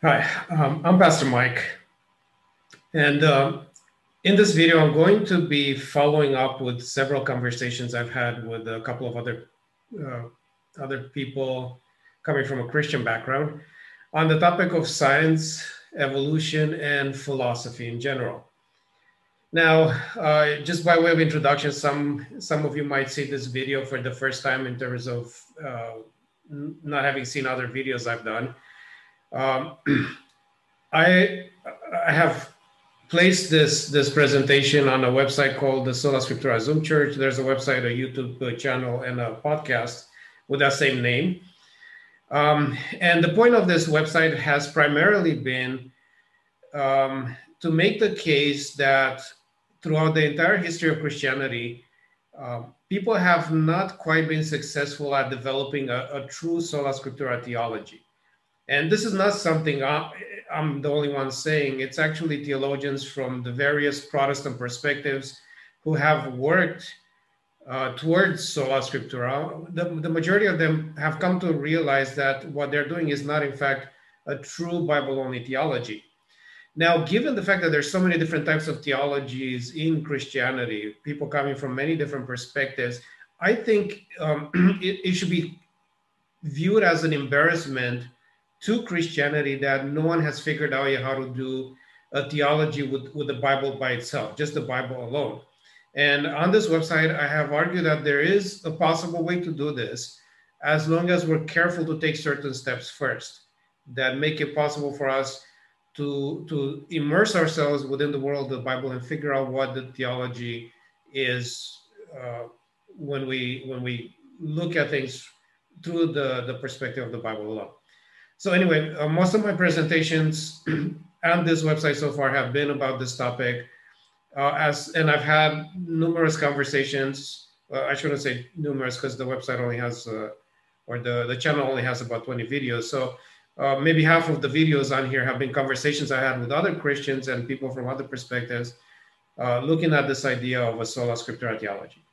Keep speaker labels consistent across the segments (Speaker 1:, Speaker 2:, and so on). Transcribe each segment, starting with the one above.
Speaker 1: Hi, um, I'm Pastor Mike. And um, in this video, I'm going to be following up with several conversations I've had with a couple of other, uh, other people coming from a Christian background on the topic of science, evolution, and philosophy in general. Now, uh, just by way of introduction, some, some of you might see this video for the first time in terms of uh, not having seen other videos I've done. Um, I, I have placed this, this presentation on a website called the Sola Scriptura Zoom Church. There's a website, a YouTube channel, and a podcast with that same name. Um, and the point of this website has primarily been um, to make the case that throughout the entire history of Christianity, uh, people have not quite been successful at developing a, a true sola scriptura theology. And this is not something I, I'm the only one saying. It's actually theologians from the various Protestant perspectives who have worked uh, towards sola scriptura. The, the majority of them have come to realize that what they're doing is not, in fact, a true Bible only theology. Now, given the fact that there's so many different types of theologies in Christianity, people coming from many different perspectives, I think um, it, it should be viewed as an embarrassment to Christianity that no one has figured out yet how to do a theology with, with the Bible by itself, just the Bible alone. And on this website, I have argued that there is a possible way to do this as long as we're careful to take certain steps first that make it possible for us to, to immerse ourselves within the world of the Bible and figure out what the theology is uh, when we when we look at things through the, the perspective of the Bible alone. So anyway, uh, most of my presentations on this website so far have been about this topic. Uh, as and I've had numerous conversations. Uh, I shouldn't say numerous because the website only has, uh, or the the channel only has about 20 videos. So uh, maybe half of the videos on here have been conversations I had with other Christians and people from other perspectives, uh, looking at this idea of a sola scriptura theology.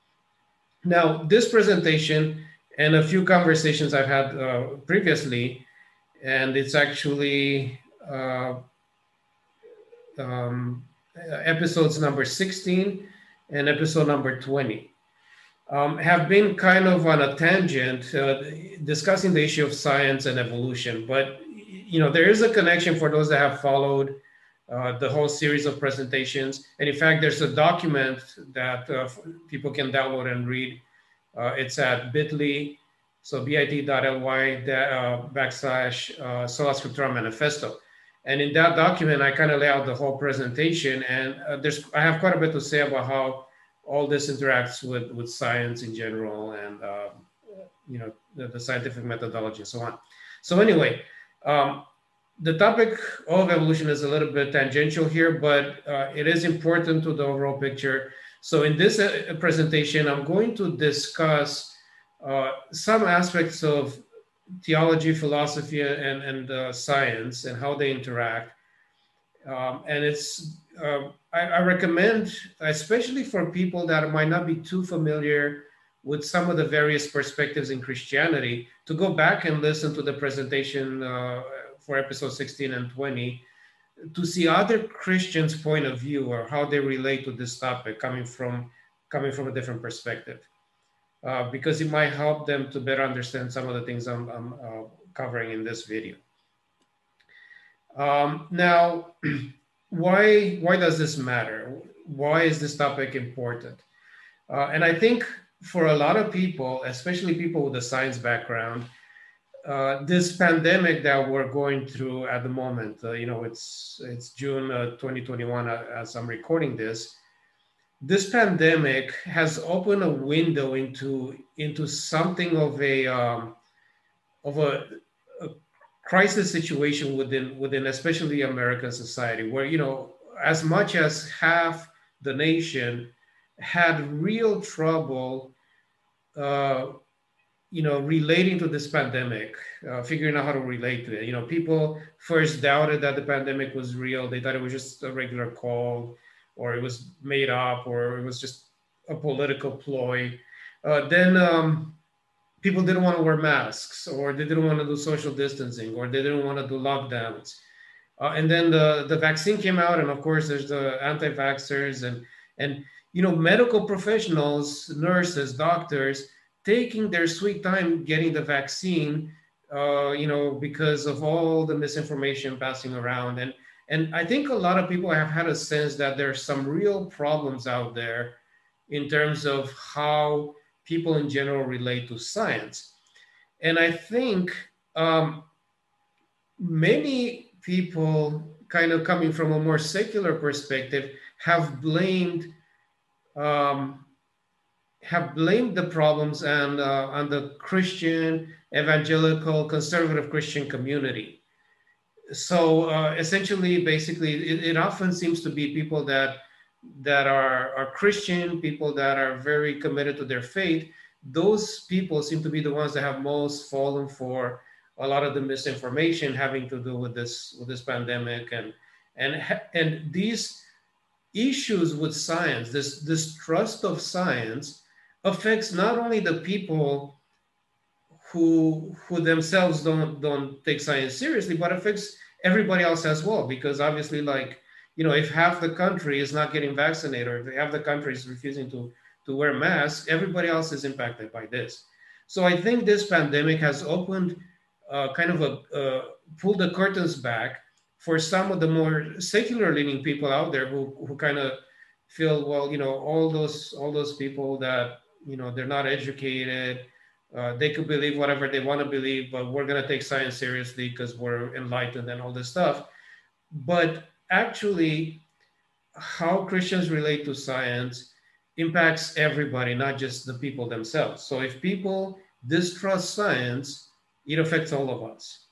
Speaker 1: Now, this presentation and a few conversations I've had previously and it's actually uh, um, episodes number 16 and episode number 20 um, have been kind of on a tangent uh, discussing the issue of science and evolution but you know there is a connection for those that have followed uh, the whole series of presentations. And in fact there's a document that uh, people can download and read. Uh, it's at bit.ly so bit.ly uh, backslash uh, Sola Scriptura Manifesto. And in that document, I kind of lay out the whole presentation. And uh, there's, I have quite a bit to say about how all this interacts with, with science in general and, uh, you know, the, the, scientific methodology and so on. So anyway, um, the topic of evolution is a little bit tangential here, but uh, it is important to the overall picture. So in this uh, presentation, I'm going to discuss uh, some aspects of theology, philosophy, and, and uh, science and how they interact. Um, and it's, uh, I, I, recommend, especially for people that might not be too familiar with some of the various perspectives in Christianity, to go back and listen to the presentation uh, for episode 16 and 20 to see other Christians' point of view or how they relate to this topic coming from coming from a different perspective uh, because it might help them to better understand some of the things I'm, I'm uh, covering in this video. Um, now, why, why does this matter? Why is this topic important? Uh, and I think for a lot of people, especially people with a science background, uh, this pandemic that we're going through at the moment, uh, you know, it's it's June uh, 2021 uh, as I'm recording this this pandemic has opened a window into into something of a um, of a, a, crisis situation within within especially American society, where you know as much as half the nation had real trouble, uh, you know, relating to this pandemic, uh, figuring out how to relate to it. You know, people first doubted that the pandemic was real; they thought it was just a regular cold or it was made up, or it was just a political ploy. Uh, then um, people didn't want to wear masks, or they didn't want to do social distancing, or they didn't want to do lockdowns. Uh, and then the, the vaccine came out, and of course, there's the anti-vaxxers and and you know medical professionals, nurses, doctors taking their sweet time getting the vaccine, uh, you know, because of all the misinformation passing around. And and I think a lot of people have had a sense that there's some real problems out there in terms of how people in general relate to science. And I think um, many people, kind of coming from a more secular perspective, have blamed um, have blamed the problems and uh, on the Christian, evangelical, conservative Christian community. So uh, essentially, basically, it, it, often seems to be people that that are, are Christian, people that are very committed to their faith. Those people seem to be the ones that have most fallen for a lot of the misinformation having to do with this with this pandemic and and and these issues with science, this this trust of science affects not only the people who who themselves don't don't take science seriously, but affects everybody else as well. Because obviously, like you know, if half the country is not getting vaccinated, or if half the country is refusing to to wear masks, everybody else is impacted by this. So I think this pandemic has opened uh, kind of a uh, pulled the curtains back for some of the more secular leaning people out there who who kind of feel well, you know, all those all those people that you know they're not educated uh, they could believe whatever they want to believe but we're going to take science seriously because we're enlightened and all this stuff but actually how christians relate to science impacts everybody not just the people themselves so if people distrust science it affects all of us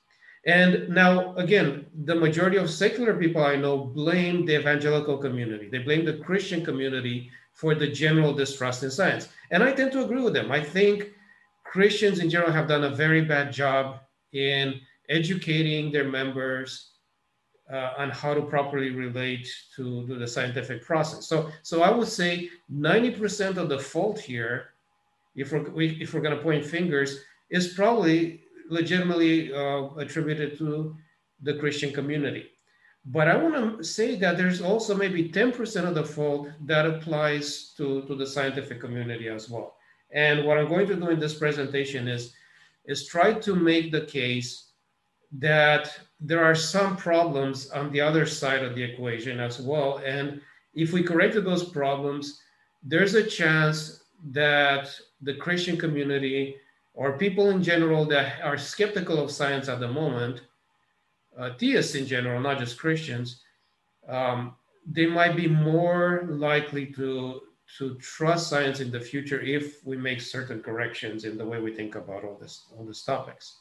Speaker 1: and now, again, the majority of secular people I know blame the evangelical community. They blame the Christian community for the general distrust in science. And I tend to agree with them. I think Christians in general have done a very bad job in educating their members uh, on how to properly relate to, to the scientific process. So, so I would say 90% of the fault here, if we're, if we're going to point fingers, is probably legitimately uh, attributed to the Christian community. But I want to say that there's also maybe 10% of the fault that applies to, to the scientific community as well. And what I'm going to do in this presentation is, is try to make the case that there are some problems on the other side of the equation as well. And if we corrected those problems, there's a chance that the Christian community or people in general that are skeptical of science at the moment uh, theists in general, not just Christians, um, they might be more likely to to trust science in the future if we make certain corrections in the way we think about all this all these topics.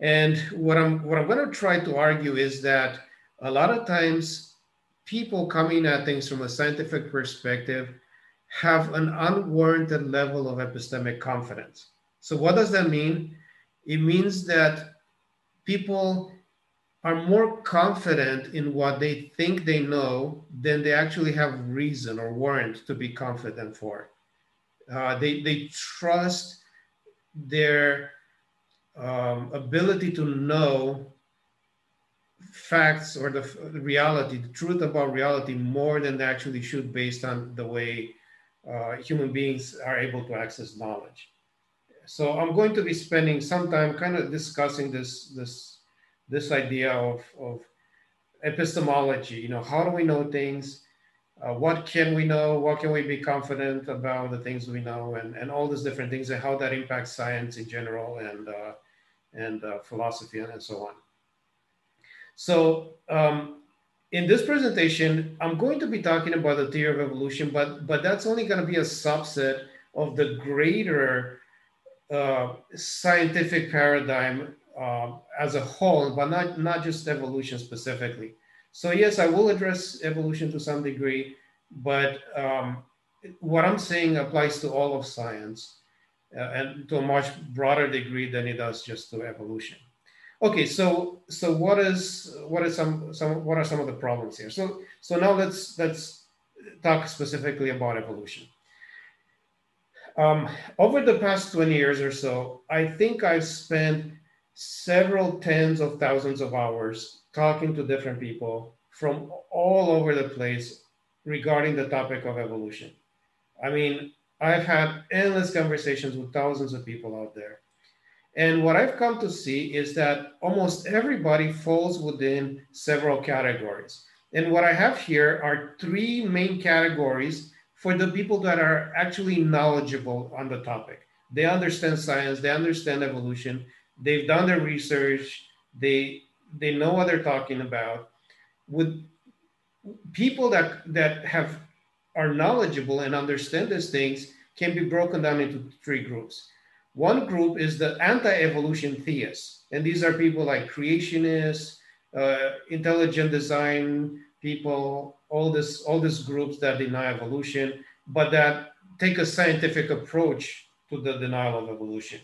Speaker 1: And what I'm what I'm going to try to argue is that a lot of times people coming at things from a scientific perspective have an unwarranted level of epistemic confidence. So what does that mean? It means that people are more confident in what they think they know than they actually have reason or warrant to be confident for. Uh, they, they trust their um, ability to know facts or the, the, reality, the truth about reality, more than they actually should based on the way uh, human beings are able to access knowledge. So I'm going to be spending some time kind of discussing this, this, this idea of, of epistemology. You know, how do we know things? Uh, what can we know? What can we be confident about the things we know, and, and all these different things, and how that impacts science in general and uh, and uh, philosophy and, and so on. So um, in this presentation, I'm going to be talking about the theory of evolution, but but that's only going to be a subset of the greater uh, scientific paradigm uh, as a whole, but not, not just evolution specifically. So yes, I will address evolution to some degree, but um, what I'm saying applies to all of science uh, and to a much broader degree than it does just to evolution. Okay, so so what is what is some some what are some of the problems here? So so now let's let's talk specifically about evolution. Um, over the past 20 years or so, I think I've spent several tens of thousands of hours talking to different people from all over the place regarding the topic of evolution. I mean, I've had endless conversations with thousands of people out there. And what I've come to see is that almost everybody falls within several categories. And what I have here are three main categories for the people that are actually knowledgeable on the topic. They understand science, they understand evolution, they've done their research, they they know what they're talking about. With people that that have are knowledgeable and understand these things can be broken down into three groups. One group is the anti-evolution theists, and these are people like creationists, uh, intelligent design people, all this all these groups that deny evolution, but that take a scientific approach to the denial of evolution.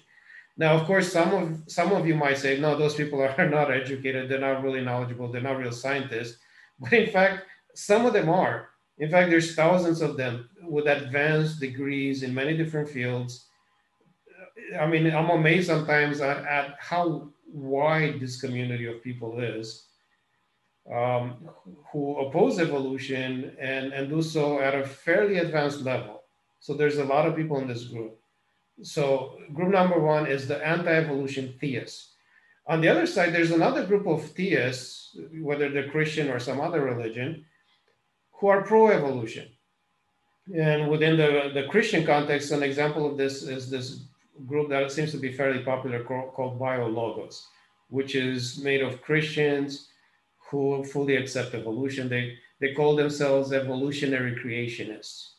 Speaker 1: Now, of course, some of some of you might say, no, those people are not educated, they're not really knowledgeable, they're not real scientists. But in fact, some of them are. In fact, there's thousands of them with advanced degrees in many different fields. I mean, I'm amazed sometimes at, at how wide this community of people is um, who oppose evolution and, and do so at a fairly advanced level. So there's a lot of people in this group. So group number one is the anti-evolution theists. On the other side, there's another group of theists, whether they're Christian or some other religion, who are pro-evolution. And within the, the Christian context, an example of this is this group that seems to be fairly popular called BioLogos, which is made of Christians who fully accept evolution. They, they call themselves evolutionary creationists.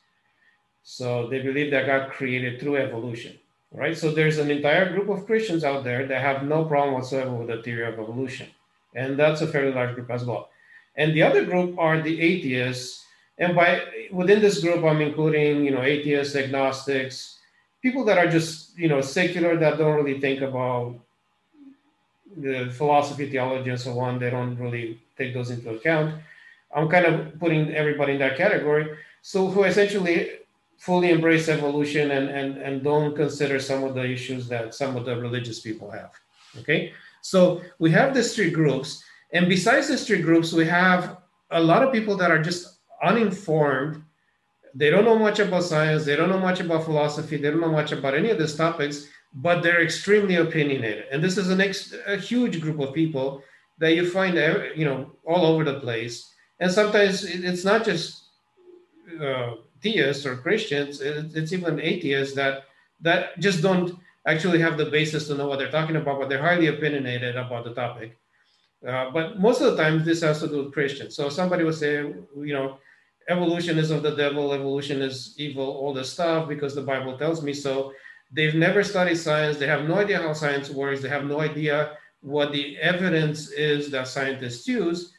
Speaker 1: So they believe that God created through evolution, right? So there's an entire group of Christians out there that have no problem whatsoever with the theory of evolution. And that's a fairly large group as well. And the other group are the atheists. And by within this group, I'm including, you know, atheists, agnostics, people that are just, you know, secular that don't really think about the philosophy, theology, and so on. They don't really take those into account. I'm kind of putting everybody in that category. So who essentially fully embrace evolution and, and, and don't consider some of the issues that some of the religious people have. Okay, so we have these three groups, and besides these three groups, we have a lot of people that are just uninformed. They don't know much about science, they don't know much about philosophy, they don't know much about any of these topics, but they're extremely opinionated. And this is an ex- a huge group of people that you find, you know, all over the place. And sometimes it's not just uh, theists or Christians, it's even atheists that that just don't actually have the basis to know what they're talking about, but they're highly opinionated about the topic. Uh, but most of the time, this has to do with Christians. So somebody would say, you know, evolution is of the devil, evolution is evil, all this stuff because the Bible tells me so. They've never studied science. They have no idea how science works. They have no idea what the evidence is that scientists use.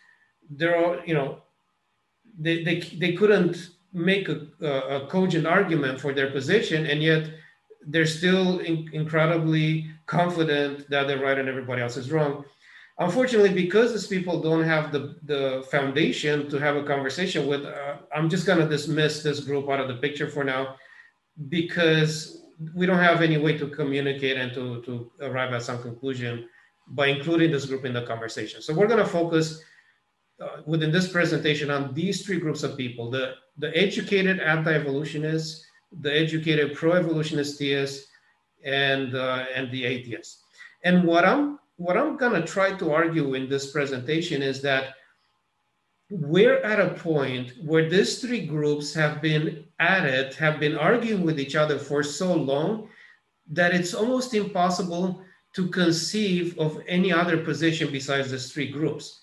Speaker 1: They're, all, you know, they, they, they couldn't make a, a, cogent argument for their position, and yet they're still in, incredibly confident that they're right and everybody else is wrong. Unfortunately, because these people don't have the, the foundation to have a conversation with, uh, I'm just going to dismiss this group out of the picture for now because we don't have any way to communicate and to, to arrive at some conclusion by including this group in the conversation. So we're going to focus uh, within this presentation on these three groups of people, the, the educated anti-evolutionists, the educated pro-evolutionist theists, and, uh, and the atheists. And what I'm, what I'm gonna try to argue in this presentation is that we're at a point where these three groups have been at it, have been arguing with each other for so long that it's almost impossible to conceive of any other position besides these three groups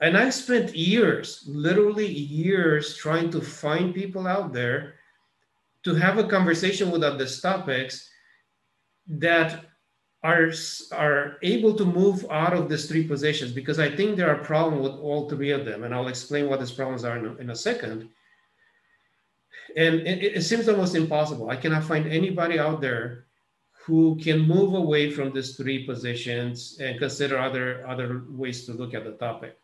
Speaker 1: and I spent years, literally years, trying to find people out there to have a conversation without these topics that are, are able to move out of these three positions because I think there are problems with all three of them. And I'll explain what these problems are in a, in a second. And it, it seems almost impossible. I cannot find anybody out there who can move away from these three positions and consider other, other ways to look at the topic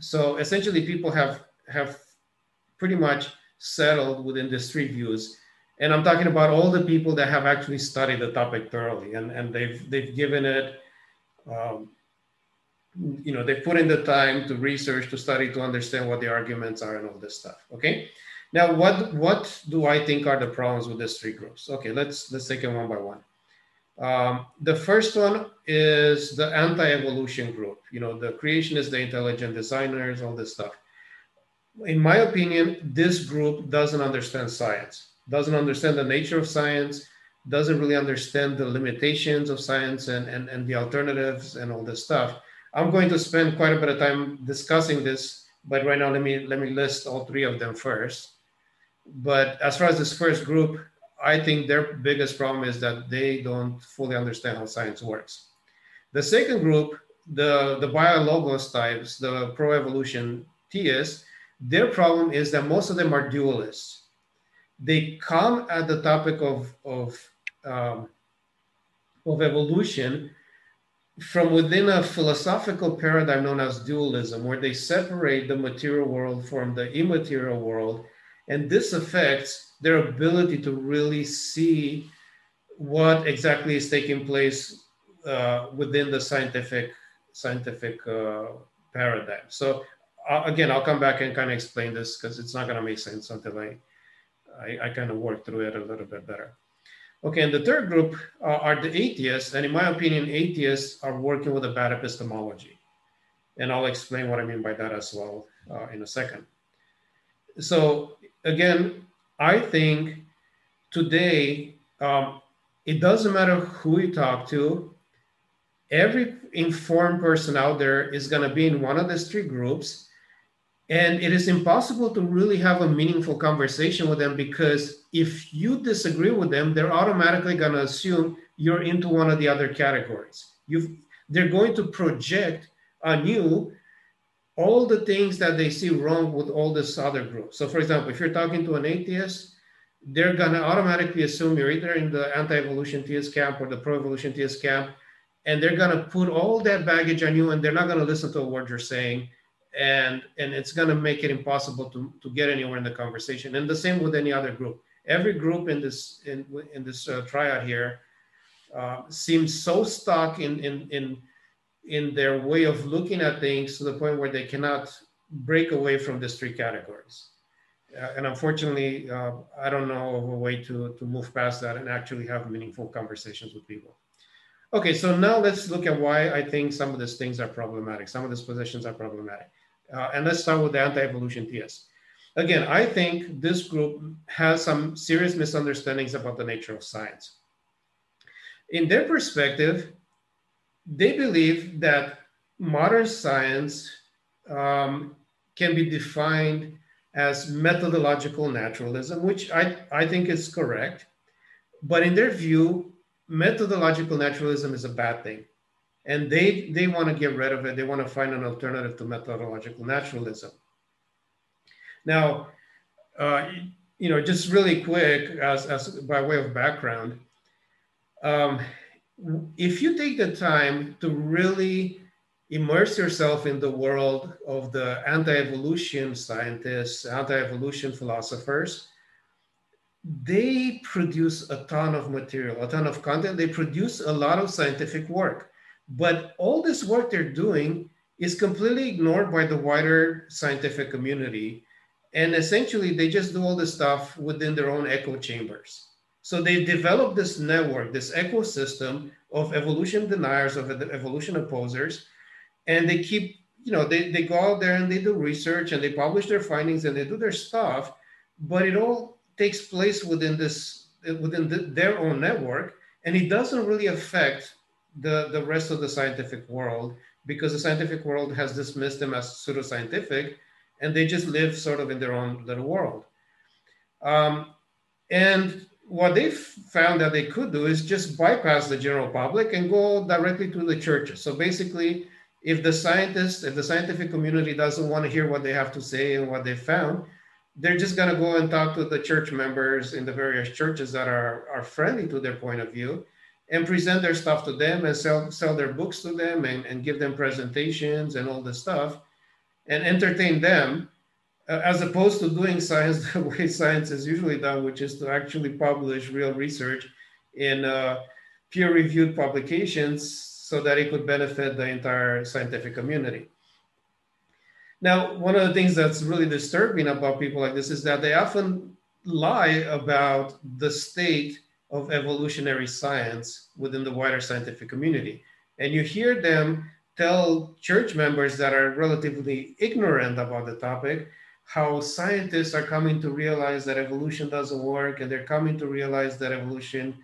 Speaker 1: so essentially people have have pretty much settled within these three views and i'm talking about all the people that have actually studied the topic thoroughly and, and they've they've given it um, you know, they put in the time to research, to study, to understand what the arguments are and all this stuff. Okay. Now, what what do I think are the problems with these three groups? Okay, let's let's take it one by one. Um, the first one is the anti-evolution group. You know, the creationists, the intelligent designers, all this stuff. In my opinion, this group doesn't understand science, doesn't understand the nature of science, doesn't really understand the limitations of science and, and, and the alternatives and all this stuff. I'm going to spend quite a bit of time discussing this, but right now let me let me list all three of them first. But as far as this first group, I think their biggest problem is that they don't fully understand how science works. The second group, the, the biologos types, the pro-evolution theists, their problem is that most of them are dualists. They come at the topic of, of, um, of evolution from within a philosophical paradigm known as dualism, where they separate the material world from the immaterial world. And this affects their ability to really see what exactly is taking place uh, within the scientific scientific uh, paradigm. So uh, again, I'll come back and kind of explain this because it's not going to make sense until I, I, I kind of work through it a little bit better. Okay, and the third group uh, are the atheists, and in my opinion, atheists are working with a bad epistemology, and I'll explain what I mean by that as well uh, in a second. So again, I think today um, it doesn't matter who you talk to. Every informed person out there is going to be in one of these three groups, and it is impossible to really have a meaningful conversation with them because if you disagree with them, they're automatically going to assume you're into one of the other categories. you they're going to project on you all the things that they see wrong with all this other group. So, for example, if you're talking to an atheist, they're to automatically assume you're either in the anti-evolution theist camp or the pro-evolution theist camp, and they're to put all that baggage on you, and they're not to listen to a word you're saying, and and it's to make it impossible to to get anywhere in the conversation. And the same with any other group. Every group in this in in this uh, triad here uh, seems so stuck in in in in their way of looking at things to the point where they cannot break away from these three categories. Uh, and unfortunately, uh, I don't know of a way to, to move past that and actually have meaningful conversations with people. Okay, so now let's look at why I think some of these things are problematic. Some of these positions are problematic. Uh, and let's start with the anti-evolution theist. Again, I think this group has some serious misunderstandings about the nature of science. In their perspective, they believe that modern science um, can be defined as methodological naturalism, which I, I think is correct. But in their view, methodological naturalism is a bad thing. And they, they want to get rid of it. They want to find an alternative to methodological naturalism. Now, uh, you know, just really quick, as, as by way of background, um, if you take the time to really immerse yourself in the world of the anti-evolution scientists, anti-evolution philosophers, they produce a ton of material, a ton of content. They produce a lot of scientific work. But all this work they're doing is completely ignored by the wider scientific community. And essentially, they just do all this stuff within their own echo chambers. So they developed this network, this ecosystem of evolution deniers, of evolution opposers, and they keep, you know, they, they go out there and they do research and they publish their findings and they do their stuff, but it all takes place within this, within the, their own network, and it doesn't really affect the, the rest of the scientific world because the scientific world has dismissed them as pseudoscientific and they just live sort of in their own little world. Um, and what they found that they could do is just bypass the general public and go directly to the churches. So basically, if the scientists, if the scientific community doesn't want to hear what they have to say and what they found, they're just going to go and talk to the church members in the various churches that are, are friendly to their point of view and present their stuff to them and sell, sell their books to them and, and give them presentations and all this stuff and entertain them as opposed to doing science the way science is usually done, which is to actually publish real research in uh, peer-reviewed publications so that it could benefit the entire scientific community. Now, one of the things that's really disturbing about people like this is that they often lie about the state of evolutionary science within the wider scientific community. And you hear them tell church members that are relatively ignorant about the topic how scientists are coming to realize that evolution doesn't work and they're coming to realize that evolution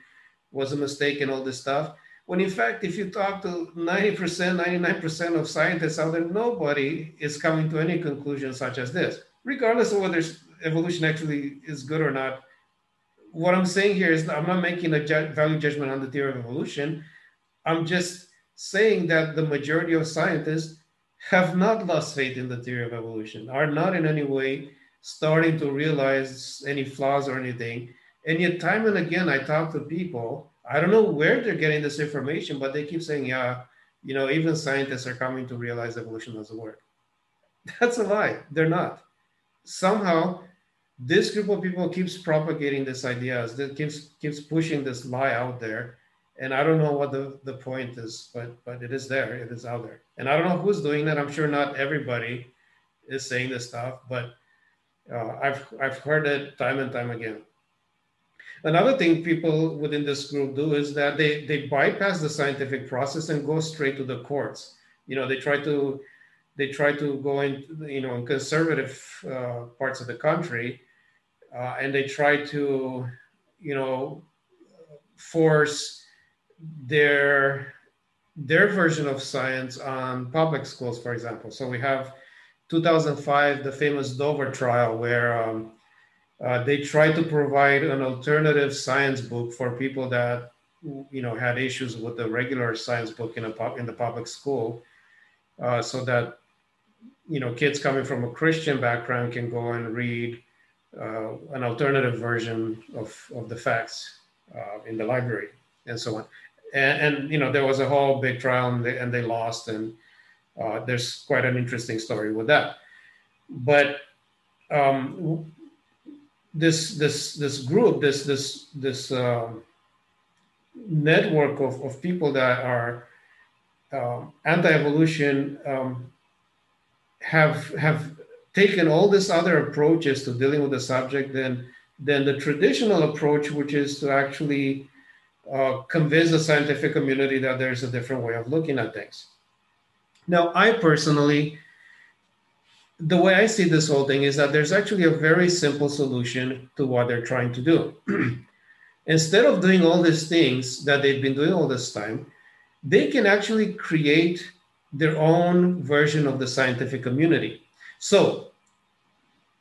Speaker 1: was a mistake and all this stuff. When in fact, if you talk to 90%, 99% of scientists out there, nobody is coming to any conclusion such as this, regardless of whether evolution actually is good or not. What I'm saying here is I'm not making a ju- value judgment on the theory of evolution. I'm just saying that the majority of scientists have not lost faith in the theory of evolution, are not in any way starting to realize any flaws or anything. And yet, time and again, I talk to people. I don't know where they're getting this information, but they keep saying, yeah, you know, even scientists are coming to realize evolution doesn't work. That's a lie. They're not. Somehow, this group of people keeps propagating this idea, keeps keeps pushing this lie out there and I don't know what the, the point is, but but it is there, it is out there, and I don't know who's doing it. I'm sure not everybody is saying this stuff, but uh, I've I've heard it time and time again. Another thing people within this group do is that they they bypass the scientific process and go straight to the courts. You know, they try to they try to go in you know in conservative uh, parts of the country, uh, and they try to you know force their their version of science on public schools, for example. So we have 2005, the famous Dover trial, where um, uh, they tried to provide an alternative science book for people that you know had issues with the regular science book in a pub, in the public school, uh, so that you know kids coming from a Christian background can go and read uh, an alternative version of of the facts uh, in the library and so on and, and, you know there was a whole big trial and they, and they lost and uh, there's quite an interesting story with that. But um, this this this group this this this uh, network of, of people that are um, anti-evolution um, have have taken all these other approaches to dealing with the subject than than the traditional approach which is to actually uh, convince the scientific community that there's a different way of looking at things. Now, I personally, the way I see this whole thing is that there's actually a very simple solution to what they're trying to do. Instead of doing all these things that they've been doing all this time, they can actually create their own version of the scientific community. So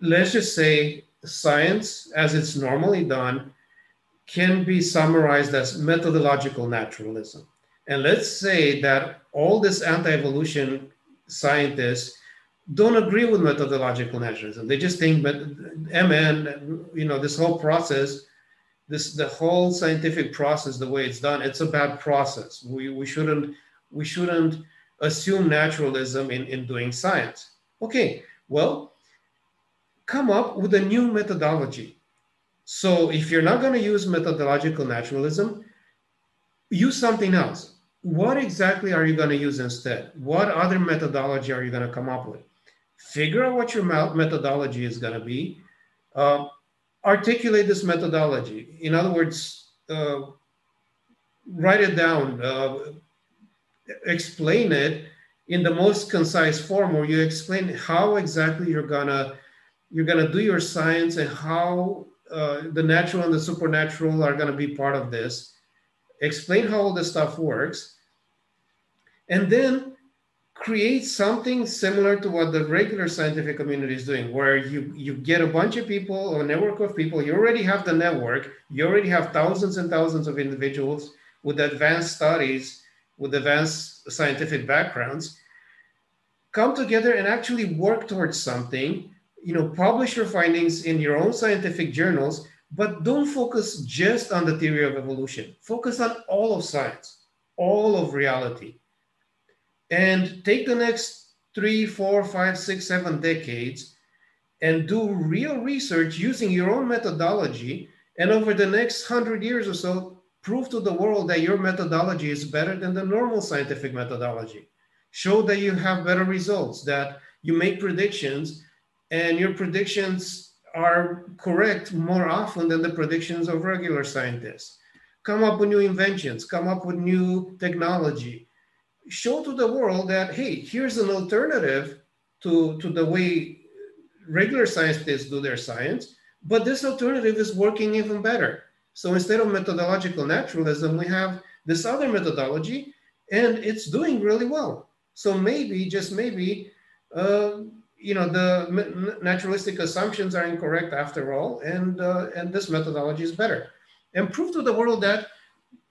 Speaker 1: let's just say science, as it's normally done, can be summarized as methodological naturalism. And let's say that all these anti-evolution scientists don't agree with methodological naturalism. They just think, but MN, you know, this whole process, this the whole scientific process, the way it's done, it's a bad process. We we shouldn't we shouldn't assume naturalism in, in doing science. Okay, well, come up with a new methodology so if you're not going to use methodological naturalism, use something else. What exactly are you going to use instead? What other methodology are you going to come up with? Figure out what your methodology is going to be. Uh, articulate this methodology. In other words, uh, write it down, uh, explain it in the most concise form, where you explain how exactly you're gonna you're gonna do your science and how uh, the natural and the supernatural are going to be part of this. Explain how all this stuff works, and then create something similar to what the regular scientific community is doing, where you you get a bunch of people, a network of people. You already have the network. You already have thousands and thousands of individuals with advanced studies, with advanced scientific backgrounds. Come together and actually work towards something you know, publish your findings in your own scientific journals, but don't focus just on the theory of evolution. Focus on all of science, all of reality. And take the next three, four, five, six, seven decades and do real research using your own methodology. And over the next hundred years or so, prove to the world that your methodology is better than the normal scientific methodology. Show that you have better results, that you make predictions, and your predictions are correct more often than the predictions of regular scientists. Come up with new inventions, come up with new technology. Show to the world that, hey, here's an alternative to, to the way regular scientists do their science, but this alternative is working even better. So instead of methodological naturalism, we have this other methodology and it's doing really well. So maybe, just maybe, uh, you know, the naturalistic assumptions are incorrect after all, and, uh, and this methodology is better. And prove to the world that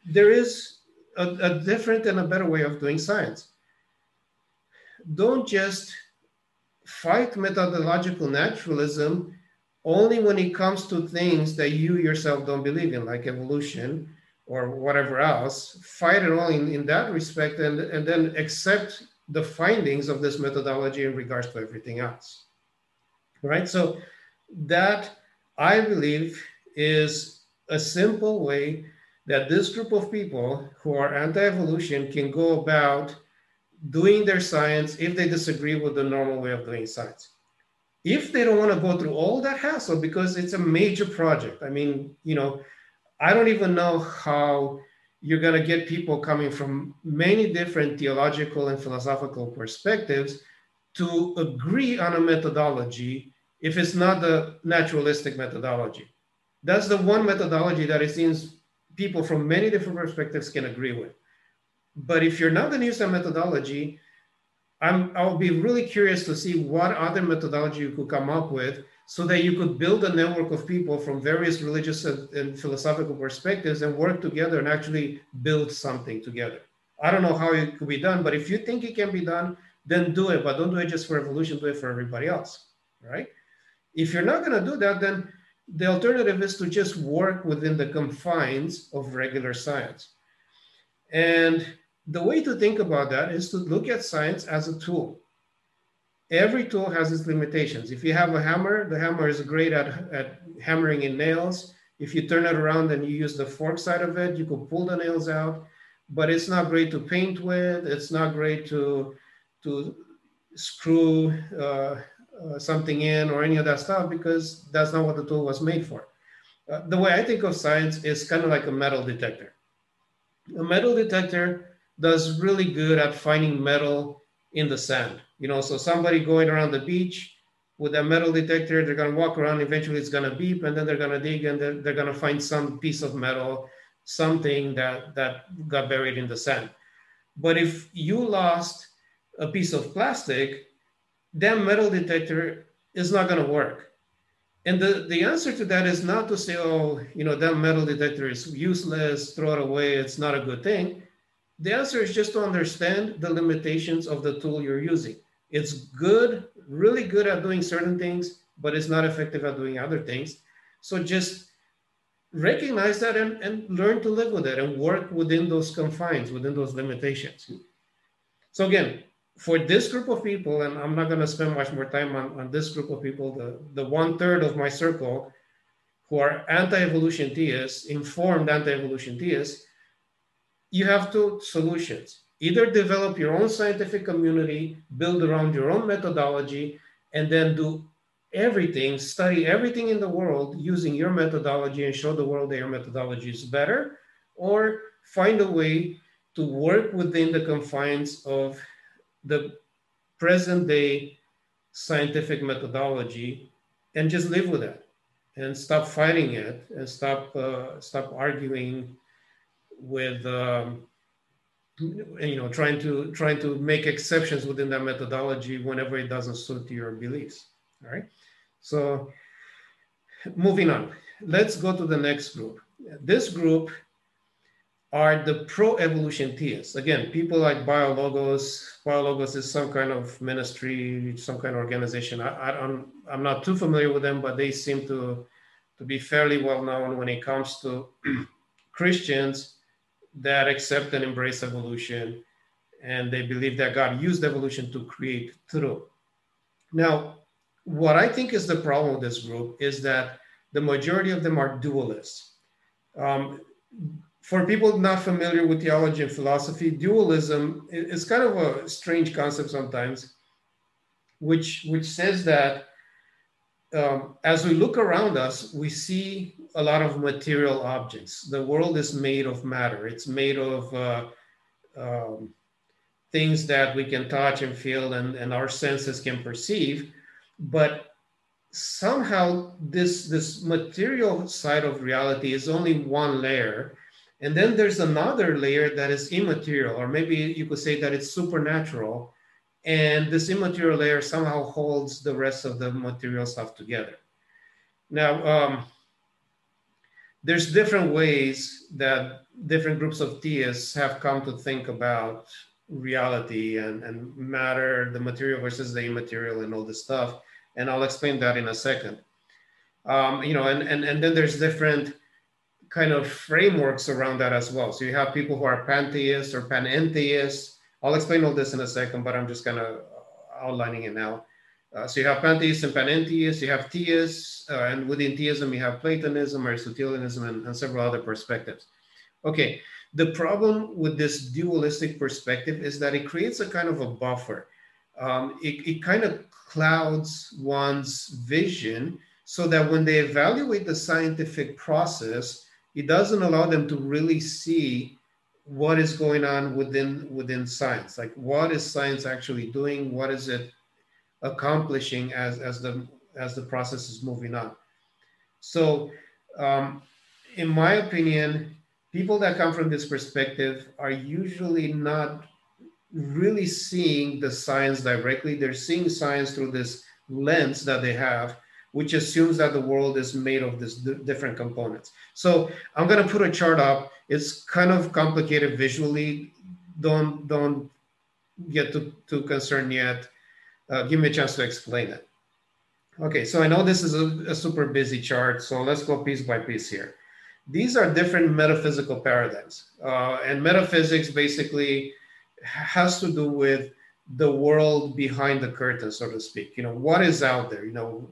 Speaker 1: there is a, a different and a better way of doing science. Don't just fight methodological naturalism only when it comes to things that you yourself don't believe in, like evolution or whatever else. Fight it only in, in that respect and, and then accept the findings of this methodology in regards to everything else. Right? So, that I believe is a simple way that this group of people who are anti evolution can go about doing their science if they disagree with the normal way of doing science. If they don't want to go through all that hassle because it's a major project, I mean, you know, I don't even know how you're going to get people coming from many different theological and philosophical perspectives to agree on a methodology if it's not the naturalistic methodology. That's the one methodology that it seems people from many different perspectives can agree with. But if you're not going to use that methodology, I'm, I'll be really curious to see what other methodology you could come up with so that you could build a network of people from various religious and, and, philosophical perspectives and work together and actually build something together. I don't know how it could be done, but if you think it can be done, then do it. But don't do it just for evolution, do it for everybody else, right? If you're not going to do that, then the alternative is to just work within the confines of regular science. And the way to think about that is to look at science as a tool. Every tool has its limitations. If you have a hammer, the hammer is great at, at hammering in nails. If you turn it around and you use the fork side of it, you could pull the nails out, but it's not great to paint with. It's not great to, to screw uh, uh, something in or any of that stuff because that's not what the tool was made for. Uh, the way I think of science is kind of like a metal detector. A metal detector does really good at finding metal in the sand. You know, so somebody going around the beach with a metal detector, they're to walk around, eventually it's to beep, and then they're to dig and they're, they're to find some piece of metal, something that, that got buried in the sand. But if you lost a piece of plastic, that metal detector is not to work. And the, the answer to that is not to say, oh, you know, that metal detector is useless, throw it away, it's not a good thing. The answer is just to understand the limitations of the tool you're using. It's good, really good at doing certain things, but it's not effective at doing other things. So just recognize that and, and learn to live with it and work within those confines, within those limitations. So again, for this group of people, and I'm not going to spend much more time on, on this group of people, the, the one third of my circle who are anti evolution theists, informed anti evolution theists, you have two solutions. Either develop your own scientific community, build around your own methodology, and then do everything, study everything in the world using your methodology and show the world that your methodology is better, or find a way to work within the confines of the present day scientific methodology and just live with it and stop fighting it and stop uh, stop arguing with um, you know trying to trying to make exceptions within that methodology whenever it doesn't suit your beliefs all right? So moving on let's go to the next group. This group are the pro-evolution theists. Again people like biologos biologos is some kind of ministry some kind of organization. I, I I'm, I'm not too familiar with them but they seem to to be fairly well known when it comes to christians that accept and embrace evolution and they believe that God used evolution to create truth. Now, what I think is the problem with this group is that the majority of them are dualists. Um, for people not familiar with theology and philosophy, dualism is kind of a strange concept sometimes, which which says that um, as we look around us, we see a lot of material objects. The world is made of matter. It's made of uh, um, things that we can touch and feel and, and our senses can perceive. But somehow this, this material side of reality is only one layer. And then there's another layer that is immaterial, or maybe you could say that it's supernatural. And this immaterial layer somehow holds the rest of the material stuff together. Now, um, there's different ways that different groups of theists have come to think about reality and, and matter, the material versus the immaterial, and all this stuff. And I'll explain that in a second. Um, you know, and, and, and then there's different kind of frameworks around that as well. So you have people who are pantheists or panentheists. I'll explain all this in a second, but I'm just kind of outlining it now. Uh, so you have pantheists and panentheists, you have theists, uh, and within theism, you have Platonism, Aristotelianism, and, and, several other perspectives. Okay, the problem with this dualistic perspective is that it creates a kind of a buffer. Um, it, it kind of clouds one's vision so that when they evaluate the scientific process, it doesn't allow them to really see what is going on within within science like what is science actually doing what is it accomplishing as, as, the, as the process is moving on. So, um, in my opinion, people that come from this perspective are usually not really seeing the science directly. They're seeing science through this lens that they have, which assumes that the world is made of these different components. So I'm going to put a chart up. It's kind of complicated visually. Don't don't get too, too concerned yet uh, give me a chance to explain it. Okay, so I know this is a, a, super busy chart, so let's go piece by piece here. These are different metaphysical paradigms. Uh, and metaphysics basically has to do with the world behind the curtain, so to speak. You know, what is out there? You know,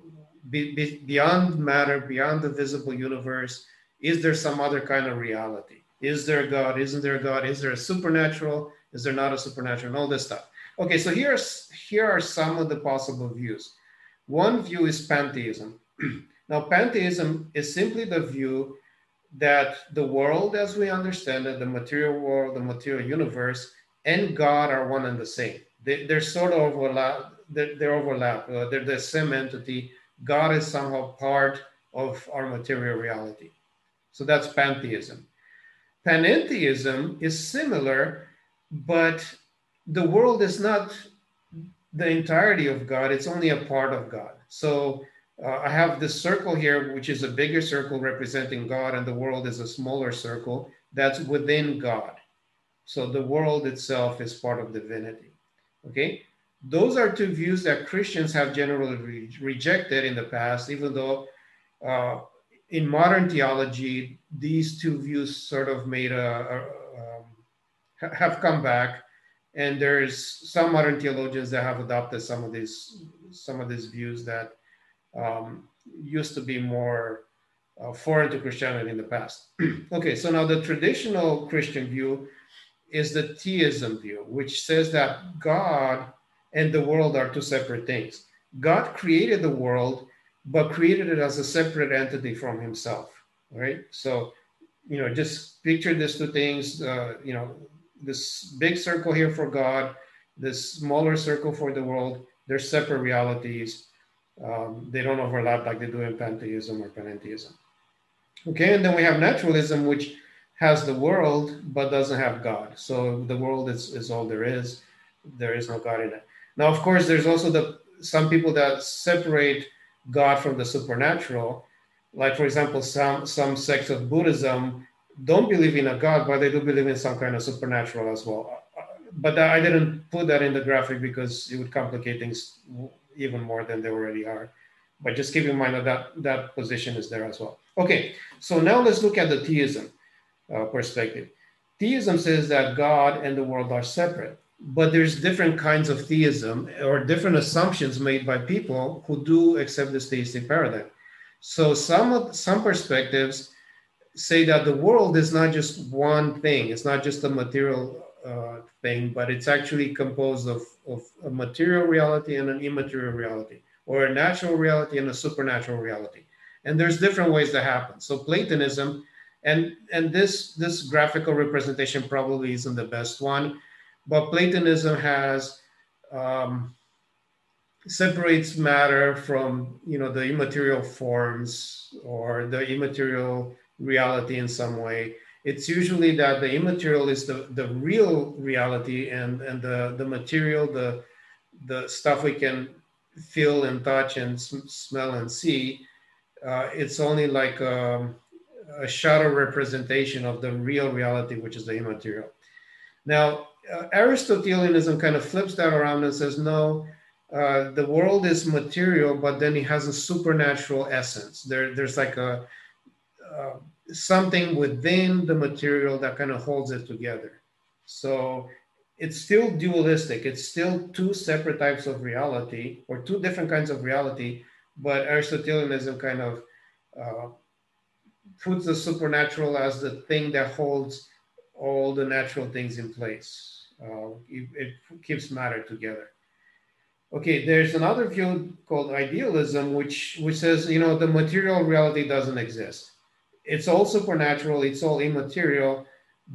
Speaker 1: be, be, beyond matter, beyond the visible universe, is there some other kind of reality? Is there a God? Isn't there a God? Is there a supernatural? Is there not a supernatural? And all this stuff. Okay, so here's, here are some of the possible views. One view is pantheism. now, pantheism is simply the view that the world as we understand it, the material world, the material universe, and God are one and the same. They, are sort of overlap, they're, they're overlap, uh, they're the same entity. God is somehow part of our material reality. So that's pantheism. Panentheism is similar, but the world is not the entirety of God, it's only a part of God. So uh, I have this circle here, which is a bigger circle representing God, and the world is a smaller circle that's within God. So the world itself is part of divinity. Okay? Those are two views that Christians have generally re- rejected in the past, even though uh, in modern theology, these two views sort of made a, a um, have come back and there's some modern theologians that have adopted some of these some of these views that um, used to be more uh, foreign to Christianity in the past. okay, so now the traditional Christian view is the theism view, which says that God and the world are two separate things. God created the world, but created it as a separate entity from Himself. Right. So, you know, just picture these two things. Uh, you know, this big circle here for God, this smaller circle for the world. They're separate realities. Um, they don't overlap like they do in pantheism or panentheism. Okay, and then we have naturalism, which has the world but doesn't have God. So the world is, is all there is. There is no God in it. Now, of course, there's also the some people that separate God from the supernatural. Like, for example, some some sects of Buddhism don't believe in a God, but they do believe in some kind of supernatural as well. But I didn't put that in the graphic because it would complicate things even more than they already are. But just keep in mind that that, that position is there as well. Okay, so now let's look at the theism uh, perspective. Theism says that God and the world are separate, but there's different kinds of theism or different assumptions made by people who do accept this theistic paradigm. So some some perspectives say that the world is not just one thing, it's not just a material uh, thing, but it's actually composed of, of a material reality and an immaterial reality, or a natural reality and a supernatural reality. And there's different ways that happen. So Platonism, and and this this graphical representation probably isn't the best one, but Platonism has um, separates matter from you know the immaterial forms or the immaterial reality in some way it's usually that the immaterial is the, the real reality and, and the, the material, the, the stuff we can feel and touch and smell and see. Uh, it's only like a, um, a, shadow representation of the real reality, which is the immaterial. Now, uh, Aristotelianism kind of flips that around and says, no, uh, the world is material, but then it has a supernatural essence. There, there's like a, uh, something within the material that kind of holds it together. So it's still dualistic. It's still two separate types of reality or two different kinds of reality, but Aristotelianism kind of uh, puts the supernatural as the thing that holds all the natural things in place. Uh, it, it keeps matter together. Okay, there's another view called idealism, which which says you know the material reality doesn't exist it's all supernatural, it's all immaterial,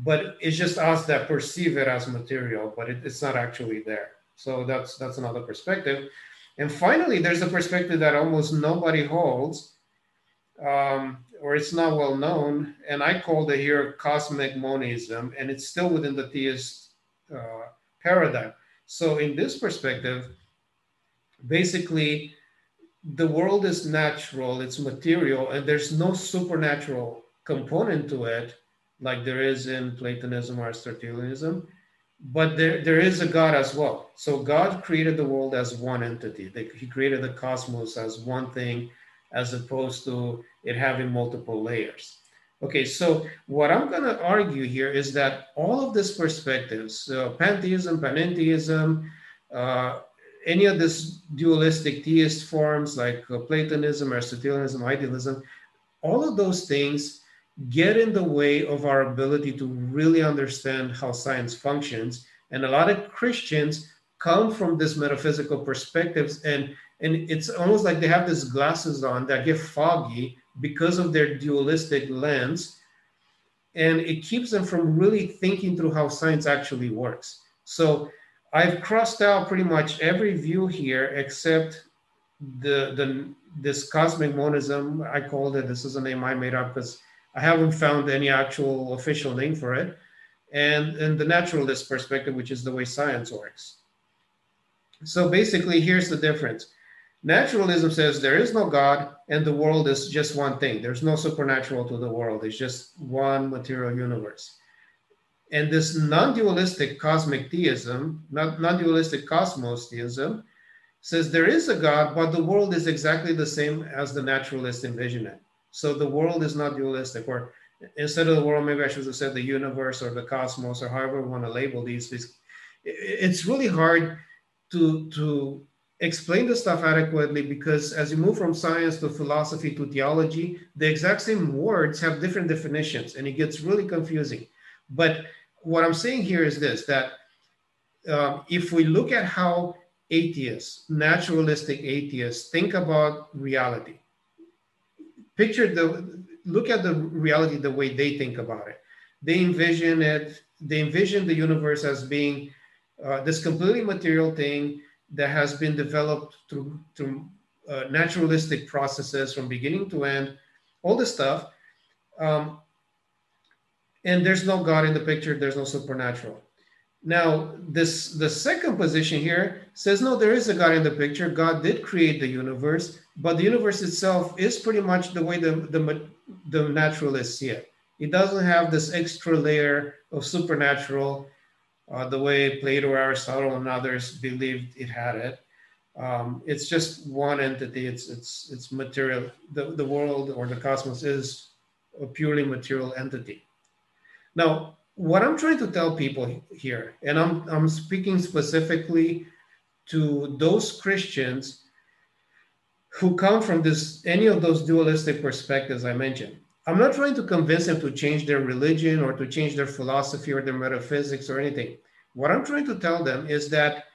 Speaker 1: but it's just us that perceive it as material, but it, it's not actually there. So that's that's another perspective. And finally, there's a perspective that almost nobody holds, um, or it's not well known, and I called it here cosmic monism, and it's still within the theist uh, paradigm. So in this perspective, basically the world is natural, it's material, and there's no supernatural component to it, like there is in Platonism or Aristotelianism, but there, there is a God as well. So God created the world as one entity. He created the cosmos as one thing, as opposed to it having multiple layers. Okay, so what I'm going to argue here is that all of these perspectives, uh, pantheism, panentheism, uh, any of this dualistic theist forms like uh, Platonism, Aristotelianism, idealism, all of those things get in the way of our ability to really understand how science functions. And a lot of Christians come from this metaphysical perspectives and and it's almost like they have these glasses on that get foggy because of their dualistic lens and it keeps them from really thinking through how science actually works so I've crossed out pretty much every view here except the the this cosmic monism. I called it. This is a name I made up because I haven't found any actual official name for it. And and the naturalist perspective, which is the way science works. So basically, here's the difference. Naturalism says there is no God and the world is just one thing. There's no supernatural to the world. It's just one material universe. And this non-dualistic cosmic theism, non-dualistic cosmos theism, says there is a God, but the world is exactly the same as the naturalist envision it. So the world is not dualistic, or instead of the world, maybe I should have said the universe or the cosmos, or however we want to label these. It's really hard to to explain the stuff adequately because as you move from science to philosophy to theology, the exact same words have different definitions, and it gets really confusing. But what I'm saying here is this that uh, if we look at how atheists, naturalistic atheists, think about reality, picture the look at the reality the way they think about it. They envision it, they envision the universe as being uh, this completely material thing that has been developed through, through uh, naturalistic processes from beginning to end, all this stuff. Um, and there's no God in the picture, there's no supernatural. Now, this the second position here says no, there is a God in the picture. God did create the universe, but the universe itself is pretty much the way the the, the naturalists see it. It doesn't have this extra layer of supernatural, uh, the way Plato, Aristotle, and others believed it had it. Um, it's just one entity. It's it's it's material. The the world or the cosmos is a purely material entity. Now, what I'm trying to tell people here, and I'm, I'm speaking specifically to those Christians who come from this any of those dualistic perspectives I mentioned. I'm not trying to convince them to change their religion or to change their philosophy or their metaphysics or anything. What I'm trying to tell them is that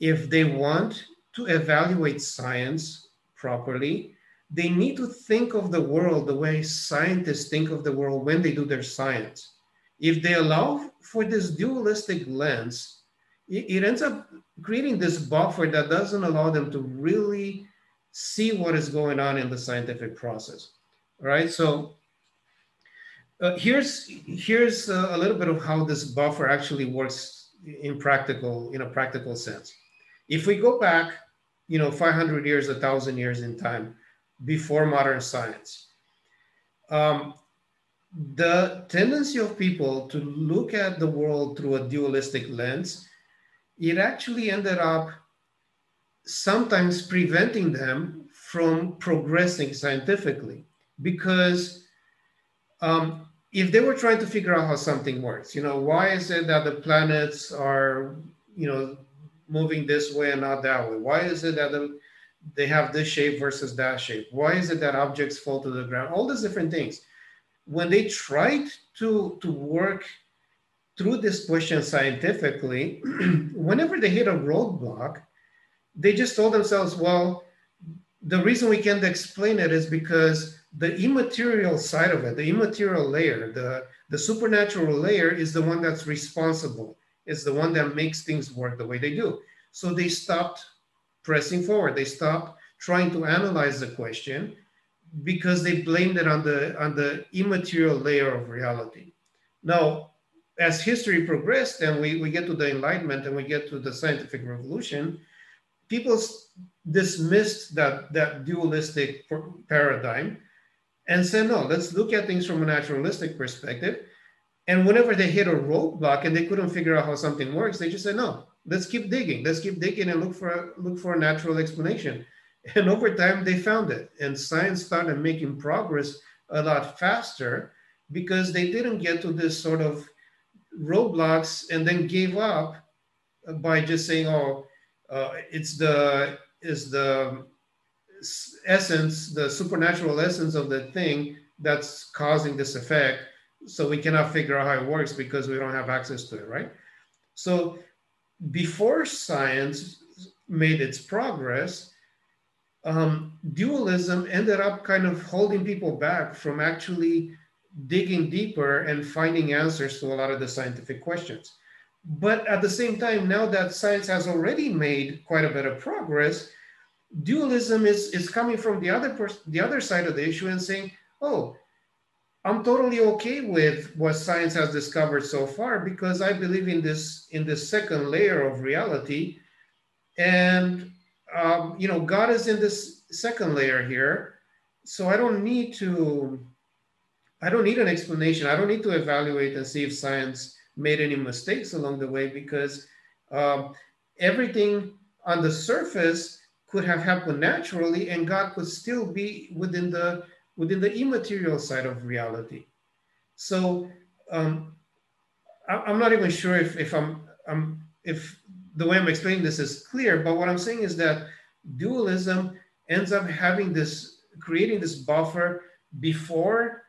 Speaker 1: if they want to evaluate science properly, they need to think of the world the way scientists think of the world when they do their science. If they allow for this dualistic lens, it, ends up creating this buffer that doesn't allow them to really see what is going on in the scientific process. All right, so uh, here's here's uh, a little bit of how this buffer actually works in practical in a practical sense. If we go back, you know, 500 years, a thousand years in time, before modern science, um, the tendency of people to look at the world through a dualistic lens, it actually ended up sometimes preventing them from progressing scientifically because um, if they were trying to figure out how something works, you know, why is it that the planets are, you know, moving this way and not that way? Why is it that the, they have this shape versus that shape? Why is it that objects fall to the ground? All these different things. When they tried to, to work through this question scientifically, whenever they hit a roadblock, they just told themselves, well, the reason we can't explain it is because the immaterial side of it, the immaterial layer, the, the supernatural layer is the one that's responsible, is the one that makes things work the way they do. So they stopped pressing forward. They stopped trying to analyze the question because they blamed it on the on the immaterial layer of reality. Now, as history progressed and we, we get to the Enlightenment and we get to the scientific revolution, people dismissed that, that dualistic paradigm and said, no, let's look at things from a naturalistic perspective. And whenever they hit a roadblock and they couldn't figure out how something works, they just said, no, let's keep digging. Let's keep digging and look for a, look for a natural explanation. And over time, they found it. And science started making progress a lot faster because they didn't get to this sort of roadblocks and then gave up by just saying, oh, uh, it's the is the essence, the supernatural essence of the thing that's causing this effect. So we cannot figure out how it works because we don't have access to it, right? So before science made its progress, um, dualism ended up kind of holding people back from actually digging deeper and finding answers to a lot of the scientific questions. But at the same time, now that science has already made quite a bit of progress, dualism is, is coming from the other pers- the other side of the issue and saying, oh, I'm totally okay with what science has discovered so far because I believe in this in this second layer of reality, and um, you know God is in this second layer here, so I don't need to I don't need an explanation. I don't need to evaluate and see if science made any mistakes along the way because um, everything on the surface could have happened naturally and God could still be within the within the immaterial side of reality. So um, I, am not even sure if, if I'm, I'm if the way I'm explaining this is clear, but what I'm saying is that dualism ends up having this creating this buffer before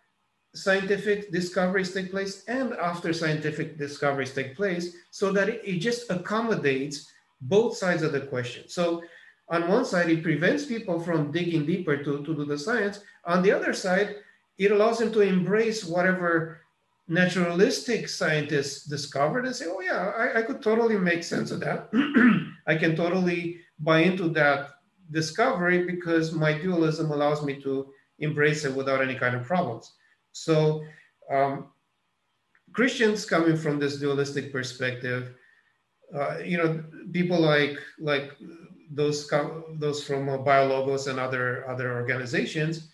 Speaker 1: scientific discoveries take place and after scientific discoveries take place so that it, it, just accommodates both sides of the question. So on one side, it prevents people from digging deeper to, to do the science. On the other side, it allows them to embrace whatever naturalistic scientists discovered and say, oh yeah, I, I could totally make sense of that. I can totally buy into that discovery because my dualism allows me to embrace it without any kind of problems. So um, Christians coming from this dualistic perspective, uh, you know, people like like those those from uh, BioLogos and other other organizations,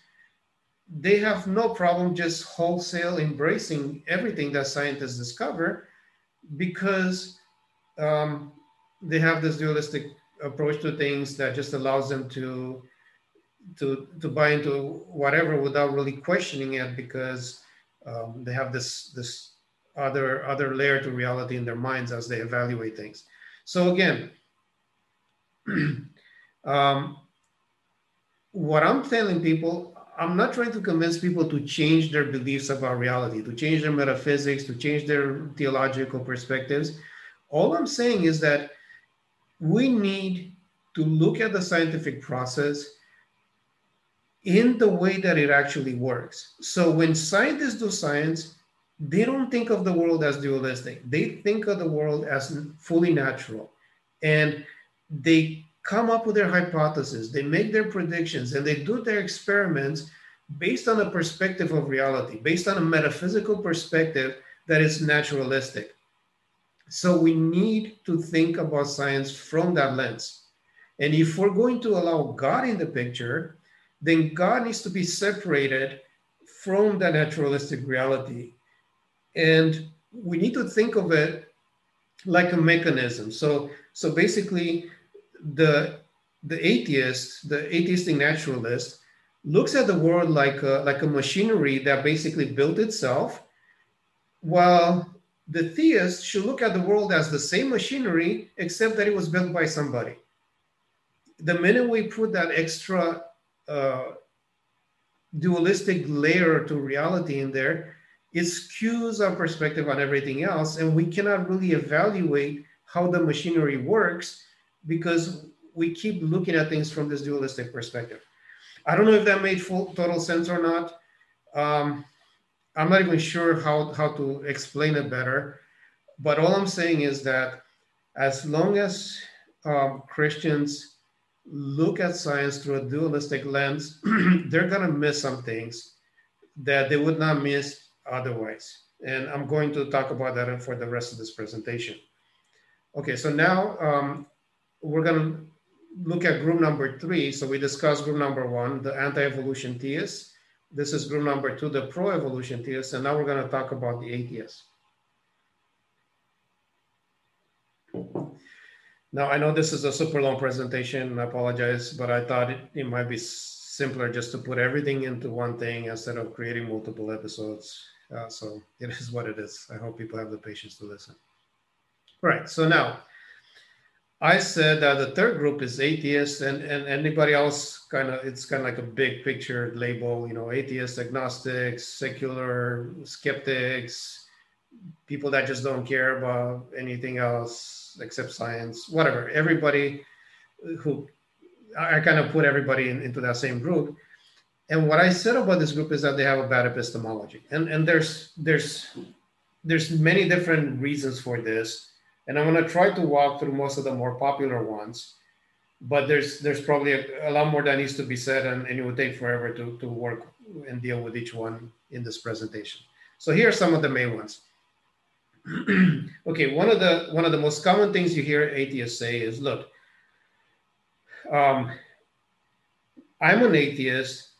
Speaker 1: they have no problem just wholesale embracing everything that scientists discover because um, they have this dualistic approach to things that just allows them to to to buy into whatever without really questioning it because um, they have this this other other layer to reality in their minds as they evaluate things. So again, um, what I'm telling people, I'm not trying to convince people to change their beliefs about reality, to change their metaphysics, to change their theological perspectives. All I'm saying is that we need to look at the scientific process in the way that it actually works. So when scientists do science, they don't think of the world as dualistic. They think of the world as fully natural. And they come up with their hypotheses, they make their predictions, and they do their experiments based on a perspective of reality, based on a metaphysical perspective that is naturalistic. So we need to think about science from that lens. And if we're going to allow God in the picture, then God needs to be separated from the naturalistic reality. And we need to think of it like a mechanism. So, so basically, the the atheist, the atheistic naturalist, looks at the world like a, like a machinery that basically built itself, while the theist should look at the world as the same machinery, except that it was built by somebody. The minute we put that extra uh, dualistic layer to reality in there, it skews our perspective on everything else, and we cannot really evaluate how the machinery works because we keep looking at things from this dualistic perspective. I don't know if that made full total sense or not. Um, I'm not even sure how, how to explain it better. But all I'm saying is that as long as um, Christians look at science through a dualistic lens, they're going to miss some things that they would not miss otherwise. And I'm going to talk about that for the rest of this presentation. Okay, so now um, we're going to look at group number three. So we discussed group number one, the anti-evolution theists. This is group number two, the pro-evolution theists. And now we're going to talk about the atheists. Now, I know this is a super long presentation, I apologize, but I thought it, it might be simpler just to put everything into one thing instead of creating multiple episodes. Uh, so it is what it is. I hope people have the patience to listen. All right, so now I said that the third group is atheists, and, and anybody else kind of it's kind of like a big picture label, you know, atheists, agnostics, secular, skeptics, people that just don't care about anything else except science, whatever. Everybody who I kind of put everybody in, into that same group. And what I said about this group is that they have a bad epistemology, and and there's there's there's many different reasons for this and I'm going to try to walk through most of the more popular ones. But there's there's probably a, a lot more that needs to be said, and, and it would take forever to, to work and deal with each one in this presentation. So here are some of the main ones. okay, one of the one of the most common things you hear atheists say is, "Look, um, I'm an atheist,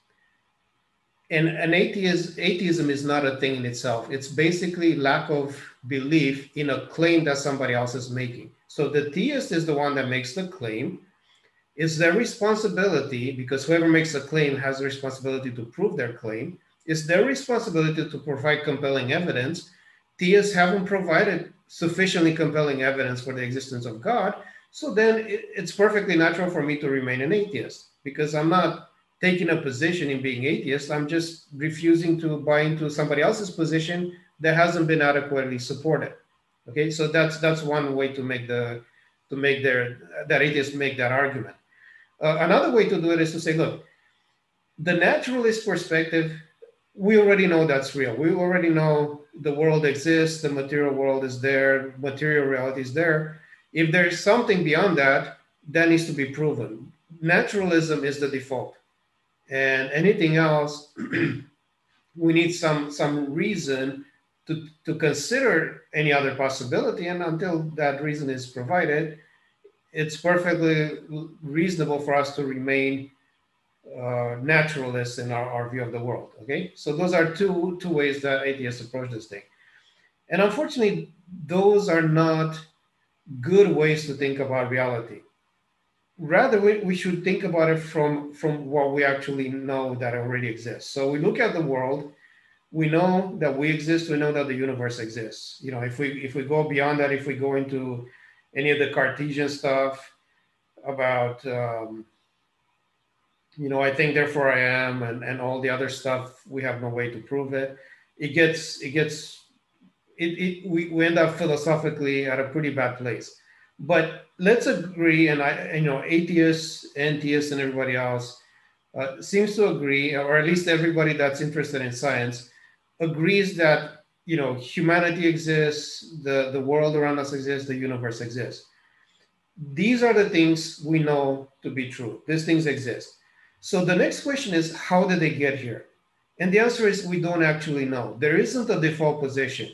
Speaker 1: and an atheist, atheism is not a thing in itself. It's basically lack of belief in a claim that somebody else is making. So the theist is the one that makes the claim. It's their responsibility, because whoever makes a claim has the responsibility to prove their claim. It's their responsibility to provide compelling evidence. Theists haven't provided sufficiently compelling evidence for the existence of God. So then it's perfectly natural for me to remain an atheist because I'm not taking a position in being atheist. I'm just refusing to buy into somebody else's position that hasn't been adequately supported. Okay, so that's that's one way to make the to make their that atheists make that argument. Uh, another way to do it is to say, look, the naturalist perspective, we already know that's real. We already know the world exists, the material world is there, material reality is there. If there's something beyond that, that needs to be proven. Naturalism is the default and anything else we need some some reason to, to consider any other possibility and until that reason is provided it's perfectly reasonable for us to remain uh, naturalists in our, our view of the world okay? So those are two two ways that atheists approach this thing. And unfortunately those are not good ways to think about reality. Rather we, we should think about it from from what we actually know that already exists. So we look at the world we know that we exist we know that the universe exists. You know if we if we go beyond that if we go into any of the cartesian stuff about um, you know, I think therefore I am, and, and all the other stuff, we have no way to prove it. It gets, it gets, it, it we, we end up philosophically at a pretty bad place. But let's agree, and I, you know, atheists, theists, and everybody else uh, seems to agree, or at least everybody that's interested in science agrees that you know humanity exists, the the world around us exists, the universe exists. These are the things we know to be true. These things exist. So the next question is, how did they get here? And the answer is, we don't actually know. There isn't a default position.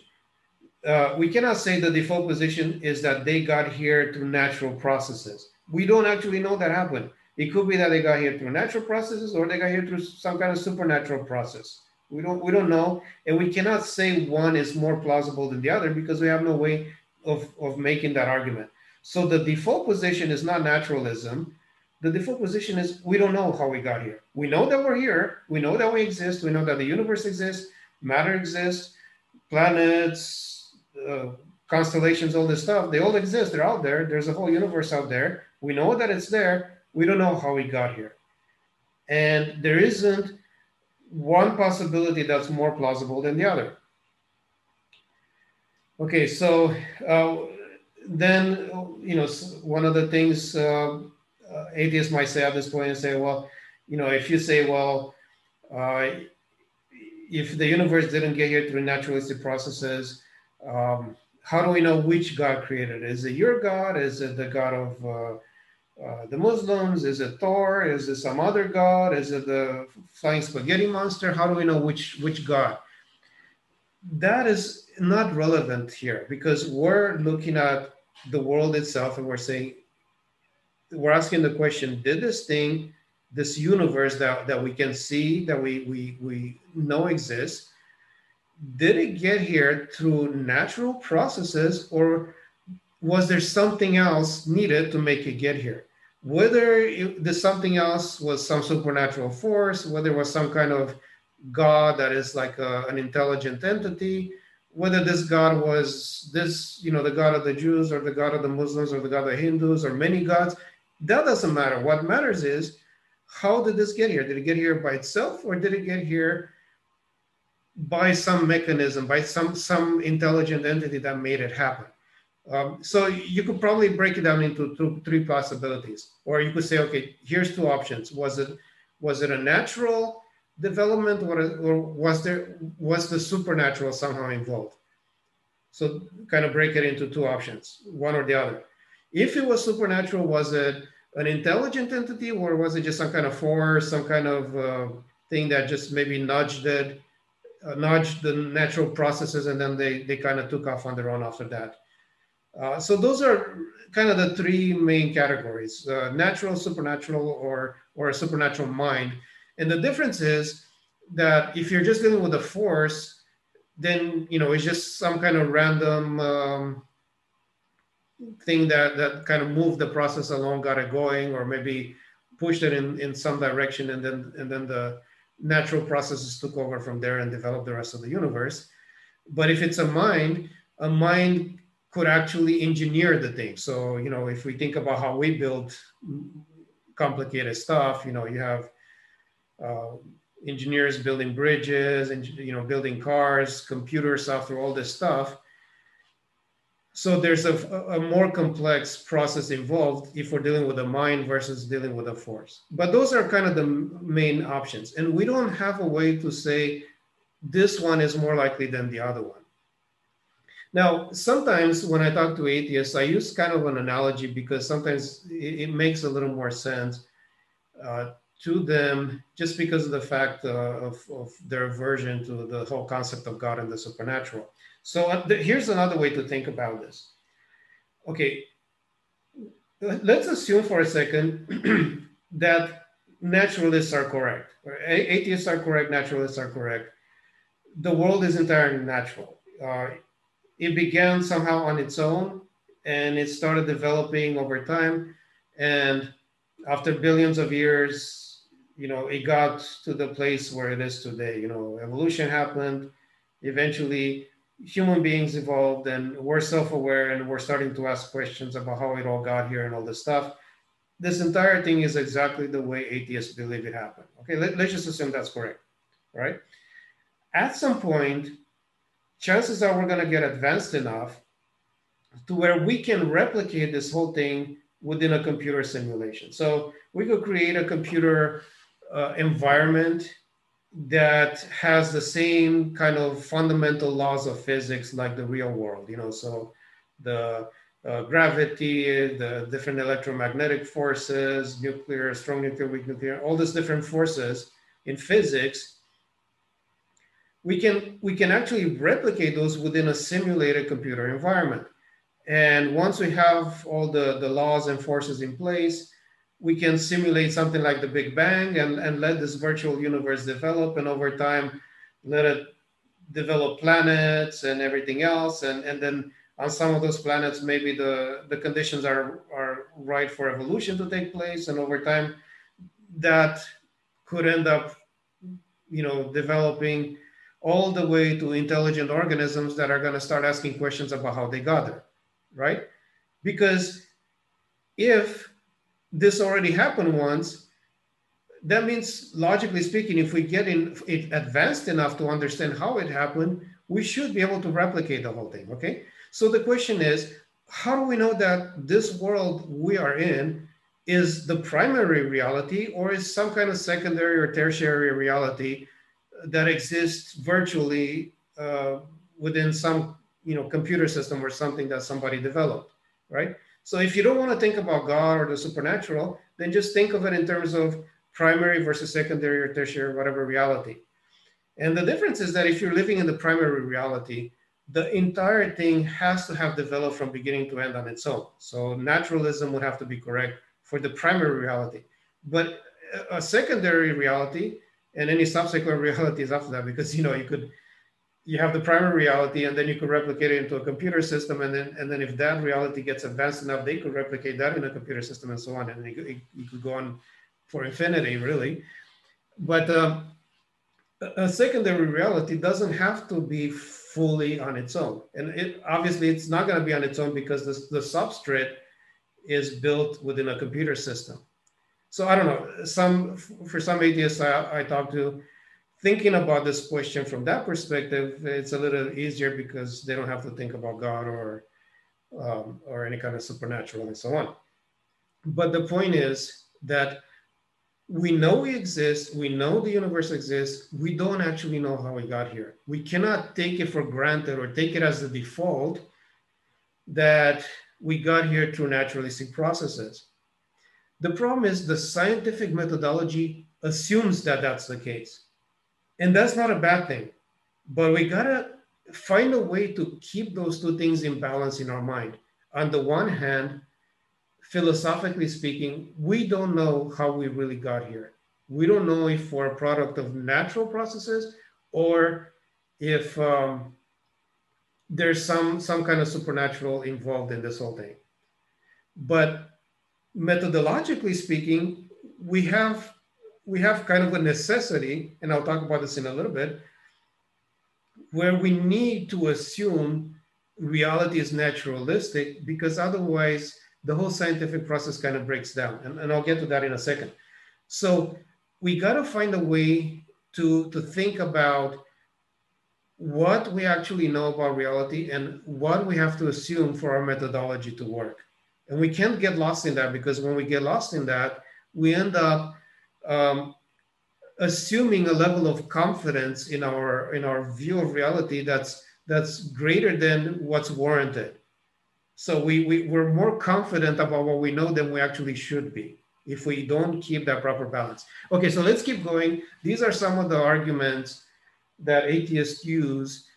Speaker 1: Uh, we cannot say the default position is that they got here through natural processes. We don't actually know that happened. It could be that they got here through natural processes or they got here through some kind of supernatural process. We don't we don't know, and we cannot say one is more plausible than the other because we have no way of, of making that argument. So the default position is not naturalism the default position is we don't know how we got here. We know that we're here. We know that we exist. We know that the universe exists, matter exists, planets, uh, constellations, all this stuff. They all exist. They're out there. There's a whole universe out there. We know that it's there. We don't know how we got here. And there isn't one possibility that's more plausible than the other. Okay, so uh, then, you know, one of the things. Uh, uh, atheists might say at this point and say, well, you know, if you say, well, uh, if the universe didn't get here through naturalistic processes, um, how do we know which God created? Is it your God? Is it the God of uh, uh, the Muslims? Is it Thor? Is it some other God? Is it the flying spaghetti monster? How do we know which which God? That is not relevant here because we're looking at the world itself and we're saying we're asking the question did this thing this universe that, that we can see that we, we we know exists did it get here through natural processes or was there something else needed to make it get here? Whether it, the something else was some supernatural force whether it was some kind of god that is like a, an intelligent entity whether this god was this you know the god of the jews or the god of the muslims or the god of the hindus or many gods that doesn't matter. What matters is how did this get here? Did it get here by itself or did it get here by some mechanism, by some, some intelligent entity that made it happen? Um, so you could probably break it down into two, three possibilities, or you could say, okay, here's two options. Was it was it a natural development, or, or was there was the supernatural somehow involved? So kind of break it into two options, one or the other. If it was supernatural, was it an intelligent entity or was it just some kind of force, some kind of uh, thing that just maybe nudged it, uh, nudged the natural processes and then they, they kind of took off on their own after that? Uh, so those are kind of the three main categories, uh, natural, supernatural, or, or a supernatural mind. And the difference is that if you're just dealing with a force, then, you know, it's just some kind of random um, thing that that kind of moved the process along, got it going, or maybe pushed it in in some direction, and then and then the natural processes took over from there and developed the rest of the universe. But if it's a mind, a mind could actually engineer the thing. So you know, if we think about how we build complicated stuff, you know, you have uh, engineers building bridges and you know building cars, computer software, all this stuff so there's a, a, more complex process involved if we're dealing with a mind versus dealing with a force. But those are kind of the main options. And we don't have a way to say this one is more likely than the other one. Now, sometimes when I talk to atheists, I use kind of an analogy because sometimes it, it makes a little more sense uh, to them just because of the fact uh, of, of their aversion to the whole concept of God and the supernatural. So uh, here's another way to think about this. Okay, let's assume for a second that naturalists are correct. Atheists are correct, naturalists are correct. The world is entirely natural. Uh, it began somehow on its own and it started developing over time. And after billions of years, you know, it got to the place where it is today. You know, evolution happened. Eventually, human beings evolved and we're self-aware and we're starting to ask questions about how it all got here and all this stuff this entire thing is exactly the way atheists believe it happened. Okay, let, us just assume that's correct, right? At some point, chances are we're going to get advanced enough to where we can replicate this whole thing within a computer simulation. So we could create a computer uh, environment that has the same kind of fundamental laws of physics like the real world, you know, so the uh, gravity, the different electromagnetic forces, nuclear, strong nuclear, weak nuclear, all these different forces in physics, we can, we can actually replicate those within a simulated computer environment. And once we have all the, the laws and forces in place, we can simulate something like the Big Bang and, and let this virtual universe develop. And over time, let it develop planets and everything else. And, and then on some of those planets, maybe the, the conditions are, are right for evolution to take place. And over time, that could end up, you know, developing all the way to intelligent organisms that are going to start asking questions about how they got there, right? Because if this already happened once, that means logically speaking, if we get in it advanced enough to understand how it happened, we should be able to replicate the whole thing, okay? So the question is, how do we know that this world we are in is the primary reality or is some kind of secondary or tertiary reality that exists virtually uh, within some you know computer system or something that somebody developed, right? So if you don't want to think about God or the supernatural, then just think of it in terms of primary versus secondary or tertiary, whatever reality. And the difference is that if you're living in the primary reality, the entire thing has to have developed from beginning to end on its own. So naturalism would have to be correct for the primary reality. But a secondary reality and any subsequent realities after that, because you know you could you have the primary reality and then you could replicate it into a computer system and then and then if that reality gets advanced enough they could replicate that in a computer system and so on and you, could go on for infinity really but um, a secondary reality doesn't have to be fully on its own. And it, obviously, it's not going to be on its own because the, the substrate is built within a computer system. So I don't know. Some for some atheists I, I talk to, thinking about this question from that perspective, it's a little easier because they don't have to think about God or um, or any kind of supernatural and so on. But the point is that we know we exist, we know the universe exists, we don't actually know how we got here. We cannot take it for granted or take it as the default that we got here through naturalistic processes. The problem is the scientific methodology assumes that that's the case. And that's not a bad thing. But we gotta find a way to keep those two things in balance in our mind. On the one hand, philosophically speaking, we don't know how we really got here. We don't know if we're a product of natural processes or if um, there's some some kind of supernatural involved in this whole thing. But methodologically speaking, we have we have kind of a necessity, and I'll talk about this in a little bit, where we need to assume reality is naturalistic because otherwise the whole scientific process kind of breaks down. And, and I'll get to that in a second. So we got to find a way to, to think about what we actually know about reality and what we have to assume for our methodology to work. And we can't get lost in that because when we get lost in that, we end up um, assuming a level of confidence in our in our view of reality that's that's greater than what's warranted. So we, we, we're more confident about what we know than we actually should be if we don't keep that proper balance. Okay, so let's keep going. These are some of the arguments that atheists use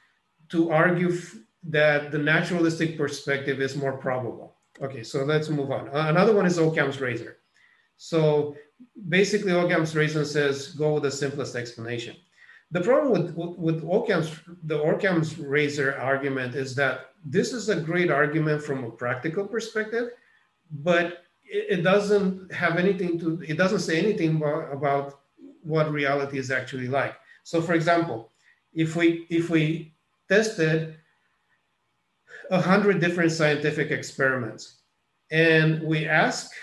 Speaker 1: to argue that the naturalistic perspective is more probable. Okay, so let's move on. Uh, another one is Occam's razor. So basically, Occam's razor says go with the simplest explanation. The problem with, with, with Occam's, the Occam's razor argument is that this is a great argument from a practical perspective, but it, doesn't have anything to, it doesn't say anything about, about what reality is actually like. So for example, if we, if we tested a hundred different scientific experiments and we asked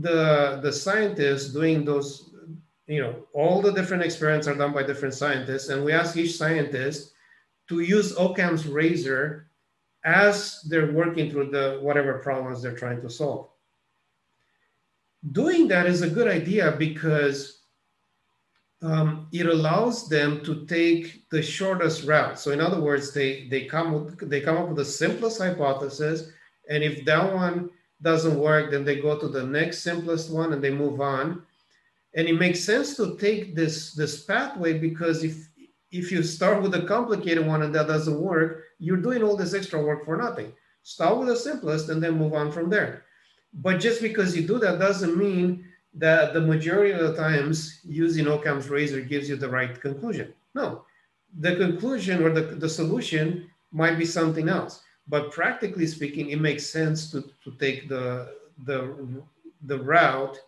Speaker 1: the the scientists doing those, you know, all the different experiments are done by different scientists, and we ask each scientist to use Occam's razor as they're working through the whatever problems they're trying to solve. Doing that is a good idea because um, it allows them to take the shortest route. So in other words, they they come they come up with the simplest hypothesis, and if that one doesn't work, then they go to the next simplest one and they move on. And it makes sense to take this this pathway because if if you start with a complicated one and that doesn't work, you're doing all this extra work for nothing. Start with the simplest and then move on from there. But just because you do that doesn't mean that the majority of the times using Occam's razor gives you the right conclusion. No, the conclusion or the, the solution might be something else. But practically speaking, it makes sense to, to take the, the, the route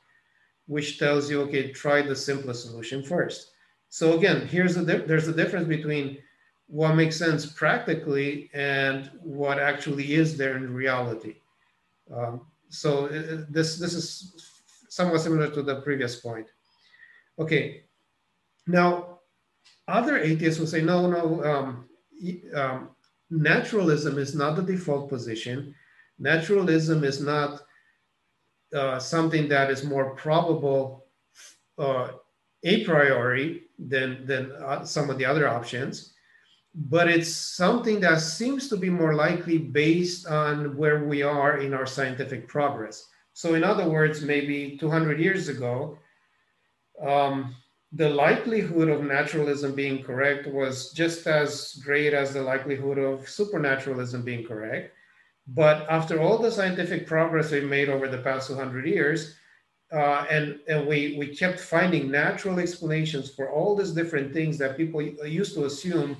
Speaker 1: which tells you, okay, try the simplest solution first. So again, here's the there's a difference between what makes sense practically and what actually is there in reality. Um, so uh, this this is somewhat similar to the previous point. Okay, now other atheists will say no, no. Um, um, naturalism is not the default position. Naturalism is not uh, something that is more probable uh, a priori than, than uh, some of the other options, but it's something that seems to be more likely based on where we are in our scientific progress. So, in other words, maybe 200 years ago, um, the likelihood of naturalism being correct was just as great as the likelihood of supernaturalism being correct. But after all the scientific progress we've made over the past 200 years, uh, and and we we kept finding natural explanations for all these different things that people used to assume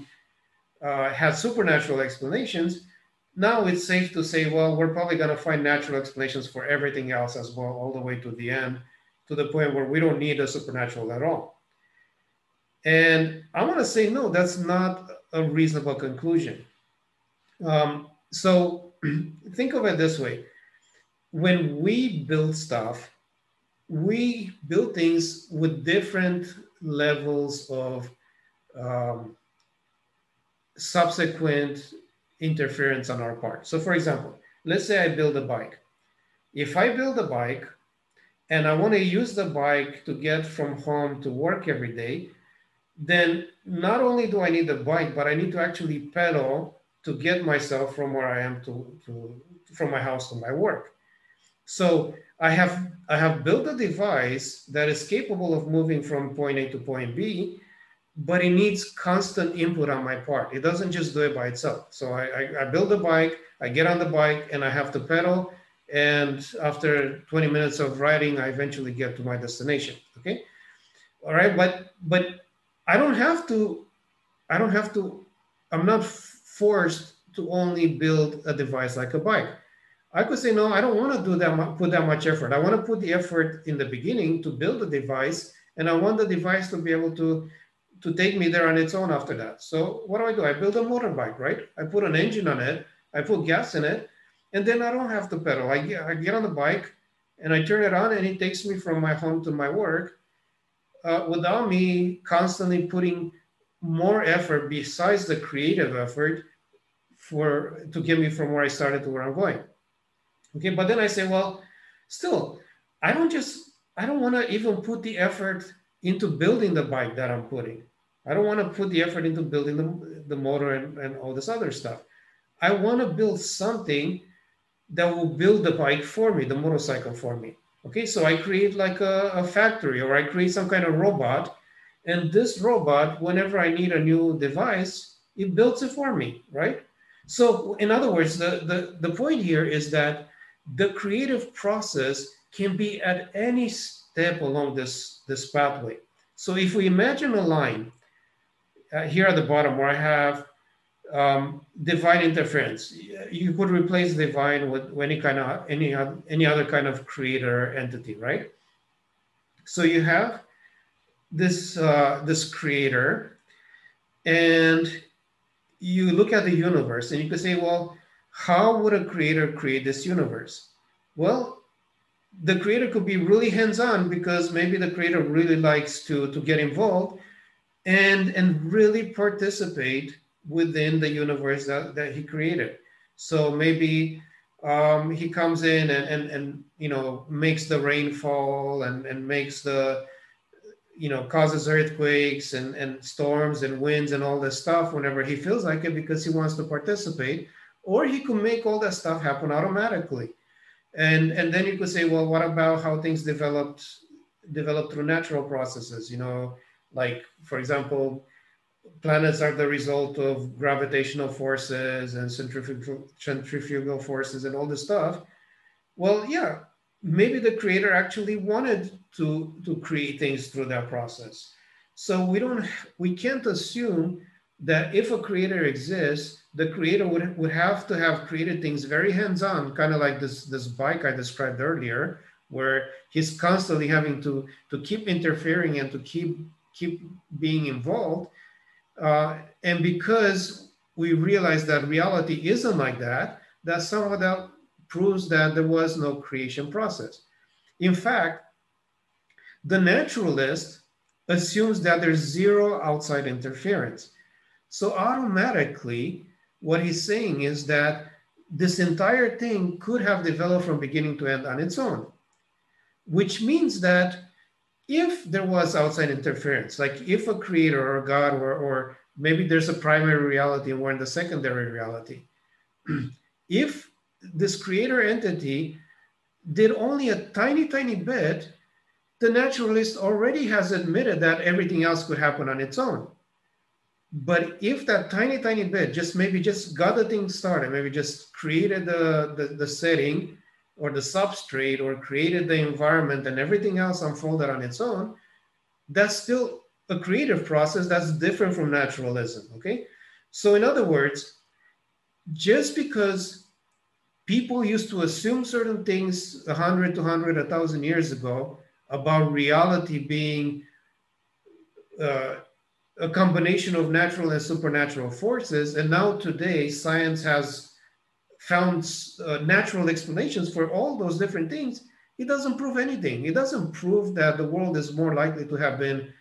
Speaker 1: uh, had supernatural explanations. Now it's safe to say, well, we're probably going to find natural explanations for everything else as well, all the way to the end, to the point where we don't need a supernatural at all. And I want to say, no, that's not a reasonable conclusion. Um, so think of it this way when we build stuff, we build things with different levels of um, subsequent interference on our part. So, for example, let's say I build a bike. If I build a bike and I want to use the bike to get from home to work every day, then not only do I need the bike, but I need to actually pedal to get myself from where I am to, to from my house to my work. So I have I have built a device that is capable of moving from point A to point B, but it needs constant input on my part. It doesn't just do it by itself. So I, I, I build a bike, I get on the bike, and I have to pedal. And after 20 minutes of riding, I eventually get to my destination. Okay, all right. But but I don't have to. I don't have to. I'm not forced to only build a device like a bike. I could say, no, I don't want to do that, put that much effort. I want to put the effort in the beginning to build the device, and I want the device to be able to, to take me there on its own after that. So what do I do? I build a motorbike, right? I put an engine on it, I put gas in it, and then I don't have to pedal. I get, I get on the bike and I turn it on, and it takes me from my home to my work uh, without me constantly putting more effort besides the creative effort for to get me from where I started to where I'm going. Okay, but then I say, well, still, I don't just, I don't want to even put the effort into building the bike that I'm putting. I don't want to put the effort into building the, the motor and, and all this other stuff. I want to build something that will build the bike for me, the motorcycle for me. Okay, so I create like a, a factory or I create some kind of robot. And this robot, whenever I need a new device, it builds it for me, right? So, in other words, the, the, the point here is that the creative process can be at any step along this, this pathway. So if we imagine a line uh, here at the bottom where I have um, divine interference, you could replace divine with any kind of any any other kind of creator entity, right? So you have this uh, this creator, and you look at the universe, and you could say, well, how would a creator create this universe? Well, the creator could be really hands-on because maybe the creator really likes to to get involved and and really participate within the universe that, that he created. So maybe um, he comes in and, and and you know makes the rainfall and and makes the you know causes earthquakes and and storms and winds and all this stuff whenever he feels like it because he wants to participate. Or he could make all that stuff happen automatically. And and then you could say well what about how things developed developed through natural processes? You know like for example planets are the result of gravitational forces and centrifugal centrifugal forces and all this stuff well yeah maybe the creator actually wanted to to create things through that process so we don't we can't assume that if a creator exists the creator would, would have to have created things very hands-on, kind of like this, this bike I described earlier, where he's constantly having to, to keep interfering and to keep, keep being involved. Uh, and because we realize that reality isn't like that, that somehow that proves that there was no creation process. In fact, the naturalist assumes that there's zero outside interference. So automatically, what he's saying is that this entire thing could have developed from beginning to end on its own, which means that if there was outside interference, like if a creator or God or, or maybe there's a primary reality and we're in the secondary reality, if this creator entity did only a tiny, tiny bit, the naturalist already has admitted that everything else could happen on its own. But if that tiny, tiny bit just maybe just got the thing started, maybe just created the, the, the setting or the substrate or created the environment and everything else unfolded on its own, that's still a creative process that's different from naturalism, okay? So in other words, just because people used to assume certain things 100 to 100, 1,000 years ago about reality being uh, a combination of natural and supernatural forces. And now today, science has found uh, natural explanations for all those different things. It doesn't prove anything. It doesn't prove that the world is more likely to have been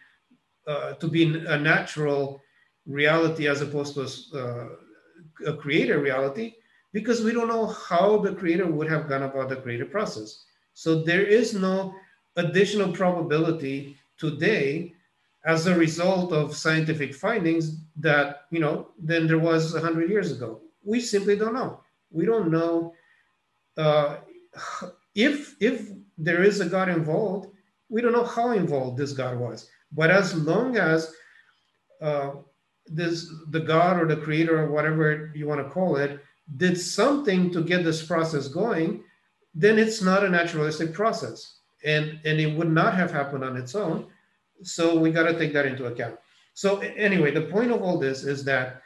Speaker 1: uh, to be a natural reality as opposed to uh, a creator reality, because we don't know how the creator would have gone about the creative process. So there is no additional probability today as a result of scientific findings that you know than there was 100 years ago we simply don't know we don't know uh, if if there is a god involved we don't know how involved this god was. But as long as uh, this the god or the creator or whatever you want to call it did something to get this process going then it's not a naturalistic process. And and it would not have happened on its own. So we got to take that into account. So anyway, the point of all this is that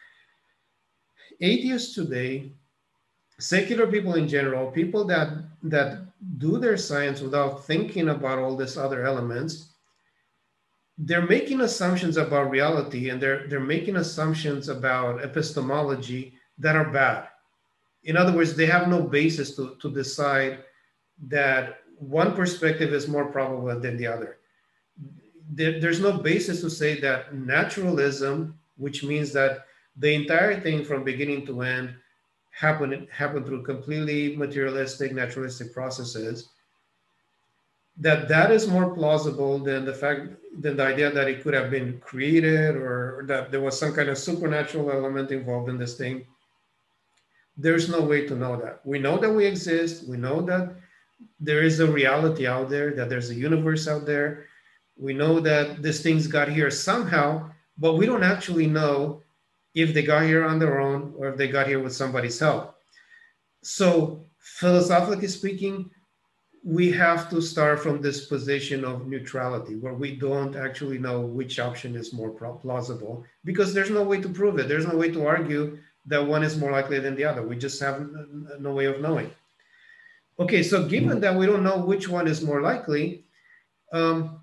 Speaker 1: atheists today, secular people in general, people that that do their science without thinking about all these other elements, they're making assumptions about reality and they're they're making assumptions about epistemology that are bad. In other words, they have no basis to, to decide that one perspective is more probable than the other there, there's no basis to say that naturalism, which means that the entire thing from beginning to end happened happened through completely materialistic, naturalistic processes, that that is more plausible than the fact than the idea that it could have been created or that there was some kind of supernatural element involved in this thing. There's no way to know that. We know that we exist. We know that there is a reality out there, that there's a universe out there, we know that these things got here somehow, but we don't actually know if they got here on their own or if they got here with somebody's help. So, philosophically speaking, we have to start from this position of neutrality where we don't actually know which option is more plausible because there's no way to prove it. There's no way to argue that one is more likely than the other. We just have no way of knowing. Okay, so given that we don't know which one is more likely, um,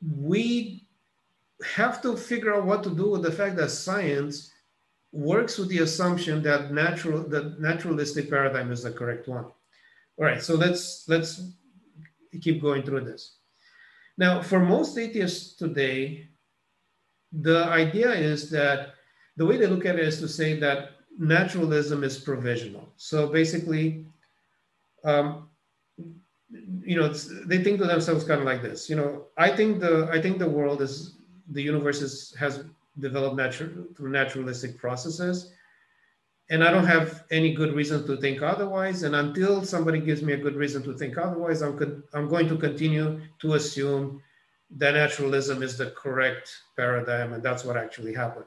Speaker 1: we have to figure out what to do with the fact that science works with the assumption that natural the naturalistic paradigm is the correct one. All right, so let's let's keep going through this. Now, for most atheists today, the idea is that the way they look at it is to say that naturalism is provisional. So basically, um, you know, they think to themselves kind of like this. You know, I think the I think the world is the universe is, has developed natural through naturalistic processes, and I don't have any good reason to think otherwise. And until somebody gives me a good reason to think otherwise, I'm I'm going to continue to assume that naturalism is the correct paradigm, and that's what actually happened.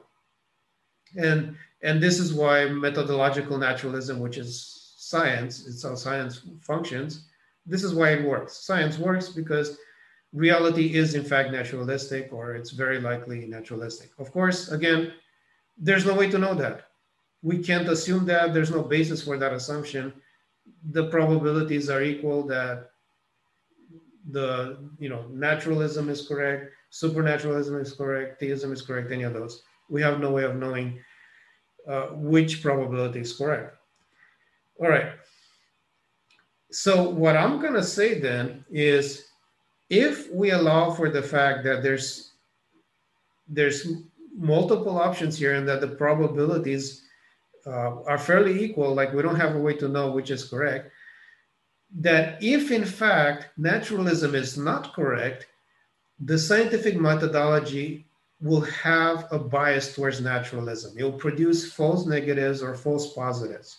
Speaker 1: And and this is why methodological naturalism, which is science, it's how science functions. This is why it works. Science works because reality is in fact naturalistic, or it's very likely naturalistic. Of course, again, there's no way to know that. We can't assume that. There's no basis for that assumption. The probabilities are equal that the you know naturalism is correct, supernaturalism is correct, theism is correct, any of those. We have no way of knowing uh, which probability is correct. All right. So what I'm going to say then is if we allow for the fact that there's there's multiple options here and that the probabilities uh, are fairly equal, like we don't have a way to know which is correct, that if in fact naturalism is not correct, the scientific methodology will have a bias towards naturalism. It will produce false negatives or false positives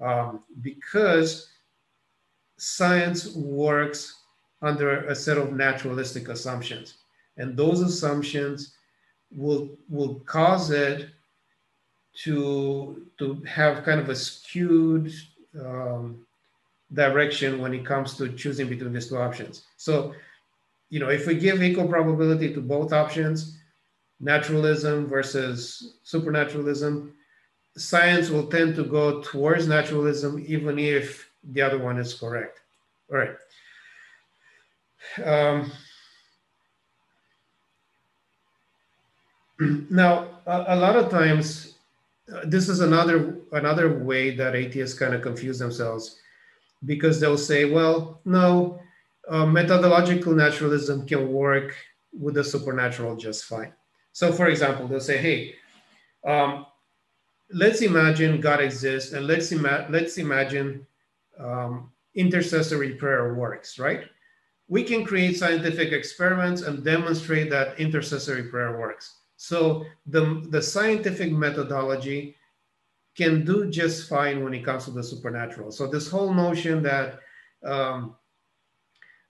Speaker 1: um, because science works under a set of naturalistic assumptions. And those assumptions will, will cause it to, to have kind of a skewed um, direction when it comes to choosing between these two options. So, you know, if we give equal probability to both options, naturalism versus supernaturalism, science will tend to go towards naturalism even if the other one is correct. All right. Um, now, a, a, lot of times, uh, this is another another way that atheists kind of confuse themselves because they'll say, well, no, uh, methodological naturalism can work with the supernatural just fine. So, for example, they'll say, hey, um, let's imagine God exists and let's, ima- let's imagine um, intercessory prayer works, right? We can create scientific experiments and demonstrate that intercessory prayer works. So the, the scientific methodology can do just fine when it comes to the supernatural. So this whole notion that um,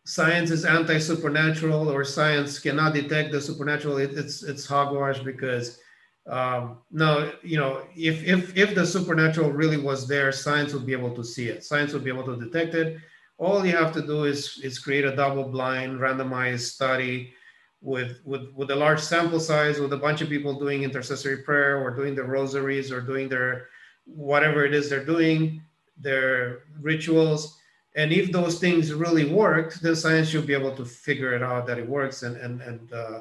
Speaker 1: science is anti-supernatural or science cannot detect the supernatural, it, it's it's hogwash because um, no, you know, if if if the supernatural really was there, science would be able to see it. Science would be able to detect it. All you have to do is is create a double-blind, randomized study with with with a large sample size, with a bunch of people doing intercessory prayer or doing the rosaries or doing their whatever it is they're doing, their rituals. And if those things really work, then science should be able to figure it out that it works and and and uh,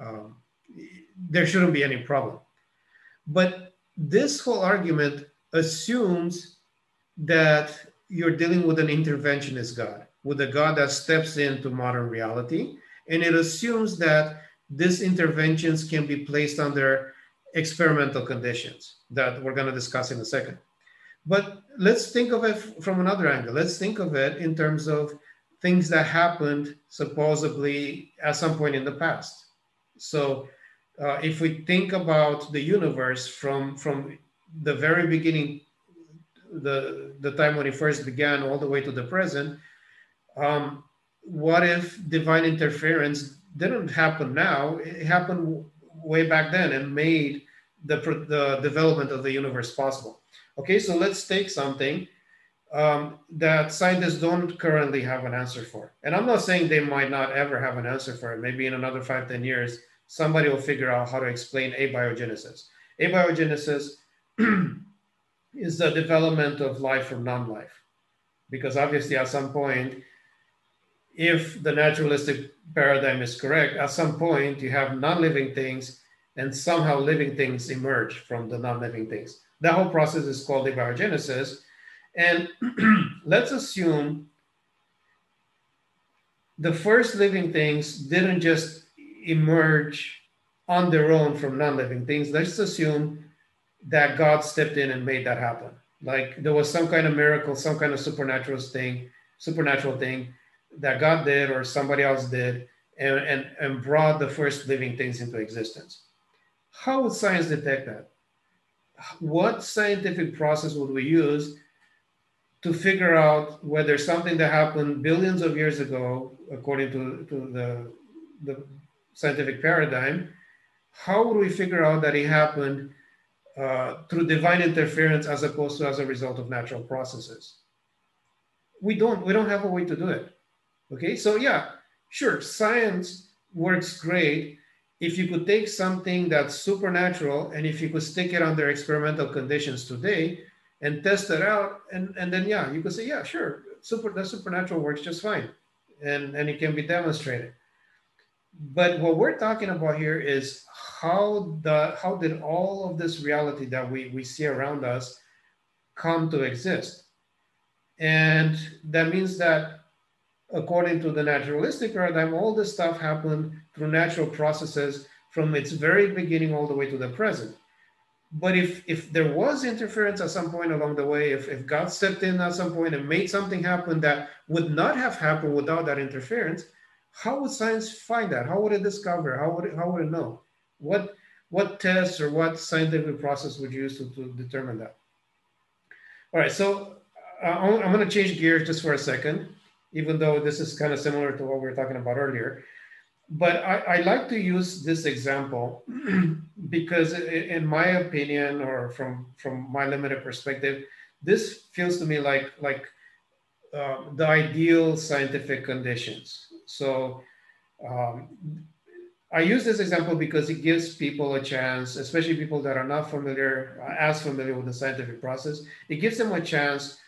Speaker 1: um, there shouldn't be any problem. But this whole argument assumes that you're dealing with an interventionist God, with a God that steps into modern reality. And it assumes that these interventions can be placed under experimental conditions that we're going to discuss in a second. But let's think of it from another angle. Let's think of it in terms of things that happened supposedly at some point in the past. So uh, if we think about the universe from from the very beginning, the the time when it first began, all the way to the present, um, what if divine interference didn't happen now? It happened way back then and made the the development of the universe possible. Okay, so let's take something um, that scientists don't currently have an answer for, and I'm not saying they might not ever have an answer for it. Maybe in another five, ten years somebody will figure out how to explain abiogenesis. Abiogenesis is the development of life from non-life. Because obviously at some point, if the naturalistic paradigm is correct, at some point you have non-living things and somehow living things emerge from the non-living things. That whole process is called abiogenesis. And let's assume the first living things didn't just emerge on their own from non-living things. Let's assume that God stepped in and made that happen. Like there was some kind of miracle, some kind of supernatural thing, supernatural thing that God did or somebody else did and, and, and brought the first living things into existence. How would science detect that? What scientific process would we use to figure out whether something that happened billions of years ago, according to, to the, the scientific paradigm, how would we figure out that it happened uh, through divine interference as opposed to as a result of natural processes? We don't, we don't have a way to do it. Okay, so yeah, sure, science works great if you could take something that's supernatural and if you could stick it under experimental conditions today and test it out, and, and then yeah, you could say, yeah, sure, super the supernatural works just fine. And, and it can be demonstrated. But what we're talking about here is how the how did all of this reality that we, we see around us come to exist? And that means that according to the naturalistic paradigm, all this stuff happened through natural processes from its very beginning all the way to the present. But if, if there was interference at some point along the way, if, if God stepped in at some point and made something happen that would not have happened without that interference, how would science find that? How would it discover? How would it, how would it know? What, what tests or what scientific process would you use to, to determine that? All right, so uh, I'm going to change gears just for a second even though this is kind of similar to what we were talking about earlier. But I, I like to use this example because in my opinion, or from, from my limited perspective, this feels to me like, like uh, the ideal scientific conditions. So um, I use this example because it gives people a chance, especially people that are not familiar, as familiar with the scientific process, it gives them a chance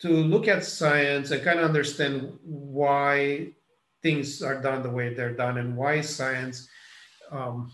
Speaker 1: to look at science and kind of understand why things are done the way they're done and why science um,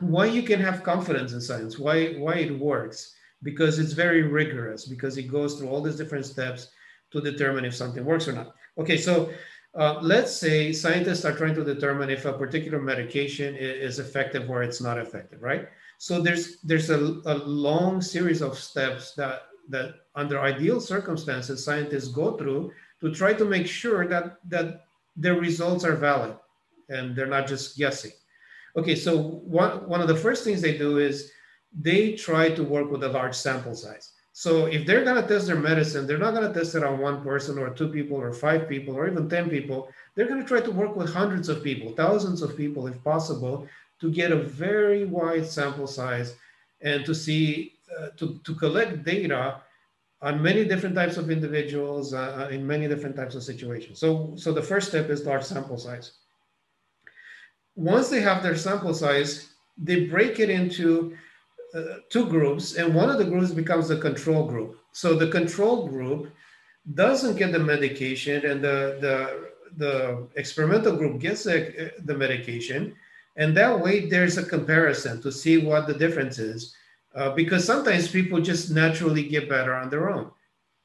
Speaker 1: why you can have confidence in science why why it works. Because it's very rigorous because it goes through all these different steps to determine if something works or not. Okay so uh, let's say scientists are trying to determine if a particular medication is effective or it's not effective right? So there's there's a, a long series of steps that that under ideal circumstances scientists go through to try to make sure that that their results are valid and they're not just guessing. Okay so one, one of the first things they do is they try to work with a large sample size so if they're going to test their medicine they're not going to test it on one person or two people or five people or even 10 people they're going to try to work with hundreds of people thousands of people if possible to get a very wide sample size and to see uh, to, to collect data on many different types of individuals uh, uh, in many different types of situations. So, so the first step is large sample size. Once they have their sample size, they break it into uh, two groups, and one of the groups becomes the control group. So the control group doesn't get the medication, and the the the experimental group gets the, the medication, and that way there's a comparison to see what the difference is uh, because sometimes people just naturally get better on their own.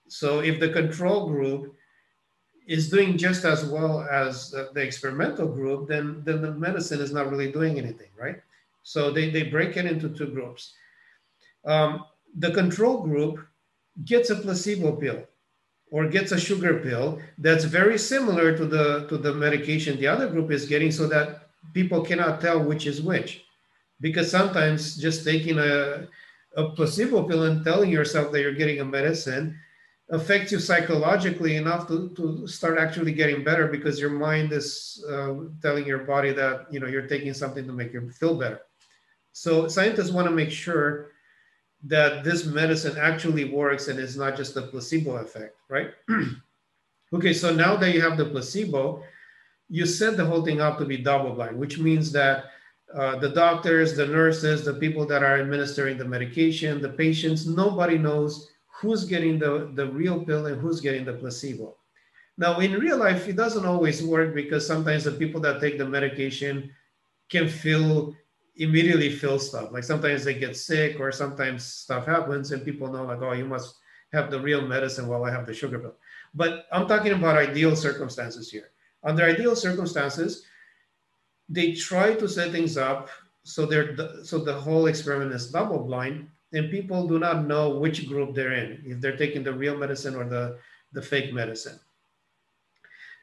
Speaker 1: So if the control group is doing just as well as the experimental group, then, then the medicine is not really doing anything, right? So they, they break it into two groups. Um, the control group gets a placebo pill or gets a sugar pill that's very similar to the to the medication the other group is getting so that people cannot tell which is which. Because sometimes just taking a, a placebo pill and telling yourself that you're getting a medicine affects you psychologically enough to, to start actually getting better because your mind is uh, telling your body that you know you're taking something to make you feel better. So scientists want to make sure that this medicine actually works and it's not just a placebo effect right okay so now that you have the placebo you set the whole thing up to be double blind which means that uh, the doctors, the nurses, the people that are administering the medication, the patients, nobody knows who's getting the, the real pill and who's getting the placebo. Now, in real life, it doesn't always work because sometimes the people that take the medication can feel immediately feel stuff. Like sometimes they get sick or sometimes stuff happens and people know like, oh, you must have the real medicine while I have the sugar pill. But I'm talking about ideal circumstances here. under ideal circumstances, they try to set things up so they're so the whole experiment is double blind and people do not know which group they're in if they're taking the real medicine or the the fake medicine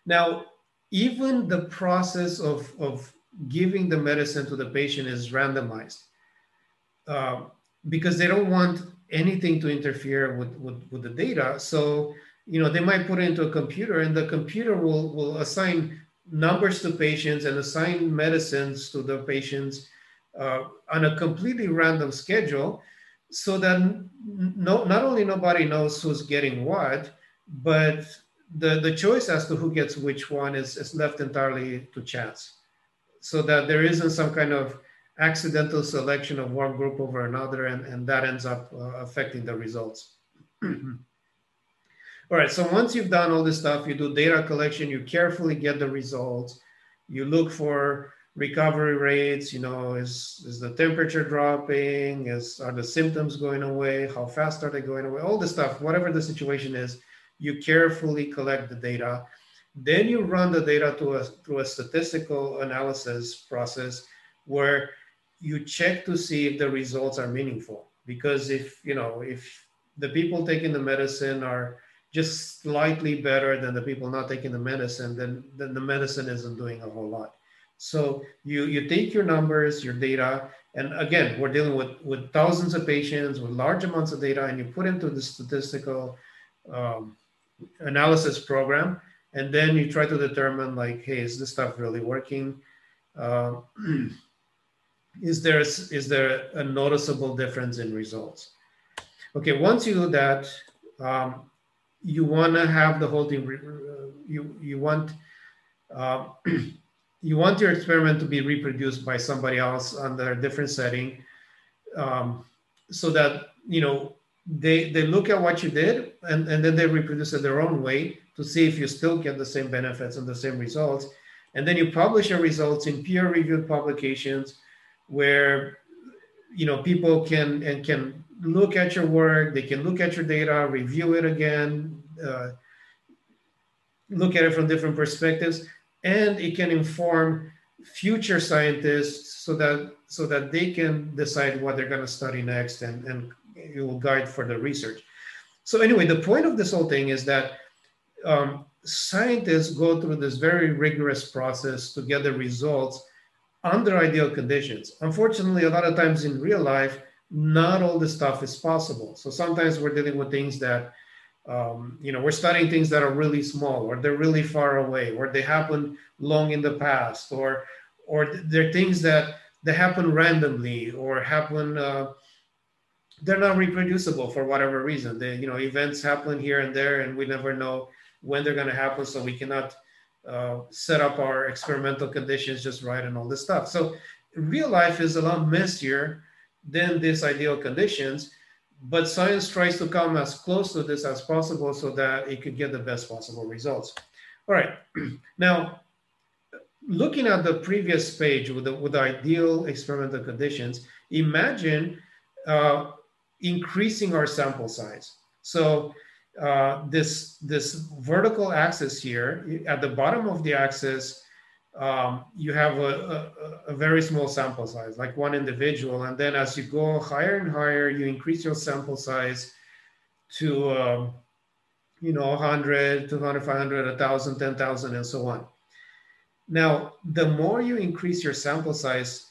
Speaker 1: now even the process of of giving the medicine to the patient is randomized uh, because they don't want anything to interfere with, with, with the data so you know they might put it into a computer and the computer will will assign numbers to patients and assign medicines to the patients uh, on a completely random schedule so that no, not only nobody knows who's getting what, but the, the choice as to who gets which one is, is left entirely to chance. So that there isn't some kind of accidental selection of one group over another, and, and that ends up uh, affecting the results. all right, so once you've done all this stuff, you do data collection, you carefully get the results, you look for recovery rates you know is is the temperature dropping is are the symptoms going away how fast are they going away all the stuff whatever the situation is you carefully collect the data then you run the data to a, through a statistical analysis process where you check to see if the results are meaningful. Because if you know if the people taking the medicine are just slightly better than the people not taking the medicine then then the medicine isn't doing a whole lot. So you, you take your numbers, your data, and again, we're dealing with, with thousands of patients with large amounts of data, and you put into the statistical um, analysis program, and then you try to determine like, hey, is this stuff really working? Uh, is there is there a noticeable difference in results? Okay, once you do that, um, you want to have the whole thing. You you want. Uh, you want your experiment to be reproduced by somebody else under a different setting um, so that you know they they look at what you did and, and then they reproduce it their own way to see if you still get the same benefits and the same results. And then you publish your results in peer reviewed publications where you know people can and can look at your work they can look at your data review it again uh, look at it from different perspectives and it can inform future scientists so that so that they can decide what they're going to study next and, and it will guide for the research so anyway the point of this whole thing is that um, scientists go through this very rigorous process to get the results under ideal conditions. Unfortunately a lot of times in real life not all this stuff is possible. So sometimes we're dealing with things that um, you know we're studying things that are really small or they're really far away or they happen long in the past or or they're things that that happen randomly or happen uh, they're not reproducible for whatever reason. They you know events happen here and there and we never know when they're going to happen so we cannot uh, set up our experimental conditions just right and all this stuff. So real life is a lot messier than these ideal conditions but science tries to come as close to this as possible so that it could get the best possible results. All right, now looking at the previous page with the, with the ideal experimental conditions, imagine uh, increasing our sample size. So uh, this, this vertical axis here, at the bottom of the axis, um, you have a, a, a, very small sample size, like one individual. And then as you go higher and higher, you increase your sample size to, um, you know, 100, 200, 500, 1,000, 10,000, and so on. Now, the more you increase your sample size,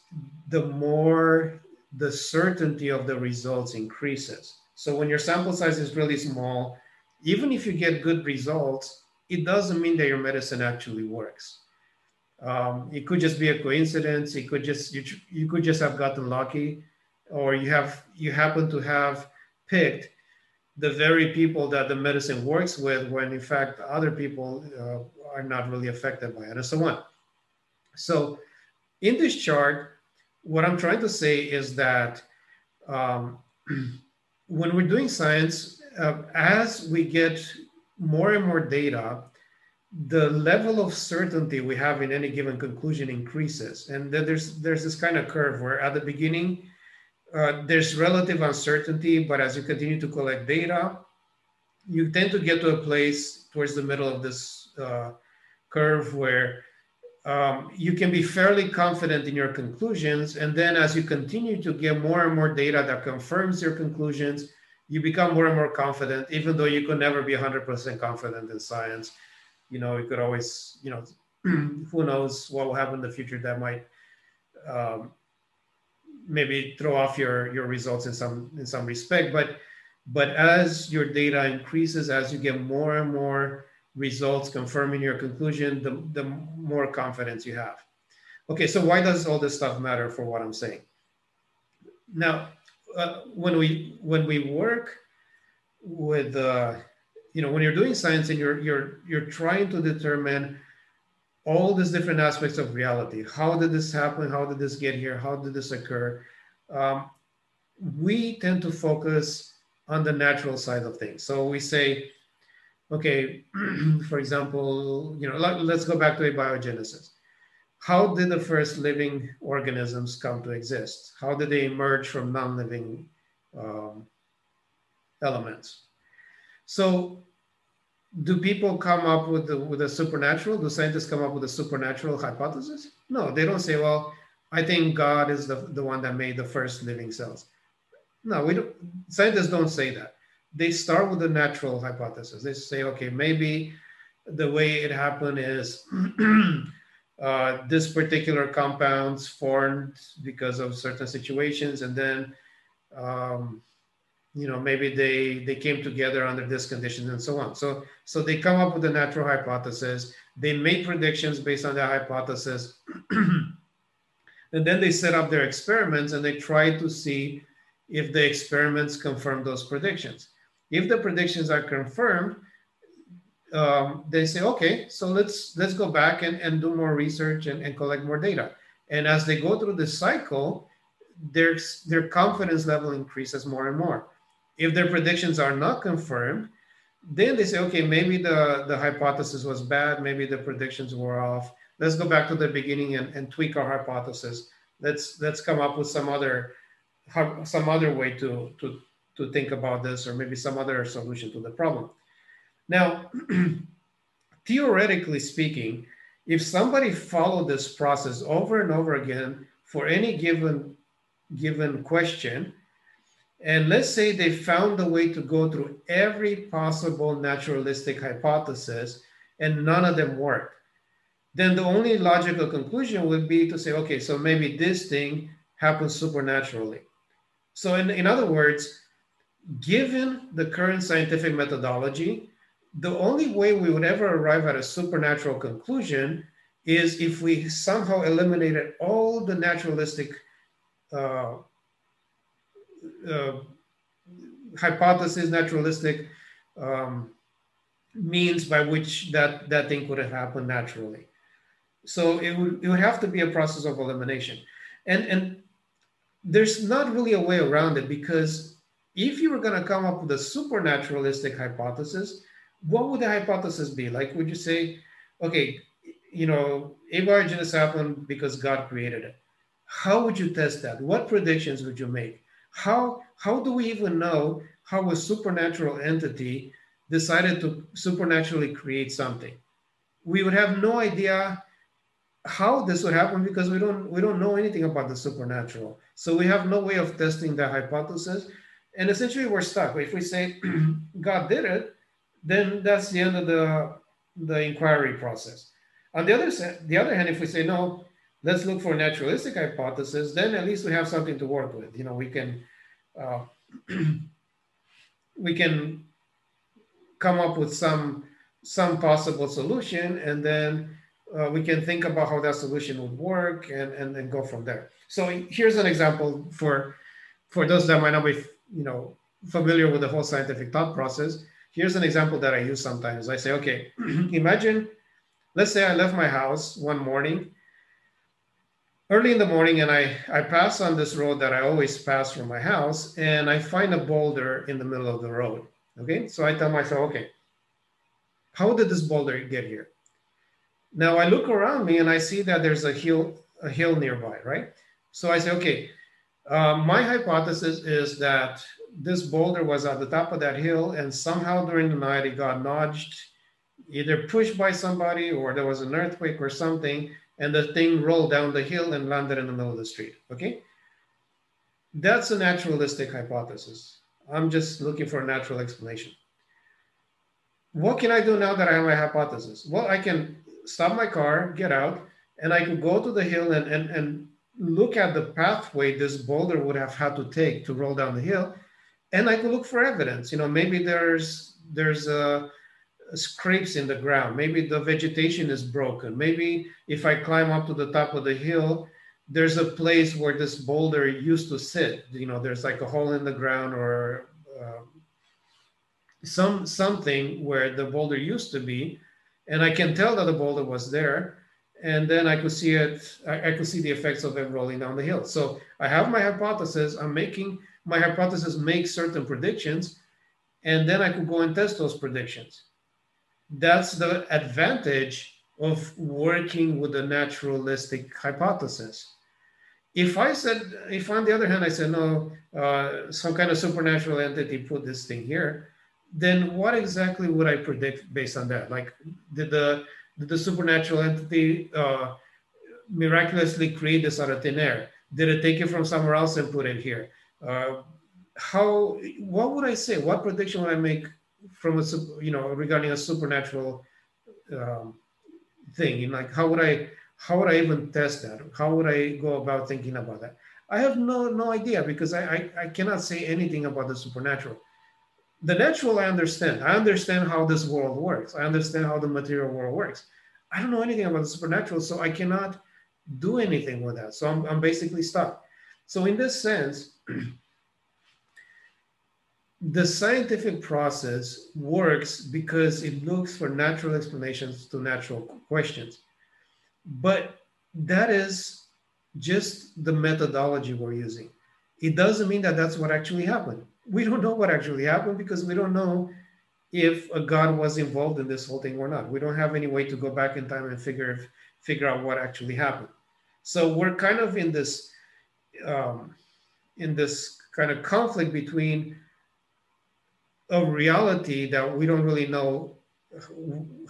Speaker 1: the more the certainty of the results increases. So when your sample size is really small, even if you get good results, it doesn't mean that your medicine actually works um, it could just be a coincidence. It could just you, you could just have gotten lucky, or you have you happen to have picked the very people that the medicine works with, when in fact other people uh, are not really affected by it, and so on. So, in this chart, what I'm trying to say is that um, when we're doing science, uh, as we get more and more data, the level of certainty we have in any given conclusion increases. And then there's there's this kind of curve where at the beginning uh, there's relative uncertainty, but as you continue to collect data, you tend to get to a place towards the middle of this uh, curve where um, you can be fairly confident in your conclusions. And then as you continue to get more and more data that confirms your conclusions, you become more and more confident, even though you could never be 100% confident in science. You know, you could always, you know, who knows what will happen in the future that might um, maybe throw off your, your results in some, in some respect. But, but as your data increases, as you get more and more results confirming your conclusion, the, the more confidence you have. Okay, so why does all this stuff matter for what I'm saying? Now, uh, when we when we work with uh, you know when you're doing science and you're you're you're trying to determine all these different aspects of reality. How did this happen? How did this get here? How did this occur? Um, we tend to focus on the natural side of things. So we say, okay, for example, you know, let, us go back to abiogenesis. How did the first living organisms come to exist? How did they emerge from non-living um, elements? So do people come up with the, with a supernatural? Do scientists come up with a supernatural hypothesis? No, they don't say, well, I think God is the, the one that made the first living cells. No, we don't, scientists don't say that they start with the natural hypothesis. They say, okay, maybe the way it happened is uh, this particular compounds formed because of certain situations, and then um, you know maybe they they came together under this condition and so on. So so they come up with a natural hypothesis. They make predictions based on that hypothesis, and then they set up their experiments and they try to see if the experiments confirm those predictions. If the predictions are confirmed, um, they say, okay, so let's let's go back and, and do more research and, and collect more data. And as they go through this cycle, their, their confidence level increases more and more. If their predictions are not confirmed, then they say, okay, maybe the, the hypothesis was bad, maybe the predictions were off. Let's go back to the beginning and, and tweak our hypothesis. Let's let's come up with some other some other way to, to, to think about this or maybe some other solution to the problem. Now, theoretically speaking, if somebody followed this process over and over again for any given given question, and let's say they found a way to go through every possible naturalistic hypothesis and none of them worked, then the only logical conclusion would be to say, okay, so maybe this thing happens supernaturally. So in, in other words, given the current scientific methodology, the only way we would ever arrive at a supernatural conclusion is if we somehow eliminated all the naturalistic uh, uh, hypothesis, naturalistic um, means by which that, that thing could have happened naturally. So it would, it would have to be a process of elimination. And, and there's not really a way around it because if you were going to come up with a supernaturalistic hypothesis, what would the hypothesis be? Like, would you say, okay, you know, abiogenesis happened because God created it? How would you test that? What predictions would you make? How how do we even know how a supernatural entity decided to supernaturally create something? We would have no idea how this would happen because we don't we don't know anything about the supernatural. So we have no way of testing the hypothesis and essentially we're stuck. If we say God did it, then that's the end of the the inquiry process. On the other the other hand, if we say no, let's look for a naturalistic hypothesis, then at least we have something to work with. You know, we can uh, we can come up with some some possible solution, and then uh, we can think about how that solution would work, and and then go from there. So here's an example for for those that might not be you know, familiar with the whole scientific thought process, here's an example that I use sometimes. I say, okay, imagine, let's say I left my house one morning, early in the morning, and I, I pass on this road that I always pass from my house, and I find a boulder in the middle of the road. Okay, so I tell myself, okay, how did this boulder get here? Now I look around me and I see that there's a hill, a hill nearby, right? So I say, okay, uh, my hypothesis is that this boulder was at the top of that hill, and somehow during the night it got nudged either pushed by somebody or there was an earthquake or something, and the thing rolled down the hill and landed in the middle of the street. Okay? That's a naturalistic hypothesis. I'm just looking for a natural explanation. What can I do now that I have my hypothesis? Well, I can stop my car, get out, and I could go to the hill and, and, and look at the pathway this boulder would have had to take to roll down the hill. And I could look for evidence. You know, maybe there's there's a scrapes in the ground. Maybe the vegetation is broken. Maybe if I climb up to the top of the hill, there's a place where this boulder used to sit. You know, there's like a hole in the ground or uh, some something where the boulder used to be, and I can tell that the boulder was there. And then I could see it. I, could see the effects of it rolling down the hill. So I have my hypothesis. I'm making my hypothesis make certain predictions, and then I could go and test those predictions that's the advantage of working with a naturalistic hypothesis. If I said, if on the other hand I said, no, uh, some kind of supernatural entity put this thing here, then what exactly would I predict based on that? Like, did the did the supernatural entity uh, miraculously create this out of thin air? Did it take it from somewhere else and put it here? Uh, how? What would I say? What prediction would I make from a you know regarding a supernatural um, thing in like how would i how would i even test that how would i go about thinking about that i have no no idea because i i, I cannot say anything about the supernatural the natural i understand i understand how this world works i understand how the material world works i don't know anything about the supernatural so i cannot do anything with that so i'm, I'm basically stuck so in this sense the scientific process works because it looks for natural explanations to natural questions. But that is just the methodology we're using. It doesn't mean that that's what actually happened. We don't know what actually happened because we don't know if a God was involved in this whole thing or not. We don't have any way to go back in time and figure figure out what actually happened. So we're kind of in this um, in this kind of conflict between a reality that we don't really know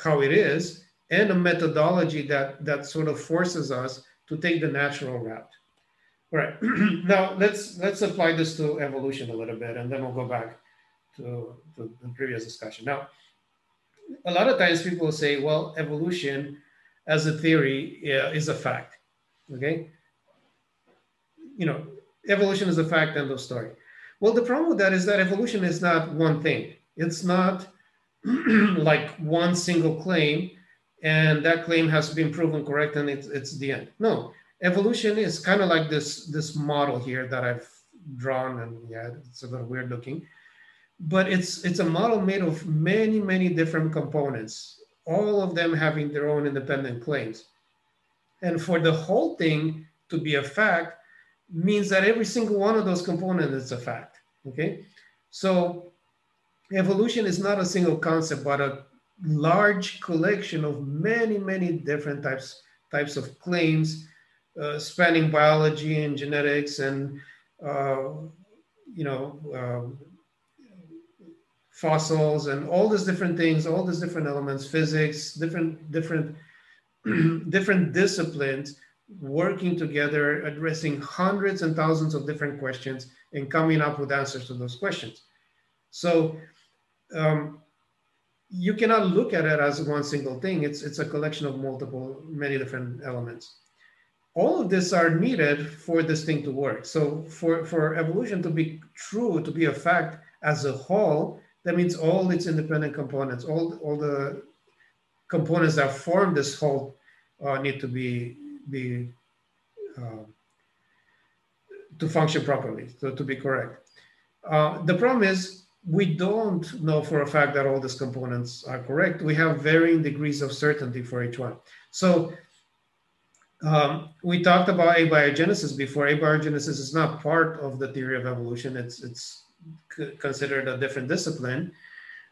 Speaker 1: how it is and a methodology that that sort of forces us to take the natural route right now let's let's apply this to evolution a little bit and then we'll go back to, to the previous discussion now a lot of times people say well evolution as a theory yeah, is a fact okay you know evolution is a fact end of story well, the problem with that is that evolution is not one thing. It's not like one single claim, and that claim has been proven correct, and it's, it's the end. No, evolution is kind of like this this model here that I've drawn, and yeah, it's a little weird looking, but it's it's a model made of many many different components, all of them having their own independent claims, and for the whole thing to be a fact, means that every single one of those components is a fact. Okay, so evolution is not a single concept, but a large collection of many, many different types types of claims, spanning biology and genetics and uh, you know um, fossils and all these different things, all these different elements, physics, different different different disciplines working together, addressing hundreds and thousands of different questions and coming up with answers to those questions. So um, you cannot look at it as one single thing. It's, it's a collection of multiple, many different elements. All of this are needed for this thing to work. So for, for evolution to be true, to be a fact as a whole, that means all its independent components, all, all the components that form this whole uh, need to be be uh, to function properly, so to be correct. Uh, the problem is we don't know for a fact that all these components are correct. We have varying degrees of certainty for each one. So um, we talked about abiogenesis before. Abiogenesis is not part of the theory of evolution. It's it's considered a different discipline.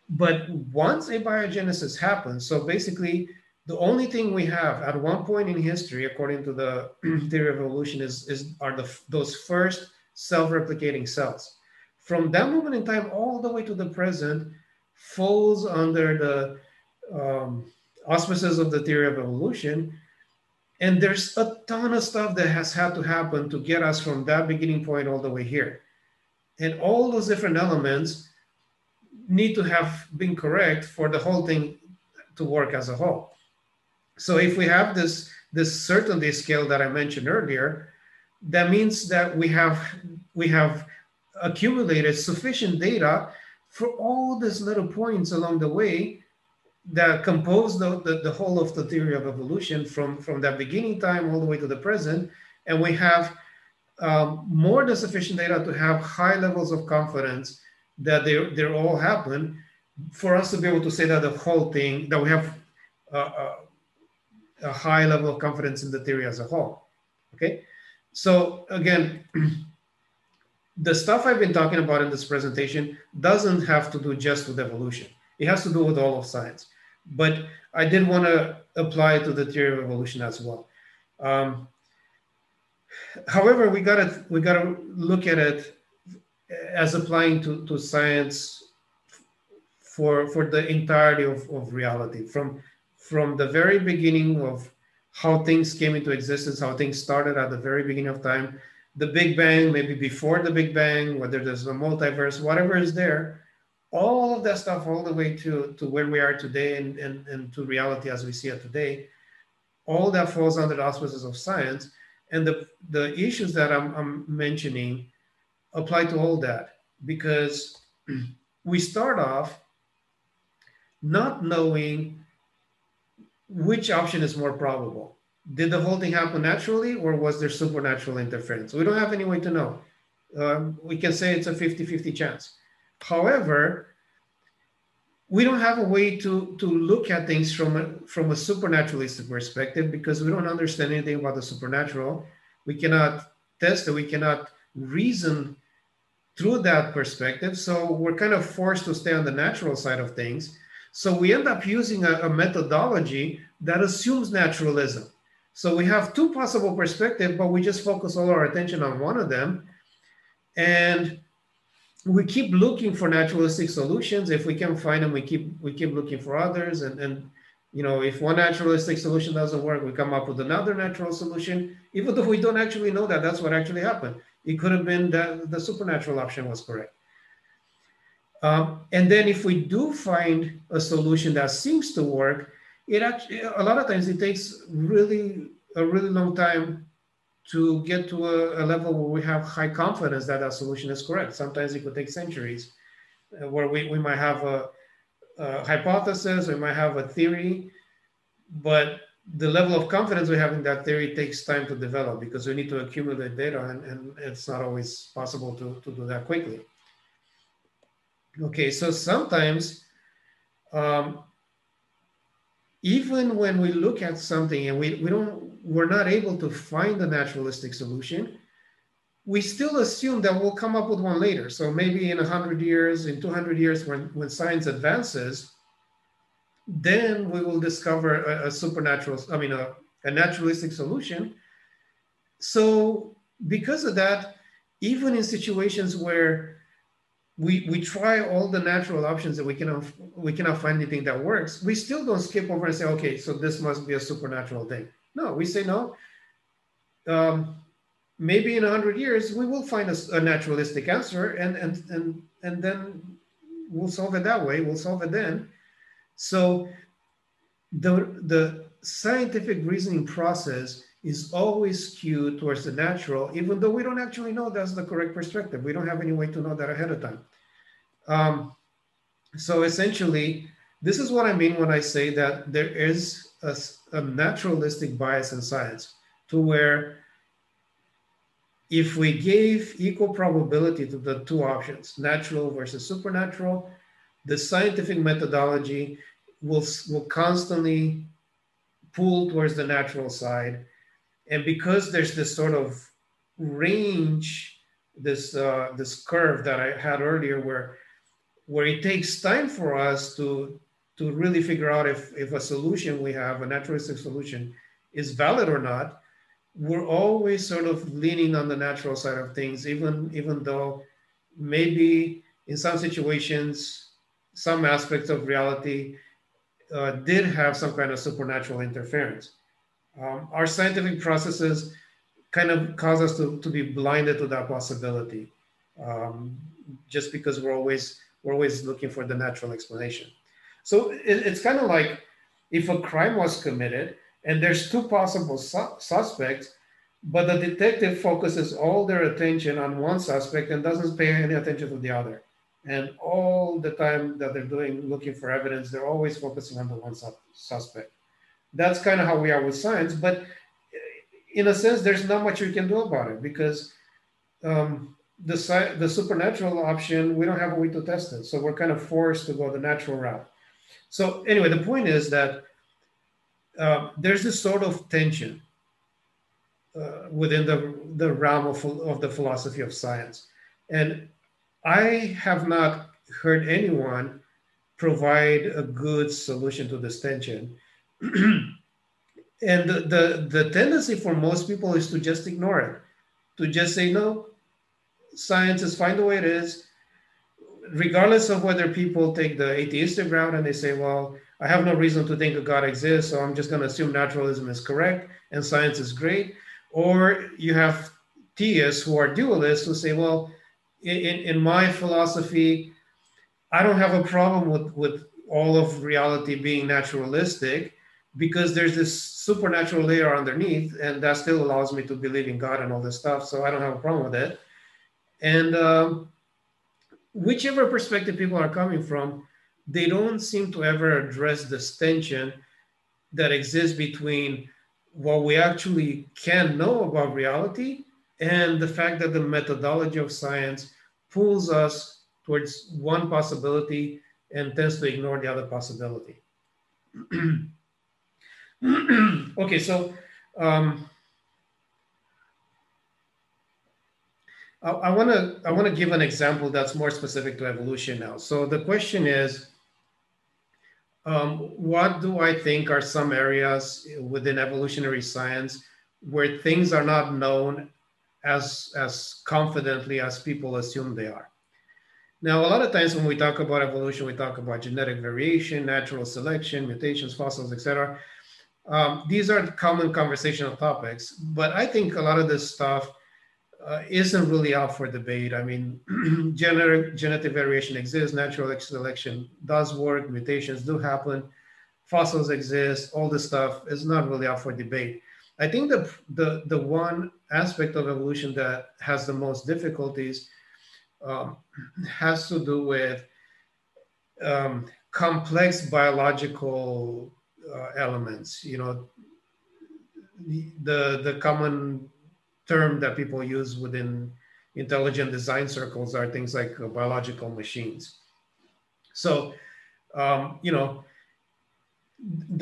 Speaker 1: But once abiogenesis happens, so basically the only thing we have at one point in history, according to the theory of evolution, is, is are the those first self-replicating cells. From that moment in time all the way to the present, falls under the um, auspices of the theory of evolution. And there's a ton of stuff that has had to happen to get us from that beginning point all the way here. And all those different elements need to have been correct for the whole thing to work as a whole. So if we have this, this certainty scale that I mentioned earlier, that means that we have we have accumulated sufficient data for all these little points along the way that compose the, the, the, whole of the theory of evolution from, from that beginning time all the way to the present. And we have um, more than sufficient data to have high levels of confidence that they, they all happen for us to be able to say that the whole thing, that we have a, a, a high level of confidence in the theory as a whole. Okay. So again, the stuff I've been talking about in this presentation doesn't have to do just with evolution. It has to do with all of science. But I did want to apply it to the theory of evolution as well. Um, however, we gotta we gotta look at it as applying to, to science for for the entirety of, of reality from from the very beginning of how things came into existence, how things started at the very beginning of time, the Big Bang, maybe before the Big Bang, whether there's a multiverse, whatever is there, all of that stuff, all the way to, to where we are today and, and, and to reality as we see it today, all that falls under the auspices of science. And the, the issues that I'm, I'm mentioning apply to all that because we start off not knowing which option is more probable. Did the whole thing happen naturally or was there supernatural interference? We don't have any way to know. Um, we can say it's a 50 50 chance. However, we don't have a way to, to look at things from a, from a supernaturalistic perspective because we don't understand anything about the supernatural. We cannot test it, we cannot reason through that perspective. So we're kind of forced to stay on the natural side of things. So we end up using a, a methodology that assumes naturalism. So we have two possible perspectives, but we just focus all our attention on one of them. And we keep looking for naturalistic solutions. If we can find them, we keep we keep looking for others. And, and you know, if one naturalistic solution doesn't work, we come up with another natural solution, even though we don't actually know that that's what actually happened. It could have been that the supernatural option was correct. Um, and then if we do find a solution that seems to work, it actually a lot of times it takes really a really long time to get to a, a, level where we have high confidence that that solution is correct. Sometimes it could take centuries, uh, where we, we might have a, a, hypothesis, we might have a theory, but the level of confidence we have in that theory takes time to develop because we need to accumulate data and, and it's not always possible to, to do that quickly. Okay, so sometimes um, even when we look at something and we, we don't we're not able to find a naturalistic solution, we still assume that we'll come up with one later. So maybe in 100 years, in 200 years, when, when science advances, then we will discover a, a supernatural, I mean, a, a naturalistic solution. So because of that, even in situations where we, we try all the natural options that we cannot we cannot find anything that works, we still don't skip over and say, okay, so this must be a supernatural thing. No, we say no. Um, maybe in a hundred years we will find a, a, naturalistic answer, and and and and then we'll solve it that way. We'll solve it then. So the the scientific reasoning process is always skewed towards the natural, even though we don't actually know that's the correct perspective. We don't have any way to know that ahead of time. Um, so essentially, this is what I mean when I say that there is a, a naturalistic bias in science to where if we gave equal probability to the two options, natural versus supernatural, the scientific methodology will, will constantly pull towards the natural side. And because there's this sort of range, this, uh, this curve that I had earlier where, where it takes time for us to, to really figure out if, if a solution we have, a naturalistic solution, is valid or not, we're always sort of leaning on the natural side of things, even, even though maybe in some situations, some aspects of reality uh, did have some kind of supernatural interference. Um, our scientific processes kind of cause us to, to be blinded to that possibility um, just because we're always we're always looking for the natural explanation so it, it's kind of like if a crime was committed and there's two possible su- suspects but the detective focuses all their attention on one suspect and doesn't pay any attention to the other. And all the time that they're doing looking for evidence they're always focusing on the one su- suspect. That's kind of how we are with science but in a sense, there's not much we can do about it because um, the the supernatural option we don't have a way to test it, so we're kind of forced to go the natural route. So anyway, the point is that uh, there's this sort of tension uh, within the the realm of of the philosophy of science, and I have not heard anyone provide a good solution to this tension. and the, the, the tendency for most people is to just ignore it to just say no science is fine the way it is regardless of whether people take the atheistic route and they say well i have no reason to think that god exists so i'm just going to assume naturalism is correct and science is great or you have theists who are dualists who say well in, in my philosophy i don't have a problem with, with all of reality being naturalistic because there's this supernatural layer underneath, and that still allows me to believe in God and all this stuff. So I don't have a problem with it. And um, whichever perspective people are coming from, they don't seem to ever address this tension that exists between what we actually can know about reality and the fact that the methodology of science pulls us towards one possibility and tends to ignore the other possibility. okay, so um, I want to I want to give an example that's more specific to evolution now. So the question is, um, what do I think are some areas within evolutionary science where things are not known as as confidently as people assume they are? Now, a lot of times when we talk about evolution, we talk about genetic variation, natural selection, mutations, fossils, etc. Um, these are common conversational topics, but I think a lot of this stuff uh, isn't really out for debate. I mean, genetic, genetic variation exists, natural selection does work, mutations do happen, fossils exist, all this stuff is not really out for debate. I think the, the, the one aspect of evolution that has the most difficulties um, has to do with um, complex biological uh, elements. You know, the the common term that people use within intelligent design circles are things like uh, biological machines. So, um, you know,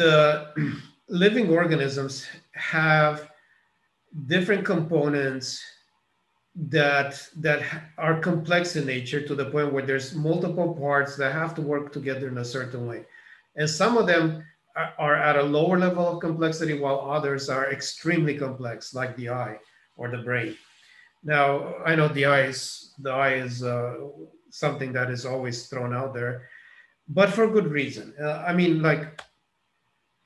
Speaker 1: the living organisms have different components that that are complex in nature to the point where there's multiple parts that have to work together in a certain way and some of them are at a lower level of complexity, while others are extremely complex, like the eye or the brain. Now, I know the eye is the eye is uh, something that is always thrown out there, but for good reason. Uh, I mean, like,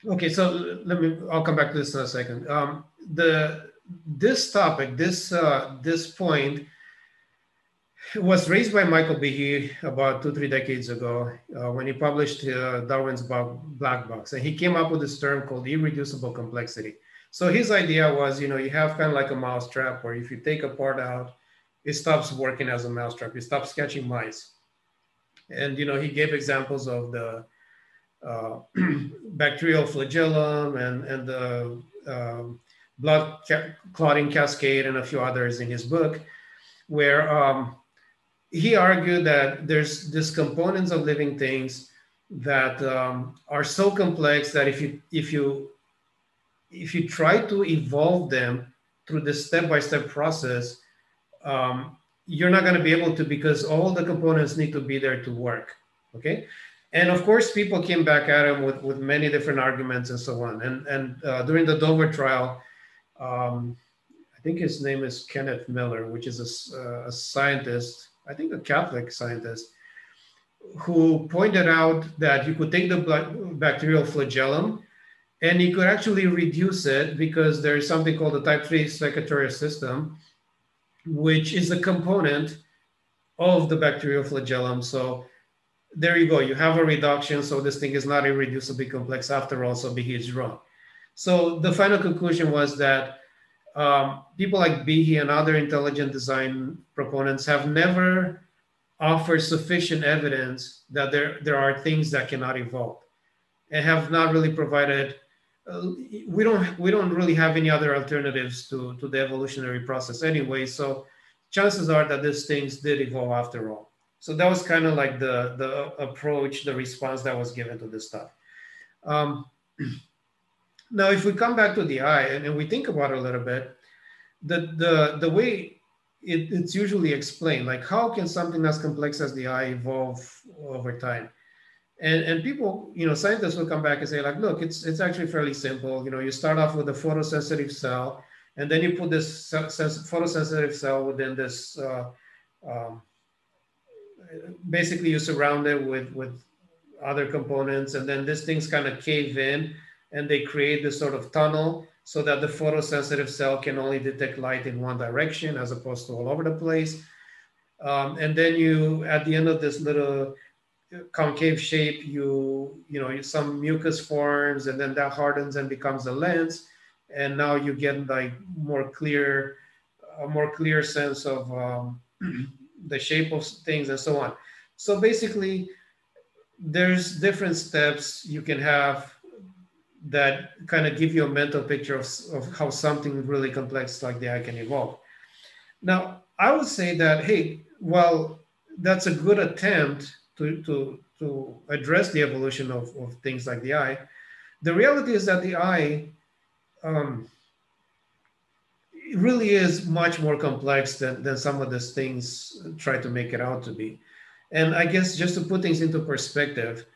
Speaker 1: okay, so let me. I'll come back to this in a second. Um, the this topic, this uh, this point was raised by Michael Behe about two, three decades ago uh, when he published uh, Darwin's Black Box. And he came up with this term called irreducible complexity. So his idea was, you know, you have kind of like a mousetrap where if you take a part out, it stops working as a mousetrap. It stops catching mice. And, you know, he gave examples of the uh, bacterial flagellum and, and the um, blood ca- clotting cascade and a few others in his book, where um, he argued that there's these components of living things that um, are so complex that if you if you if you try to evolve them through this step-by-step process um, you're not going to be able to because all the components need to be there to work okay? And of course people came back at him with, with many different arguments and so on. And and uh, during the dover trial um, i think his name is kenneth miller which is a, uh, a scientist I think a Catholic scientist, who pointed out that you could take the bacterial flagellum and you could actually reduce it because there's something called the type 3 secretory system, which is a component of the bacterial flagellum. So there you go. You have a reduction. So this thing is not irreducibly complex after all. So behe's wrong. So the final conclusion was that um, people like Behe and other intelligent design proponents have never offered sufficient evidence that there, there are things that cannot evolve and have not really provided uh, we don't we don't really have any other alternatives to, to the evolutionary process anyway so chances are that these things did evolve after all. So that was kind of like the the approach the response that was given to this stuff. Um, now if we come back to the eye and, and we think about it a little bit the the the way it, it's usually explained like how can something as complex as the eye evolve over time and and people you know scientists will come back and say like look it's it's actually fairly simple. You know you start off with a photosensitive cell and then you put this photosensitive cell within this uh, um, basically you surround it with with other components and then these things kind of cave in and they create this sort of tunnel so that the photosensitive cell can only detect light in one direction as opposed to all over the place. Um, and then you at the end of this little concave shape, you you know some mucus forms, and then that hardens and becomes a lens, and now you get like more clear, a more clear sense of um, the shape of things and so on. So basically, there's different steps you can have that kind of give you a mental picture of, of how something really complex like the eye can evolve. Now, I would say that, hey, well, that's a good attempt to, to, to address the evolution of, of things like the eye. The reality is that the eye um, really is much more complex than, than some of these things try to make it out to be. And I guess just to put things into perspective,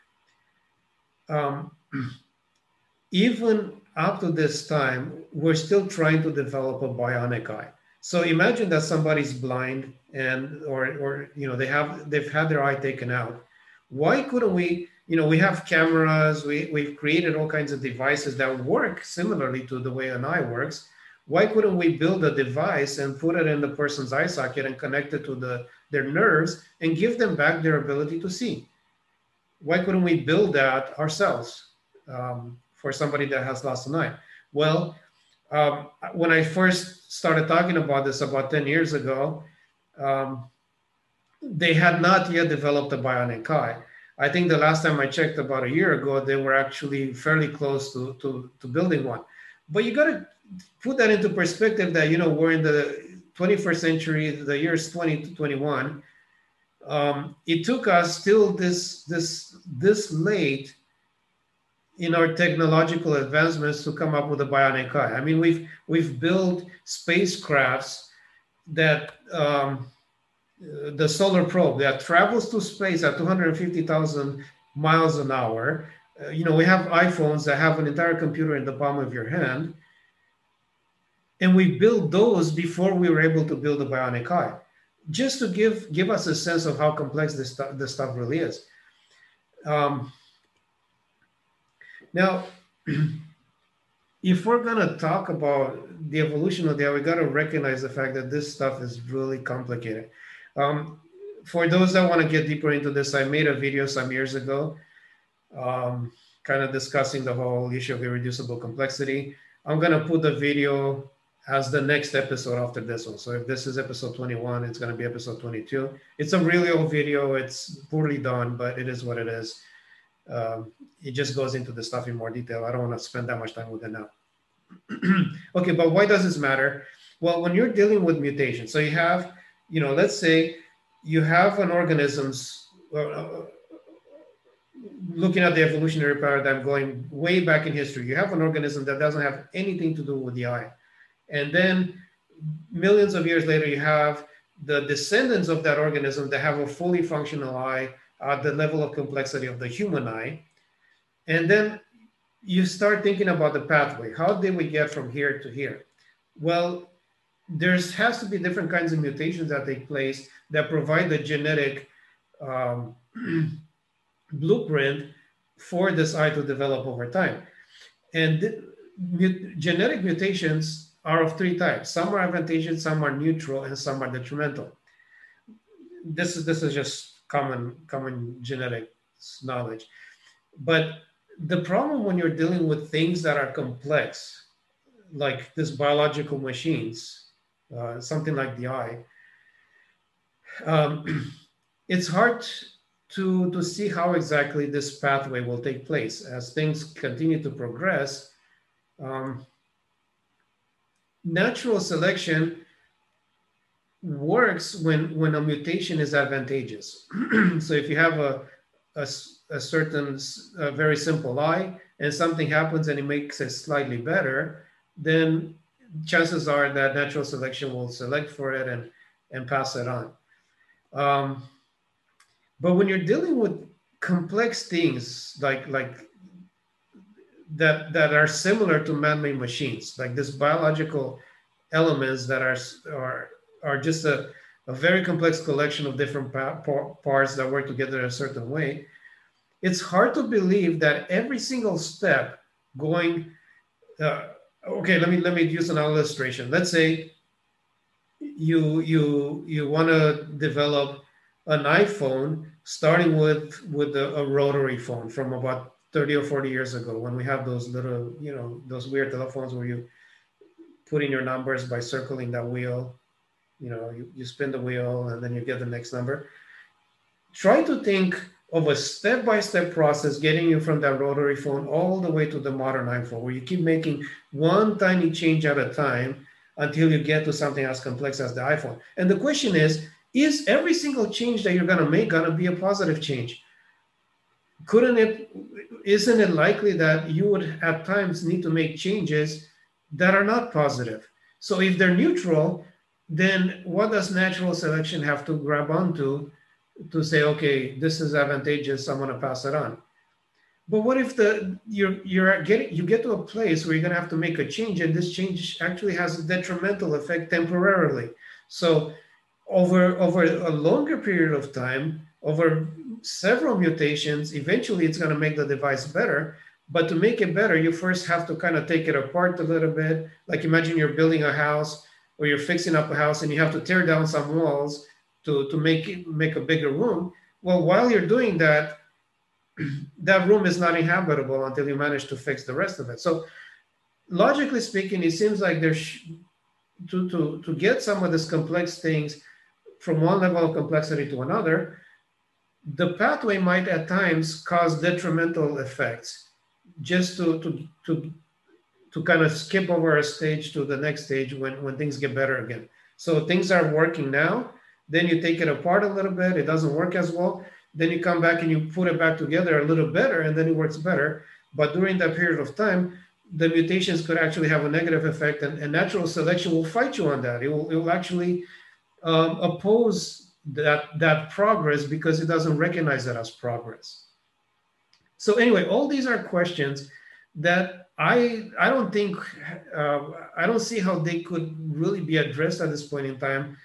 Speaker 1: um, even up to this time, we're still trying to develop a bionic eye. So imagine that somebody's blind and or or you know they have they've had their eye taken out. Why couldn't we? You know, we have cameras. We we've created all kinds of devices that work similarly to the way an eye works. Why couldn't we build a device and put it in the person's eye socket and connect it to the their nerves and give them back their ability to see? Why couldn't we build that ourselves um, for somebody that has lost an eye? Well, um, when I first started talking about this about 10 years ago, um, they had not yet developed a bionic eye. I think the last time I checked about a year ago, they were actually fairly close to, to, to building one. But you got to put that into perspective that, you know, we're in the 21st century, the year is 2021. Um, it took us till this, this, this late in our technological advancements to come up with a bionic eye. I mean, we've we've built spacecrafts that um, the solar probe that travels to space at 250,000 miles an hour. Uh, you know, we have iPhones that have an entire computer in the palm of your hand, and we built those before we were able to build a bionic eye, just to give give us a sense of how complex this stuff this stuff really is. Um, now, if we're going to talk about the evolution of the eye, we got to recognize the fact that this stuff is really complicated. Um, for those that want to get deeper into this, I made a video some years ago, um, kind of discussing the whole issue of irreducible complexity. I'm going to put the video as the next episode after this one. So if this is episode 21, it's going to be episode 22. It's a really old video. It's poorly done, but it is what it is um, it just goes into the stuff in more detail. I don't want to spend that much time with it now. okay, but why does this matter? Well, when you're dealing with mutations, so you have, you know, let's say you have an organism's uh, looking at the evolutionary paradigm going way back in history. You have an organism that doesn't have anything to do with the eye, and then millions of years later, you have the descendants of that organism that have a fully functional eye at the level of complexity of the human eye. And then you start thinking about the pathway. How did we get from here to here? Well, there has to be different kinds of mutations that take place that provide the genetic um, blueprint for this eye to develop over time. And genetic mutations are of three types. Some are advantageous, some are neutral, and some are detrimental. This is this is just common common genetic knowledge. But the problem when you're dealing with things that are complex, like this biological machines, uh, something like the eye, um, it's hard to, to see how exactly this pathway will take place as things continue to progress. Um, natural selection works when, when a mutation is advantageous. so if you have a, a, a certain, a very simple eye and something happens and it makes it slightly better, then chances are that natural selection will select for it and, and pass it on. Um, but when you're dealing with complex things like like that that are similar to man-made machines, like this biological elements that are are are just a, a very complex collection of different pa- parts that work together a certain way, it's hard to believe that every single step going. Uh, okay, let me let me use an illustration. Let's say you you you want to develop an iPhone starting with with a, a, rotary phone from about 30 or 40 years ago when we have those little you know those weird telephones where you put in your numbers by circling that wheel you know you, you spin the wheel and then you get the next number. Try to think of a step-by-step process getting you from that rotary phone all the way to the modern iphone where you keep making one tiny change at a time until you get to something as complex as the iphone. And the question is is every single change that you're going to make going to be a positive change? Couldn't it isn't it likely that you would at times need to make changes that are not positive? So if they're neutral then what does natural selection have to grab onto to say okay this is advantageous i'm to pass it on but what if the you're you're getting you get to a place where you're to have to make a change and this change actually has a detrimental effect temporarily so over over a longer period of time, over several mutations, eventually it's to make the device better. But to make it better, you first have to kind of take it apart a little bit. Like imagine you're building a house or you're fixing up a house and you have to tear down some walls to, to make make a bigger room. Well, while you're doing that, that room is not inhabitable until you manage to fix the rest of it. So logically speaking, it seems like there's to, to, to get some of these complex things, from one level of complexity to another, the pathway might at times cause detrimental effects just to, to, to, to kind of skip over a stage to the next stage when, when things get better again. So things are working now, then you take it apart a little bit, it doesn't work as well. Then you come back and you put it back together a little better, and then it works better. But during that period of time, the mutations could actually have a negative effect, and, and natural selection will fight you on that. It will, it will actually um, oppose that that progress because it doesn't recognize that as progress. So anyway, all these are questions that I I don't think uh, I don't see how they could really be addressed at this point in time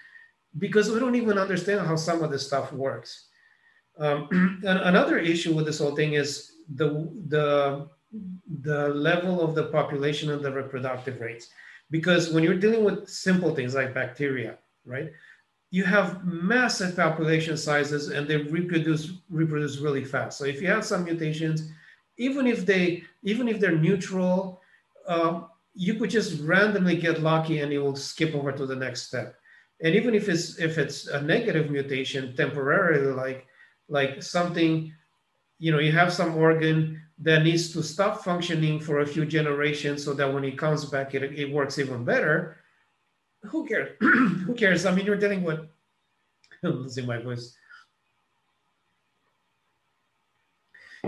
Speaker 1: because we don't even understand how some of this stuff works. Um, another issue with this whole thing is the the the level of the population and the reproductive rates because when you're dealing with simple things like bacteria right? You have massive population sizes and they reproduce reproduce really fast. So if you have some mutations, even if they even if they're neutral, uh, you could just randomly get lucky and it will skip over to the next step. And even if it's if it's a negative mutation temporarily, like like something, you know, you have some organ that needs to stop functioning for a few generations so that when it comes back, it, it works even better who cares? who cares? I mean, you're dealing with I'm losing my voice.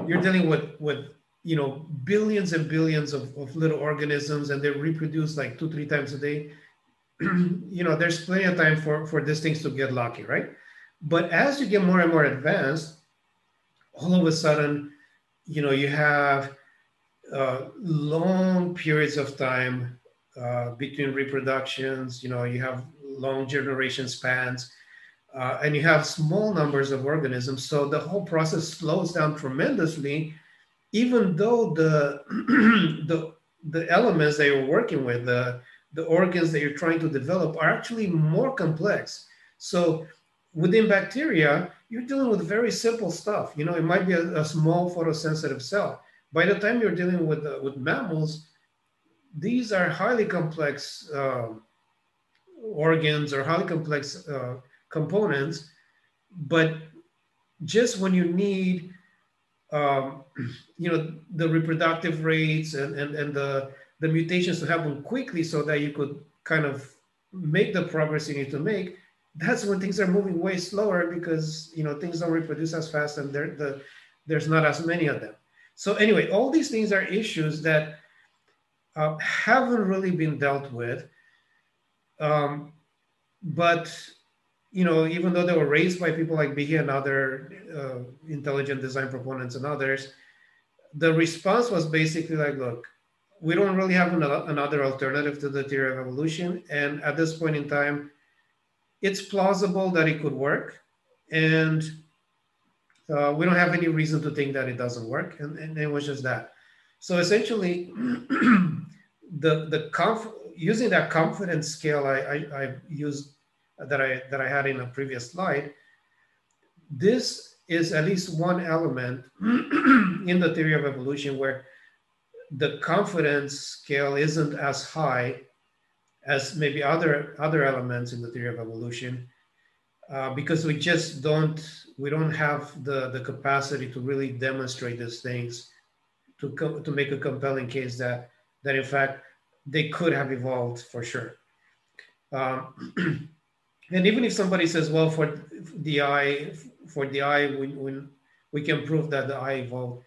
Speaker 1: You're dealing with with you know billions and billions of, of little organisms, and they reproduce like two, three times a day. you know, there's plenty of time for for these things to get lucky, right? But as you get more and more advanced, all of a sudden, you know, you have uh, long periods of time uh, between reproductions. You know, you have long generation spans. Uh, and you have small numbers of organisms, so the whole process slows down tremendously, even though the the the elements that you're working with, the the organs that you're trying to develop, are actually more complex. So within bacteria, you're dealing with very simple stuff. You know, it might be a, a small photosensitive cell. By the time you're dealing with uh, with mammals, these are highly complex uh, organs or highly complex uh, components. But just when you need, um, you know, the reproductive rates and, and, and the, the mutations to happen quickly so that you could kind of make the progress you need to make, that's when things are moving way slower because you know things don't reproduce as fast and the, there's not as many of them. So anyway, all these things are issues that uh, haven't really been dealt with. Um, but you know, even though they were raised by people like Behe and other uh, intelligent design proponents and others, the response was basically like, look, we don't really have another alternative to the theory of evolution. And at this point in time, it's plausible that it could work. And uh, we don't have any reason to think that it doesn't work. And, and it was just that. So essentially, the, the conf- using that confidence scale I, I, I used that I, that I had in a previous slide, this is at least one element in the theory of evolution where the confidence scale isn't as high as maybe other other elements in the theory of evolution uh, because we just don't we don't have the the capacity to really demonstrate these things to co- to make a compelling case that that in fact they could have evolved for sure. Um, and even if somebody says well for the eye for the eye we, we, we can prove that the eye evolved.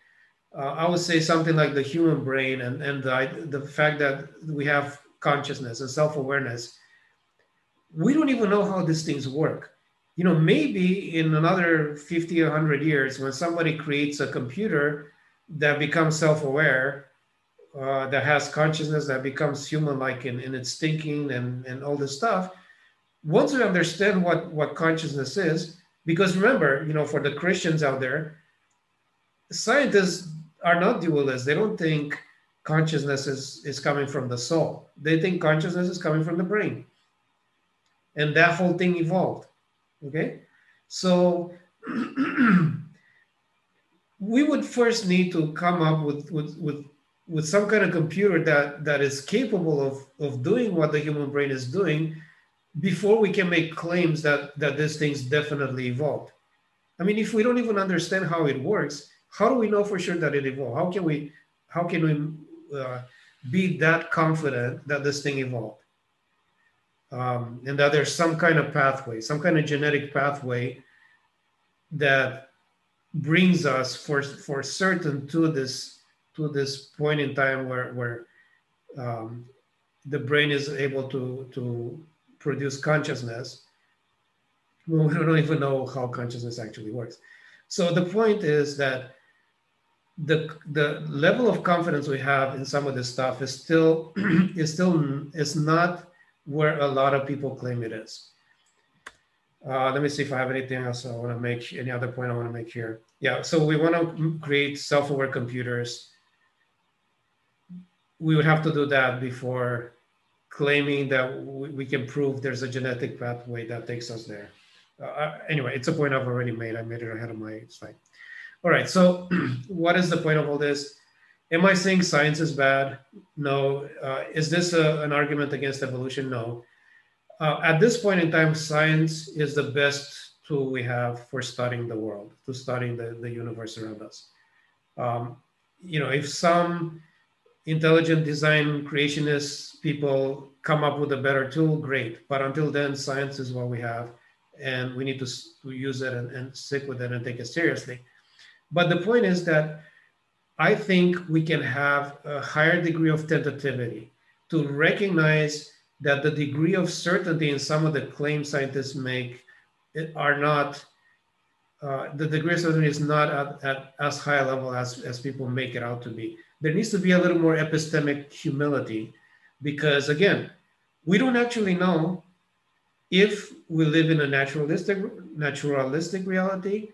Speaker 1: Uh, i would say something like the human brain and and the, the fact that we have consciousness and self-awareness. We don't even know how these things work. You know maybe in another 50 or 100 years when somebody creates a computer that becomes self-aware uh, that has consciousness that becomes human-like in, in its thinking and, and all this stuff once we understand what what consciousness is because remember you know for the christians out there scientists are not dualists they don't think consciousness is, is coming from the soul. They think consciousness is coming from the brain. And that whole thing evolved. Okay? So we would first need to come up with, with, with, with some kind of computer that, that is capable of, of doing what the human brain is doing before we can make claims that, that these things definitely evolved. I mean, if we don't even understand how it works, how do we know for sure that it evolved? How can we how can we uh, be that confident that this thing evolved um, and that there's some kind of pathway some kind of genetic pathway that brings us for for certain to this to this point in time where where um, the brain is able to to produce consciousness we don't even know how consciousness actually works so the point is that the the level of confidence we have in some of this stuff is still is still is not where a lot of people claim it is. Uh, let me see if I have anything else I want to make. Any other point I want to make here? Yeah. So we want to create self-aware computers. We would have to do that before claiming that we, can prove there's a genetic pathway that takes us there. Uh, uh, anyway, it's a point I've already made. I made it ahead of my slide. All right, so what is the point of all this? Am I saying science is bad? No. Uh, is this a, an argument against evolution? No. Uh, at this point in time, science is the best tool we have for studying the world, to studying the, the universe around us. Um, you know, if some intelligent design creationist people come up with a better tool, great. But until then, science is what we have, and we need to, to use it and, and stick with it and take it seriously. But the point is that I think we can have a higher degree of tentativity to recognize that the degree of certainty in some of the claims scientists make are not, uh, the degree of certainty is not at, at as high a level as, as people make it out to be. There needs to be a little more epistemic humility because, again, we don't actually know if we live in a naturalistic naturalistic reality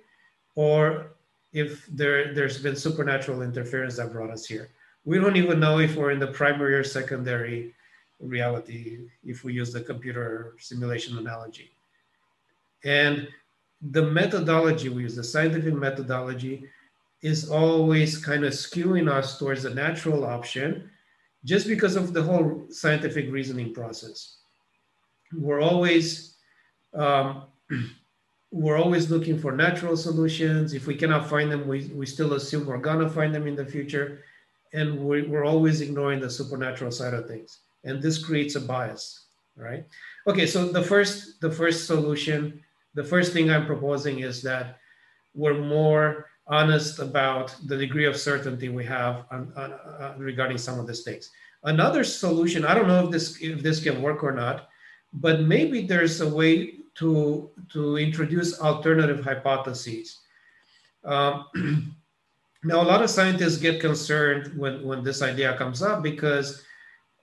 Speaker 1: or if there there's been supernatural interference that brought us here. We don't even know if we're in the primary or secondary reality if we use the computer simulation analogy. And the methodology we use the scientific methodology is always kind of skewing us towards the natural option just because of the whole scientific reasoning process we're always um, we're always looking for natural solutions. If we cannot find them, we, we still assume we're gonna find them in the future. And we, we're always ignoring the supernatural side of things. And this creates a bias, right? Okay, so the first, the first solution, the first thing I'm proposing is that we're more honest about the degree of certainty we have on, on, regarding some of these things. Another solution, I don't know if this if this can work or not, but maybe there's a way to, to introduce alternative hypotheses. Um, now, a lot of scientists get concerned when, when this idea comes up because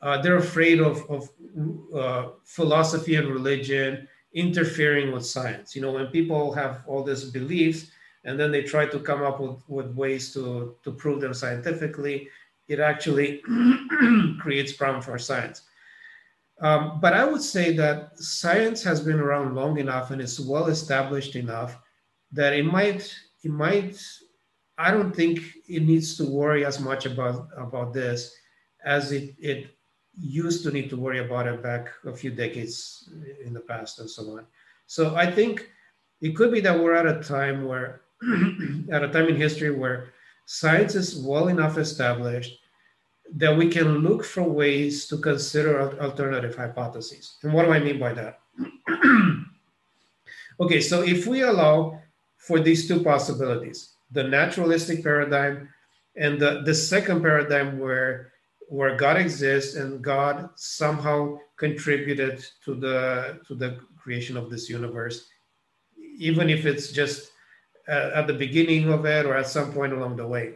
Speaker 1: uh, they're afraid of, of uh, philosophy and religion interfering with science. You know, when people have all these beliefs and then they try to come up with, with ways to, to prove them scientifically, it actually creates problem for science. Um, but I would say that science has been around long enough and is well established enough that it might, it might, I don't think it needs to worry as much about, about this as it, it used to need to worry about it back a few decades in the past and so on. So I think it could be that we're at a time where, at a time in history where science is well enough established that we can look for ways to consider alternative hypotheses. And what do I mean by that? okay, so if we allow for these two possibilities, the naturalistic paradigm and the, the second paradigm where where God exists and God somehow contributed to the to the creation of this universe, even if it's just at, at the beginning of it or at some point along the way.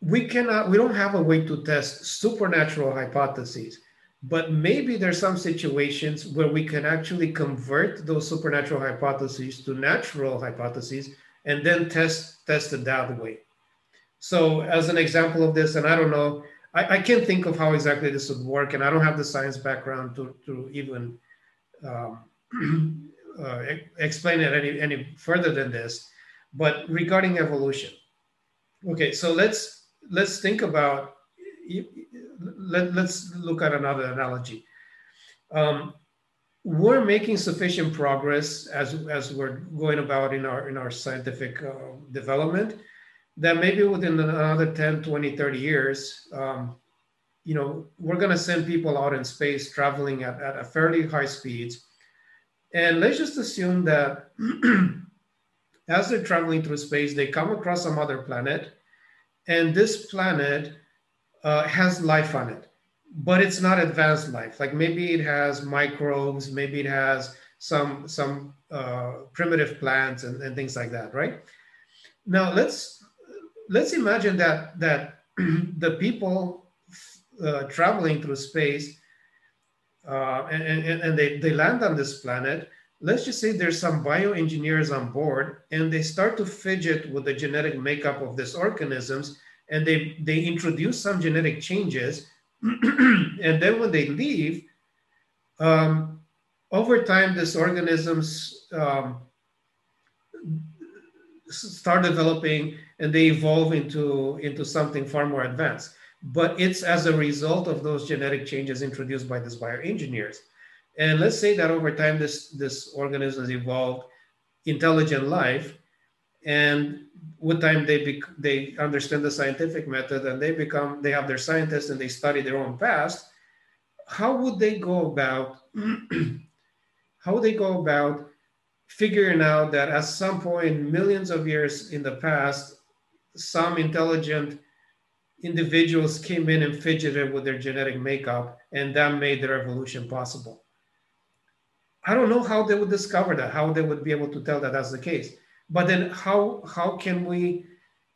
Speaker 1: We cannot we don't have a way to test supernatural hypotheses but maybe there's some situations where we can actually convert those supernatural hypotheses to natural hypotheses and then test test it that way. So as an example of this and i don't know i, I can't think of how exactly this would work and i don't have the science background to, to even um, uh, explain it any, any further than this but regarding evolution. Okay so let's let's think about let, us look at another analogy. Um, we're making sufficient progress as as we're going about in our in our scientific uh, development that maybe within another 10 20 30 years um, you know we're going to send people out in space traveling at, at a fairly high speeds and let's just assume that as they're traveling through space they come across some other planet and this planet uh, has life on it but it's not advanced life. Like maybe it has microbes maybe it has some some uh, primitive plants and, and things like that right? Now let's let's imagine that that the people uh, traveling through space uh, and, and, and they, they land on this planet let's just say there's some bioengineers on board and they start to fidget with the genetic makeup of these organisms and they, they introduce some genetic changes. and then when they leave, um, over time, these organisms um, start developing and they evolve into, into something far more advanced. But it's as a result of those genetic changes introduced by these bioengineers. And let's say that over time, this, this organism has evolved intelligent life. And with time, they, bec- they understand the scientific method and they become, they have their scientists and they study their own past. How would they go about, how would they go about figuring out that at some point, millions of years in the past, some intelligent individuals came in and fidgeted with their genetic makeup and that made the revolution possible. I don't know how they would discover that, how they would be able to tell that that's the case. But then how how can we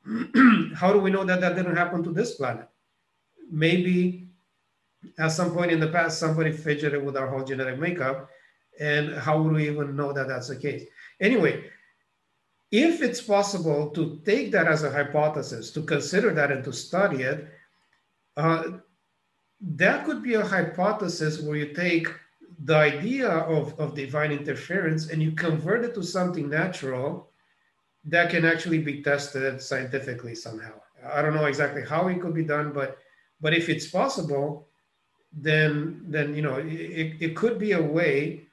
Speaker 1: how do we know that that didn't happen to this planet? Maybe at some point in the past somebody fidgeted with our whole genetic makeup and how would we even know that that's the case anyway if it's possible to take that as a hypothesis to consider that and to study it uh, that could be a hypothesis where you take the idea of, of divine interference and you convert it to something natural that can actually be tested scientifically somehow. I don't know exactly how it could be done, but but if it's possible, then then you know it, it could be a way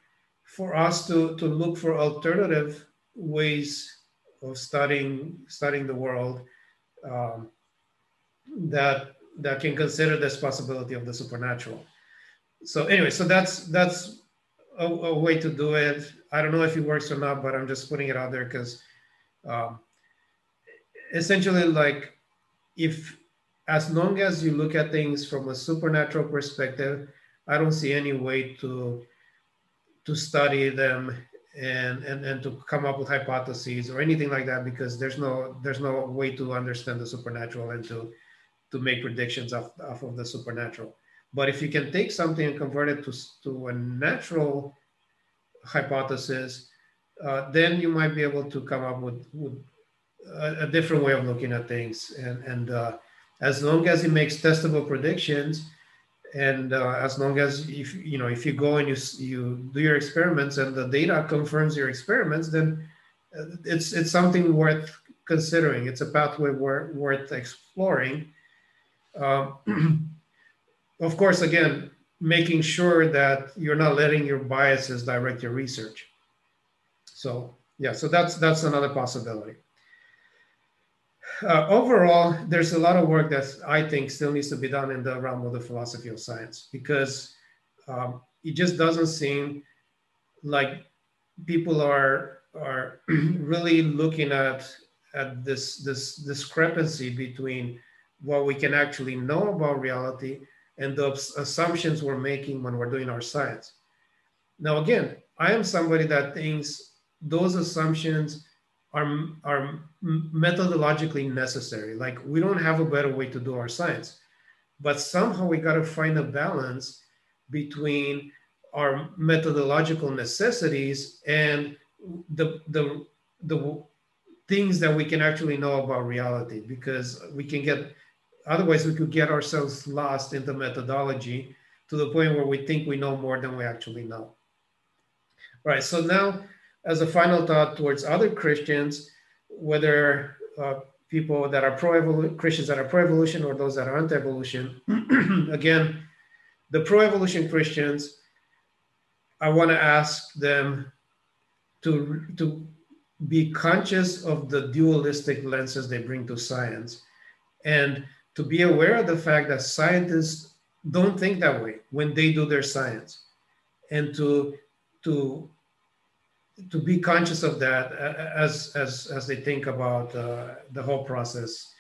Speaker 1: for us to to look for alternative ways of studying studying the world um, that that can consider this possibility of the supernatural. So anyway, so that's that's a, a, way to do it. I don't know if it works or not, but I'm just putting it out there because um, essentially, like if as long as you look at things from a supernatural perspective, I don't see any way to to study them and, and and to come up with hypotheses or anything like that because there's no there's no way to understand the supernatural and to to make predictions off, off of the supernatural. But if you can take something and convert it to, to a natural hypothesis, uh, then you might be able to come up with, with a, a different way of looking at things. And, and uh, as long as it makes testable predictions, and uh, as long as if you know if you go and you you do your experiments and the data confirms your experiments, then uh, it's it's something worth considering. It's a pathway worth worth exploring um, of course, again, making sure that you're not letting your biases direct your research. So yeah, so that's that's another possibility. Uh, overall, there's a lot of work that I think still needs to be done in the realm of the philosophy of science because um, it just doesn't seem like people are are really looking at at this this discrepancy between what we can actually know about reality and the assumptions we're making when we're doing our science. Now, again, I am somebody that thinks those assumptions are, are methodologically necessary. Like we don't have a better way to do our science, but somehow we got to find a balance between our methodological necessities and the, the, the things that we can actually know about reality because we can get Otherwise, we could get ourselves lost in the methodology to the point where we think we know more than we actually know. All right, so now as a final thought towards other Christians, whether uh, people that are pro-evolution, Christians that are pro-evolution or those that are anti-evolution, again, the pro-evolution Christians, I want to ask them to, to be conscious of the dualistic lenses they bring to science and to be aware of the fact that scientists don't think that way when they do their science and to to to be conscious of that as as as they think about uh, the whole process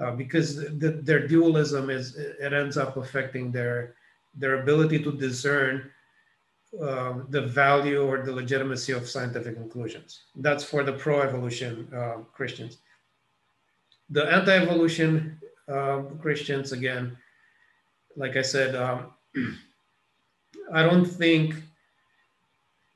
Speaker 1: uh, because the, their dualism is it ends up affecting their their ability to discern uh, the value or the legitimacy of scientific conclusions that's for the pro-evolution uh, christians the anti-evolution um, Christians again. Like I said, um, I don't think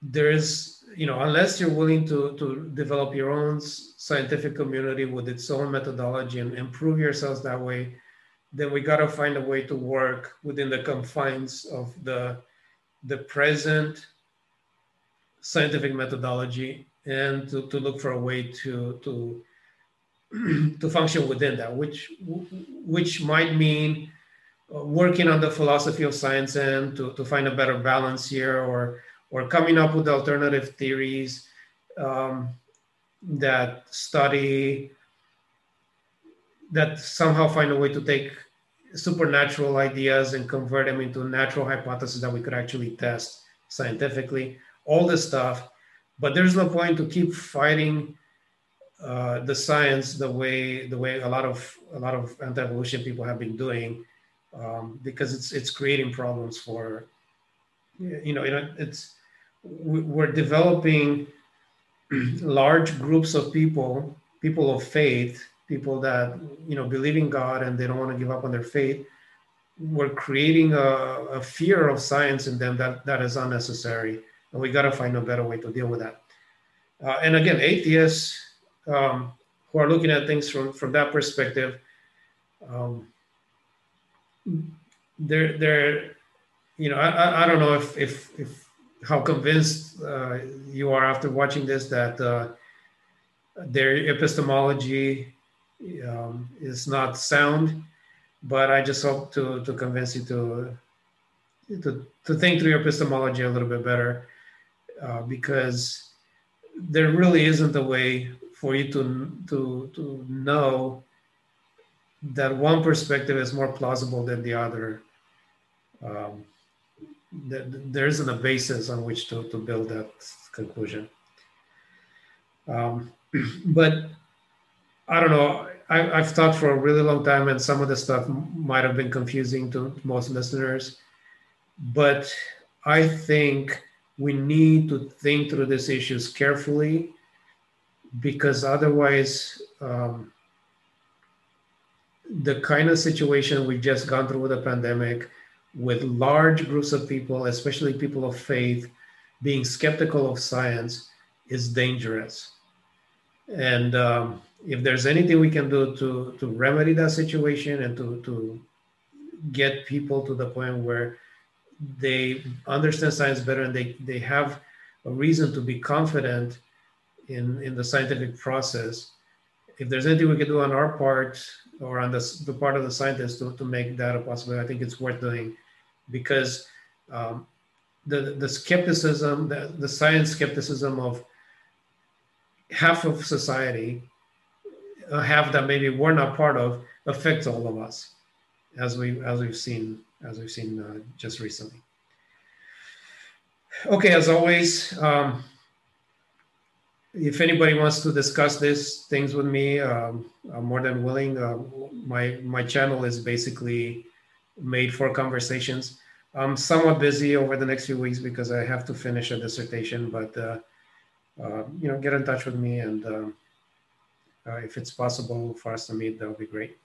Speaker 1: there's, you know, unless you're willing to, to develop your own scientific community with its own methodology and improve yourselves that way, then we got to find a way to work within the confines of the, the present scientific methodology and to, to look for a way to, to to function within that, which which might mean uh, working on the philosophy of science and to, to find a better balance here, or or coming up with alternative theories um, that study that somehow find a way to take supernatural ideas and convert them into natural hypotheses that we could actually test scientifically. All this stuff, but there's no point to keep fighting uh, the science the way the way a lot of a lot of anti-evolution people have been doing um, because it's it's creating problems for you know, you know it's we're developing large groups of people people of faith people that you know believe in god and they don't want to give up on their faith we're creating a, a, fear of science in them that, that is unnecessary. And we got to find a better way to deal with that. Uh, and again, atheists um, who are looking at things from, from that perspective, um, they're, they're, you know, I, I don't know if, if, if how convinced uh, you are after watching this that uh, their epistemology um, is not sound, but I just hope to, to convince you to, to, to think through your epistemology a little bit better uh, because there really isn't a way for you to, to, to know that one perspective is more plausible than the other. Um, there isn't a basis on which to, to build that conclusion. Um, but I don't know. I, have thought for a really long time, and some of the stuff might have been confusing to most listeners. But I think we need to think through these issues carefully because otherwise, um, the kind of situation we've just gone through with the pandemic, with large groups of people, especially people of faith, being skeptical of science, is dangerous. And um, if there's anything we can do to to remedy that situation and to to get people to the point where they understand science better and they they have a reason to be confident in in the scientific process if there's anything we can do on our part or on the, the part of the scientists to, to make that a possibility i think it's worth doing because um, the the skepticism the, the science skepticism of half of society a half that maybe we're not part of affects all of us, as we as we've seen as we've seen uh, just recently. Okay, as always, um, if anybody wants to discuss these things with me, um, I'm more than willing. Uh, my my channel is basically made for conversations. I'm somewhat busy over the next few weeks because I have to finish a dissertation, but uh, uh you know, get in touch with me and um, uh, if it's possible for us to meet, that would be great.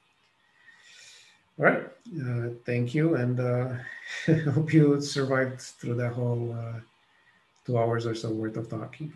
Speaker 1: All right, uh, thank you, and uh, hope you survived through that whole two hours or so worth of talking.